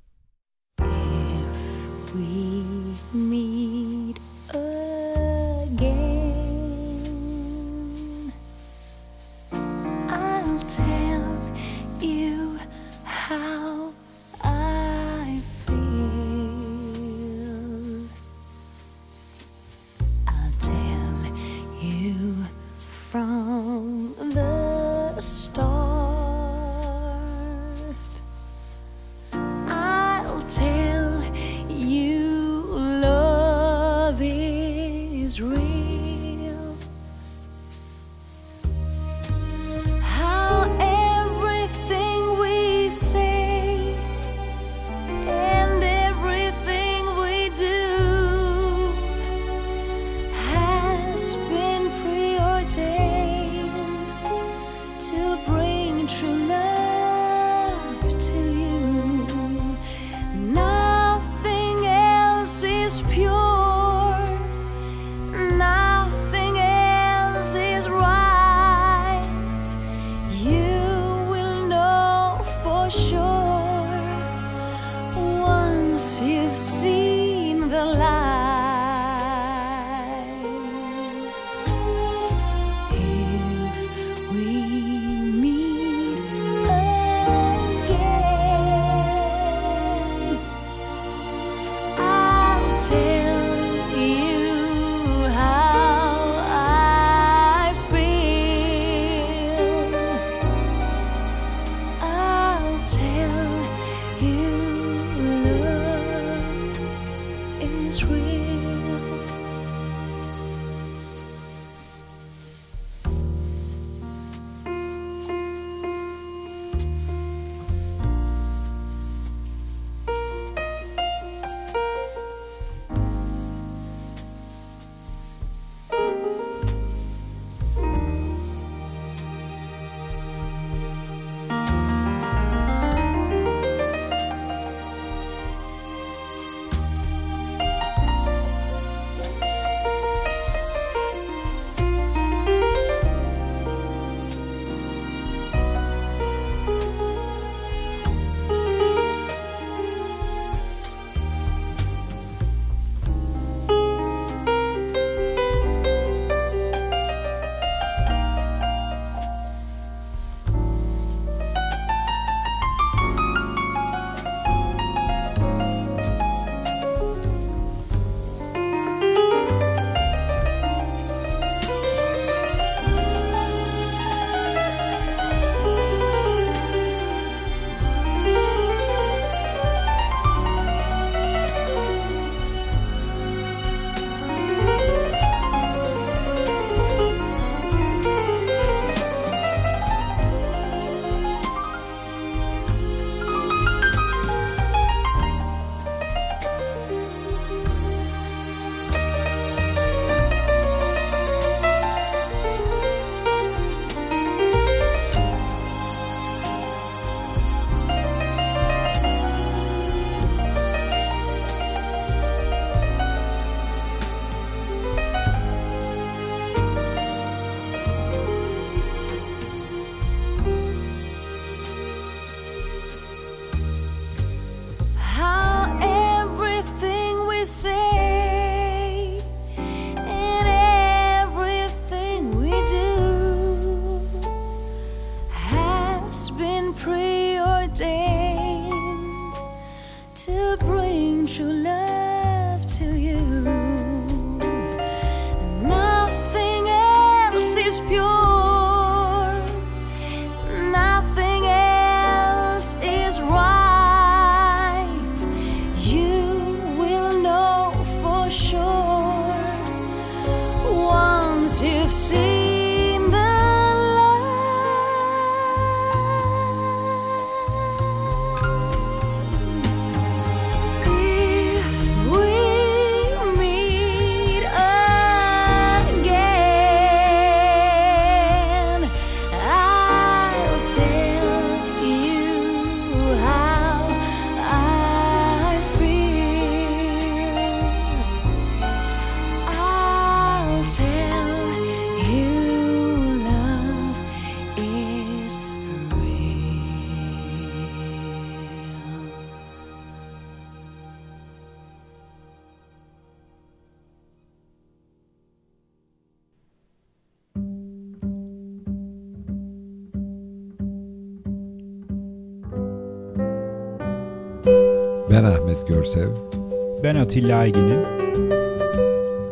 Atilla Aygin'im.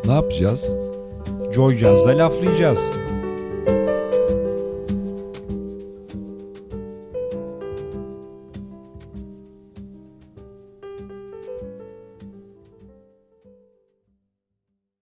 Ne yapacağız? Joy Jazz'da laflayacağız.